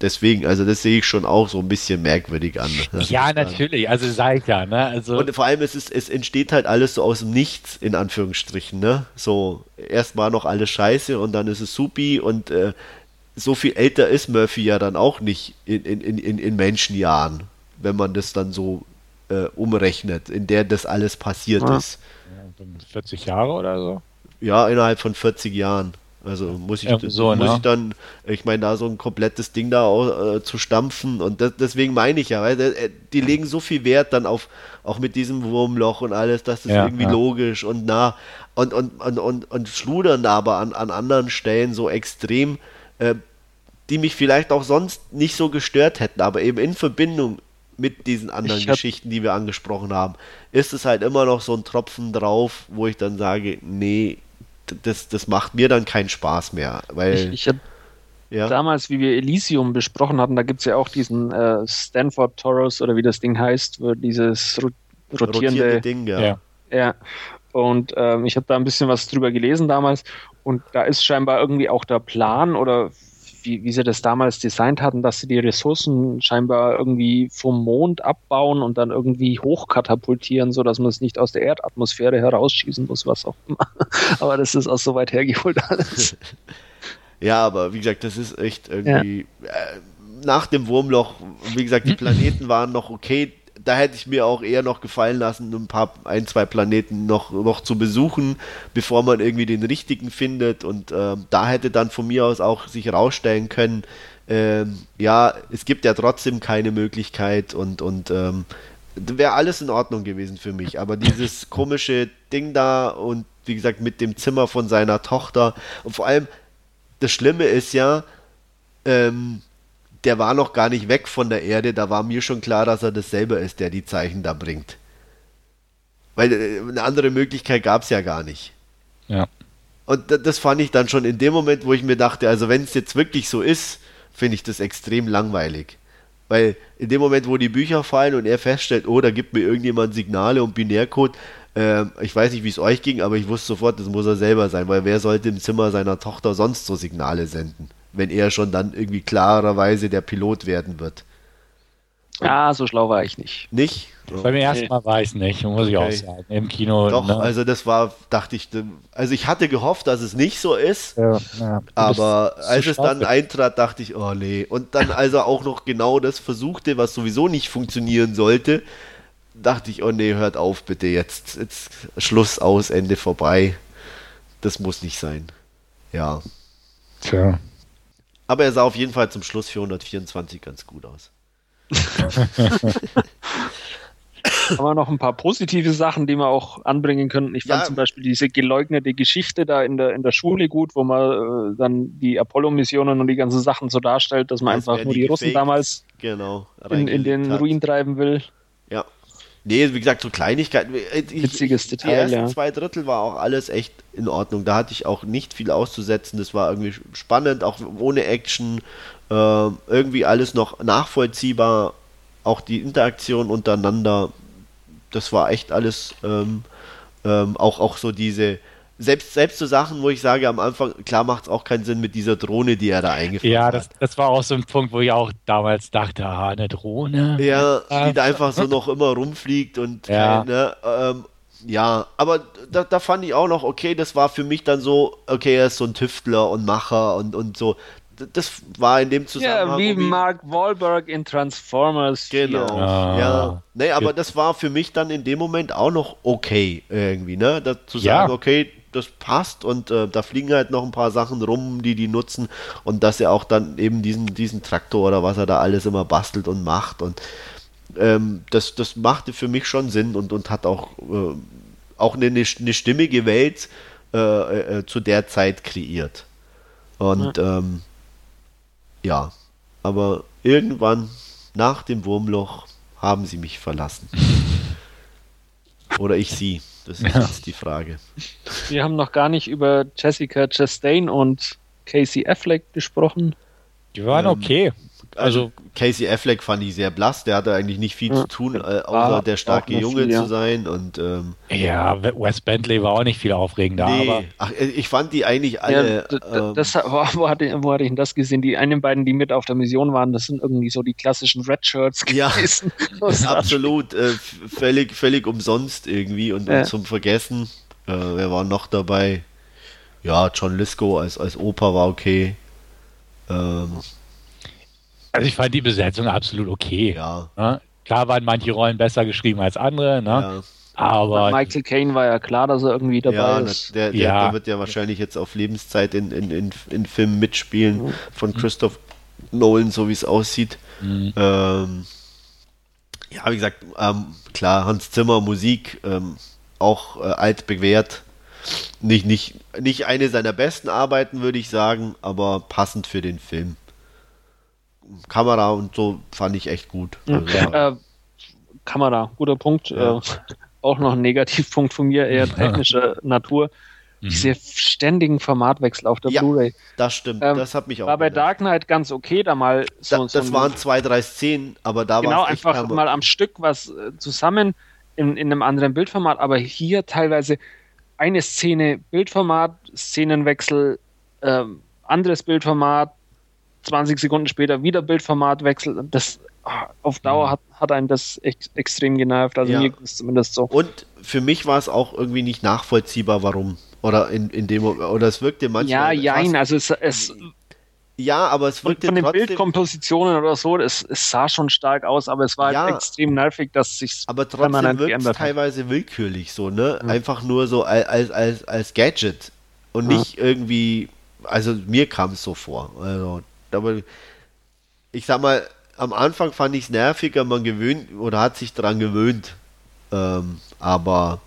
deswegen, also das sehe ich schon auch so ein bisschen merkwürdig an. Ja, natürlich, also sag ich ja, ne? Also und vor allem es ist, es entsteht halt alles so aus dem Nichts, in Anführungsstrichen, ne? So, erstmal noch alles scheiße und dann ist es supi und äh, so viel älter ist Murphy ja dann auch nicht in, in, in, in Menschenjahren, wenn man das dann so äh, umrechnet, in der das alles passiert ja. ist. 40 Jahre oder so? Ja, innerhalb von 40 Jahren. Also muss ich, so, muss ne? ich dann, ich meine, da so ein komplettes Ding da auch, äh, zu stampfen und das, deswegen meine ich ja, weil äh, die legen so viel Wert dann auf, auch mit diesem Wurmloch und alles, das ist ja, irgendwie ja. logisch und nah und, und, und, und, und schludern aber an, an anderen Stellen so extrem, äh, die mich vielleicht auch sonst nicht so gestört hätten, aber eben in Verbindung mit diesen anderen hab, Geschichten, die wir angesprochen haben, ist es halt immer noch so ein Tropfen drauf, wo ich dann sage, nee, das, das macht mir dann keinen Spaß mehr. Weil, ich, ich hab ja. damals, wie wir Elysium besprochen hatten, da gibt es ja auch diesen äh, Stanford Toros oder wie das Ding heißt, wo dieses rotierende, rotierende Ding, ja. ja. ja. Und ähm, ich habe da ein bisschen was drüber gelesen damals und da ist scheinbar irgendwie auch der Plan oder wie, wie sie das damals designt hatten, dass sie die Ressourcen scheinbar irgendwie vom Mond abbauen und dann irgendwie hochkatapultieren, sodass man es nicht aus der Erdatmosphäre herausschießen muss, was auch immer. aber das ist auch so weit hergeholt alles. ja, aber wie gesagt, das ist echt irgendwie. Ja. Äh, nach dem Wurmloch, wie gesagt, die Planeten waren noch okay da hätte ich mir auch eher noch gefallen lassen, ein paar, ein, zwei Planeten noch, noch zu besuchen, bevor man irgendwie den richtigen findet. Und äh, da hätte dann von mir aus auch sich herausstellen können, äh, ja, es gibt ja trotzdem keine Möglichkeit und, und ähm, wäre alles in Ordnung gewesen für mich. Aber dieses komische Ding da und wie gesagt mit dem Zimmer von seiner Tochter und vor allem das Schlimme ist ja, ähm, der war noch gar nicht weg von der Erde, da war mir schon klar, dass er das selber ist, der die Zeichen da bringt. Weil äh, eine andere Möglichkeit gab es ja gar nicht. Ja. Und das fand ich dann schon in dem Moment, wo ich mir dachte, also wenn es jetzt wirklich so ist, finde ich das extrem langweilig. Weil in dem Moment, wo die Bücher fallen und er feststellt, oh, da gibt mir irgendjemand Signale und Binärcode, äh, ich weiß nicht, wie es euch ging, aber ich wusste sofort, das muss er selber sein, weil wer sollte im Zimmer seiner Tochter sonst so Signale senden? Wenn er schon dann irgendwie klarerweise der Pilot werden wird. Ja, so schlau war ich nicht. Nicht? Beim ersten Mal war ich es nicht, muss ich okay. auch sagen. Im Kino. Doch, ne? also das war, dachte ich, also ich hatte gehofft, dass es nicht so ist. Ja, ja. Aber als es dann eintrat, dachte ich, oh nee. Und dann, als er auch noch genau das versuchte, was sowieso nicht funktionieren sollte, dachte ich, oh nee, hört auf bitte jetzt. Jetzt Schluss aus, Ende vorbei. Das muss nicht sein. Ja. Tja. Aber er sah auf jeden Fall zum Schluss 424 ganz gut aus. haben wir noch ein paar positive Sachen, die wir auch anbringen können. Ich fand ja. zum Beispiel diese geleugnete Geschichte da in der, in der Schule gut, wo man äh, dann die Apollo-Missionen und die ganzen Sachen so darstellt, dass man das einfach nur die, die Russen damals genau, in, in, den hat. Ruin treiben will. Nee, wie gesagt, so Kleinigkeiten. Ich, Witziges Detail. Die ersten ja. zwei Drittel war auch alles echt in Ordnung. Da hatte ich auch nicht viel auszusetzen. Das war irgendwie spannend, auch ohne Action. Äh, irgendwie alles noch nachvollziehbar. Auch die Interaktion untereinander. Das war echt alles. Ähm, ähm, auch, auch so diese selbst, selbst so Sachen, wo ich sage am Anfang, klar macht es auch keinen Sinn mit dieser Drohne, die er da eingefangen ja, hat. Ja, das, das war auch so ein Punkt, wo ich auch damals dachte, ah, eine Drohne. Ja, die da einfach so noch immer rumfliegt und ja, keine, ähm, ja aber da, da fand ich auch noch, okay, das war für mich dann so, okay, er ist so ein Tüftler und Macher und, und so. Das war in dem Zusammenhang. Ja, wie Mark Wahlberg in Transformers. Genau. Ja. ja. Nee, aber das war für mich dann in dem Moment auch noch okay irgendwie, ne? Da zu sagen, ja. okay, das passt und äh, da fliegen halt noch ein paar Sachen rum, die die nutzen und dass er auch dann eben diesen, diesen Traktor oder was er da alles immer bastelt und macht und ähm, das, das machte für mich schon Sinn und, und hat auch, äh, auch eine, eine stimmige Welt äh, äh, zu der Zeit kreiert. Und ja. Ähm, ja, aber irgendwann nach dem Wurmloch haben sie mich verlassen. Oder ich sie. Das ist ja. die Frage. Wir haben noch gar nicht über Jessica Chastain und Casey Affleck gesprochen. Die waren ähm, okay. Also, also, Casey Affleck fand ich sehr blass, der hatte eigentlich nicht viel ja, zu tun, äh, außer der starke Junge viel, ja. zu sein. Und, ähm, ja, Wes Bentley war auch nicht viel aufregender. Nee. Aber Ach, äh, ich fand die eigentlich alle. Ja, das, ähm, wo, hatte, wo hatte ich denn das gesehen? Die einen beiden, die mit auf der Mission waren, das sind irgendwie so die klassischen Red Shirts gewesen. Ja, absolut. Äh, völlig, völlig umsonst irgendwie und, und zum Vergessen. Äh, wer war noch dabei? Ja, John Lisco als, als Opa war okay. Ähm, also ich fand die Besetzung absolut okay. Ja. Ne? Klar waren manche Rollen besser geschrieben als andere, ne? Ja. Aber Michael Caine war ja klar, dass er irgendwie dabei ja, ist. Der, der, ja. der wird ja wahrscheinlich jetzt auf Lebenszeit in, in, in, in Filmen mitspielen mhm. von Christoph Nolan, so wie es aussieht. Mhm. Ähm, ja, wie gesagt, ähm, klar, Hans Zimmer, Musik, ähm, auch äh, alt bewährt. Nicht, nicht, nicht eine seiner besten Arbeiten, würde ich sagen, aber passend für den Film. Kamera und so fand ich echt gut. Also, äh, Kamera, guter Punkt. Ja. Äh, auch noch ein Negativpunkt von mir, eher technischer Natur. Mhm. Ich sehe ständigen Formatwechsel auf der ja, Blu-ray. Das stimmt, ähm, das hat mich auch. War bei Dark Knight ganz okay, da mal so. Da, das so waren zwei, drei Szenen, aber da war Genau, einfach mal am Stück was äh, zusammen in, in einem anderen Bildformat, aber hier teilweise eine Szene Bildformat, Szenenwechsel, ähm, anderes Bildformat, 20 Sekunden später wieder Bildformatwechsel. Das ah, auf Dauer mhm. hat, hat einen das echt extrem genervt. Also ja. mir ist zumindest so. Und für mich war es auch irgendwie nicht nachvollziehbar, warum. Oder in, in dem oder es wirkte manchmal. Ja, jein, also es, es ja, aber es wirkte von den trotzdem, Bildkompositionen oder so, es, es, sah schon stark aus, aber es war ja, halt extrem nervig, dass sich aber trotzdem wirkt es teilweise willkürlich so, ne? Mhm. Einfach nur so als als als Gadget und nicht irgendwie, also mir kam es so vor. Also aber ich sag mal, am Anfang fand ich es nerviger, man gewöhnt oder hat sich daran gewöhnt. Ähm, aber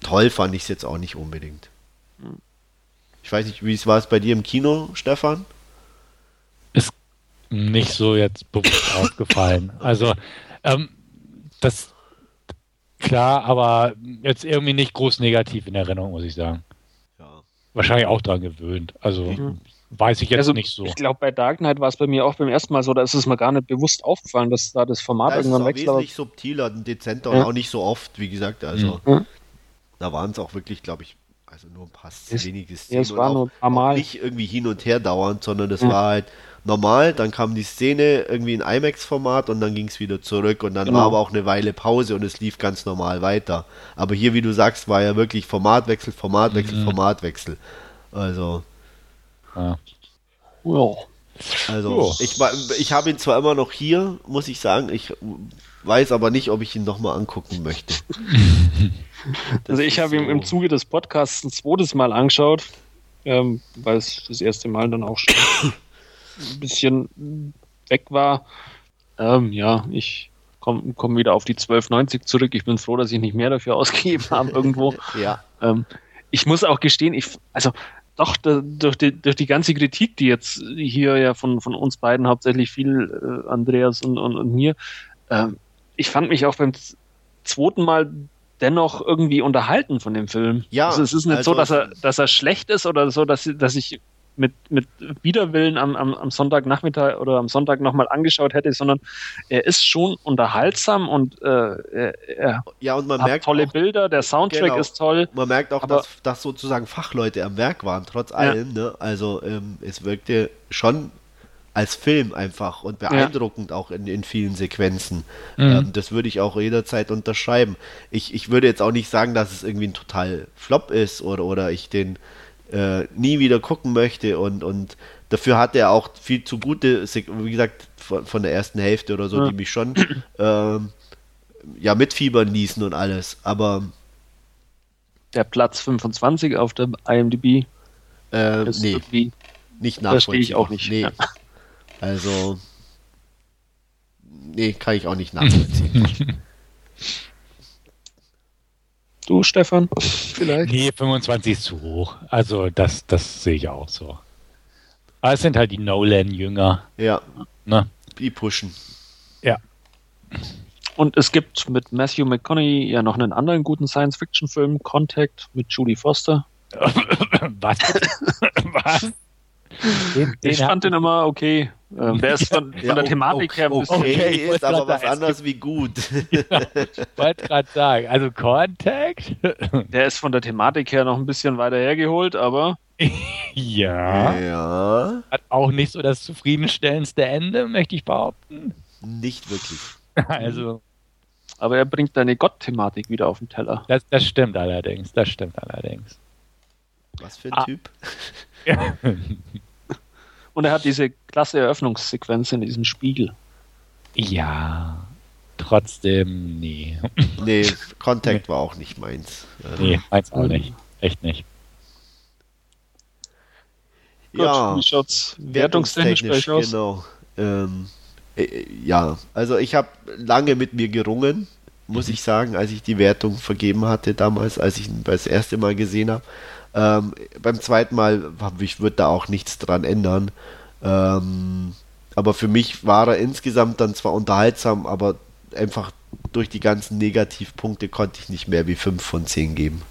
toll fand ich es jetzt auch nicht unbedingt. Ich weiß nicht, wie es war es bei dir im Kino, Stefan? Ist nicht so jetzt bewusst aufgefallen. Also, ähm, das klar, aber jetzt irgendwie nicht groß negativ in Erinnerung, muss ich sagen. Ja. Wahrscheinlich auch daran gewöhnt. Also, mhm. Weiß ich jetzt also, nicht so. Ich glaube, bei Dark Knight war es bei mir auch beim ersten Mal so, da ist es mir gar nicht bewusst aufgefallen, dass da das Format da irgendwann wechselt. wesentlich subtiler, dezenter ja. und auch nicht so oft, wie gesagt. Also, mhm. da waren es auch wirklich, glaube ich, also nur ein paar es, wenige Szenen. Ja, es war nur ein paar Mal. Nicht irgendwie hin und her dauernd, sondern es ja. war halt normal, dann kam die Szene irgendwie in IMAX-Format und dann ging es wieder zurück und dann genau. war aber auch eine Weile Pause und es lief ganz normal weiter. Aber hier, wie du sagst, war ja wirklich Formatwechsel, Formatwechsel, mhm. Formatwechsel. Also. Ja. ja. Also, ich, ich habe ihn zwar immer noch hier, muss ich sagen, ich weiß aber nicht, ob ich ihn nochmal angucken möchte. also, ich habe so. ihn im Zuge des Podcasts ein zweites Mal angeschaut, ähm, weil es das erste Mal dann auch schon ein bisschen weg war. Ähm, ja, ich komme komm wieder auf die 12,90 zurück. Ich bin froh, dass ich nicht mehr dafür ausgegeben habe irgendwo. ja. Ähm, ich muss auch gestehen, ich, also doch durch die, durch die ganze Kritik, die jetzt hier ja von, von uns beiden hauptsächlich viel, äh, Andreas und, und, und mir, äh, ich fand mich auch beim zweiten Mal dennoch irgendwie unterhalten von dem Film. Ja, also es ist nicht also so, dass er, dass er schlecht ist oder so, dass, dass ich mit, mit Widerwillen am, am, am Sonntagnachmittag oder am Sonntag nochmal angeschaut hätte, sondern er ist schon unterhaltsam und äh, er, er ja, und man hat merkt tolle auch, Bilder, der Soundtrack genau, ist toll. Man merkt auch, aber, dass, dass sozusagen Fachleute am Werk waren, trotz allem. Ja. Ne? Also ähm, es wirkte schon als Film einfach und beeindruckend ja. auch in, in vielen Sequenzen. Mhm. Ähm, das würde ich auch jederzeit unterschreiben. Ich, ich würde jetzt auch nicht sagen, dass es irgendwie ein total Flop ist oder, oder ich den äh, nie wieder gucken möchte und, und dafür hat er auch viel zu gute, wie gesagt, von, von der ersten Hälfte oder so, ja. die mich schon ähm, ja mitfiebern ließen und alles. Aber der Platz 25 auf der IMDb ist nee, nicht verstehe ich nachvollziehbar. auch nicht. Nee. Ja. Also, nee, kann ich auch nicht nachvollziehen. Du, Stefan, vielleicht? Nee, 25 ist zu hoch. Also das, das sehe ich auch so. Aber es sind halt die Nolan-Jünger. ja, Ne? die pushen. Und es gibt mit Matthew McConaughey ja noch einen anderen guten Science-Fiction-Film, Contact, mit Julie Foster. Was? Was? Den, den ich fand den immer okay. Ähm, der ist von, von Ja, der o- Thematik her ein okay, bisschen. Okay, ich ist aber was anderes wie gut. wollte gerade sagen. Also Contact? Der ist von der Thematik her noch ein bisschen weiter hergeholt, aber ja. ja, Hat auch nicht so das zufriedenstellendste Ende, möchte ich behaupten. nicht wirklich. Also, Aber er bringt deine Gott-Thematik wieder auf den Teller. das, das stimmt allerdings. Das stimmt allerdings. Was für ein Ah. Typ. Und er hat diese klasse Eröffnungssequenz in diesem Spiegel. ja. Trotzdem, nee. Nee, Contact war auch nicht meins. Ähm, Nee, meins auch nicht. Echt nicht. Gut, Ja, wie schaut's wertungstechnisch aus? Genau. Ähm, äh, ja, also ich habe lange mit mir gerungen, muss ich sagen, als ich die Wertung vergeben hatte damals, als ich ihn das erste Mal gesehen habe. Ähm, beim zweiten Mal, ich würde da auch nichts dran ändern. Ähm, aber für mich war er insgesamt dann zwar unterhaltsam, aber einfach durch die ganzen Negativpunkte konnte ich nicht mehr wie 5 von 10 geben.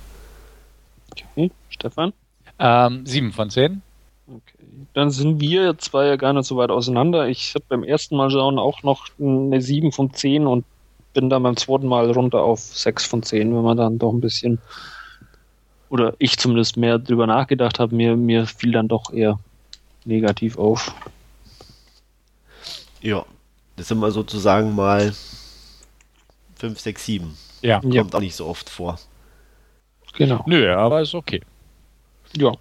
Okay, Stefan? Ähm, sieben von zehn. Okay. Dann sind wir zwei ja gar nicht so weit auseinander. Ich habe beim ersten Mal schauen auch noch eine 7 von 10 und bin dann beim zweiten Mal runter auf 6 von 10, wenn man dann doch ein bisschen, oder ich zumindest mehr drüber nachgedacht habe, mir, mir fiel dann doch eher negativ auf. Ja, das sind wir sozusagen mal 5, 6, 7. Ja. Ja. Kommt auch nicht so oft vor. Genau. Nö, aber ist okay. Ja.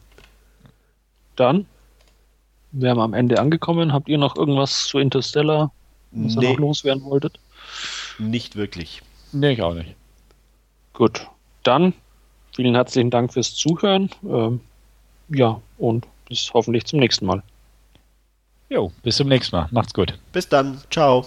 Dann wären wir am Ende angekommen. Habt ihr noch irgendwas zu Interstellar, was ihr Nee, noch loswerden wolltet? nicht wirklich. Nee, ich auch nicht. Gut. Dann vielen herzlichen Dank fürs Zuhören. Ähm, ja, und bis hoffentlich zum nächsten Mal. Jo, bis zum nächsten Mal. Macht's gut. Bis dann. Ciao.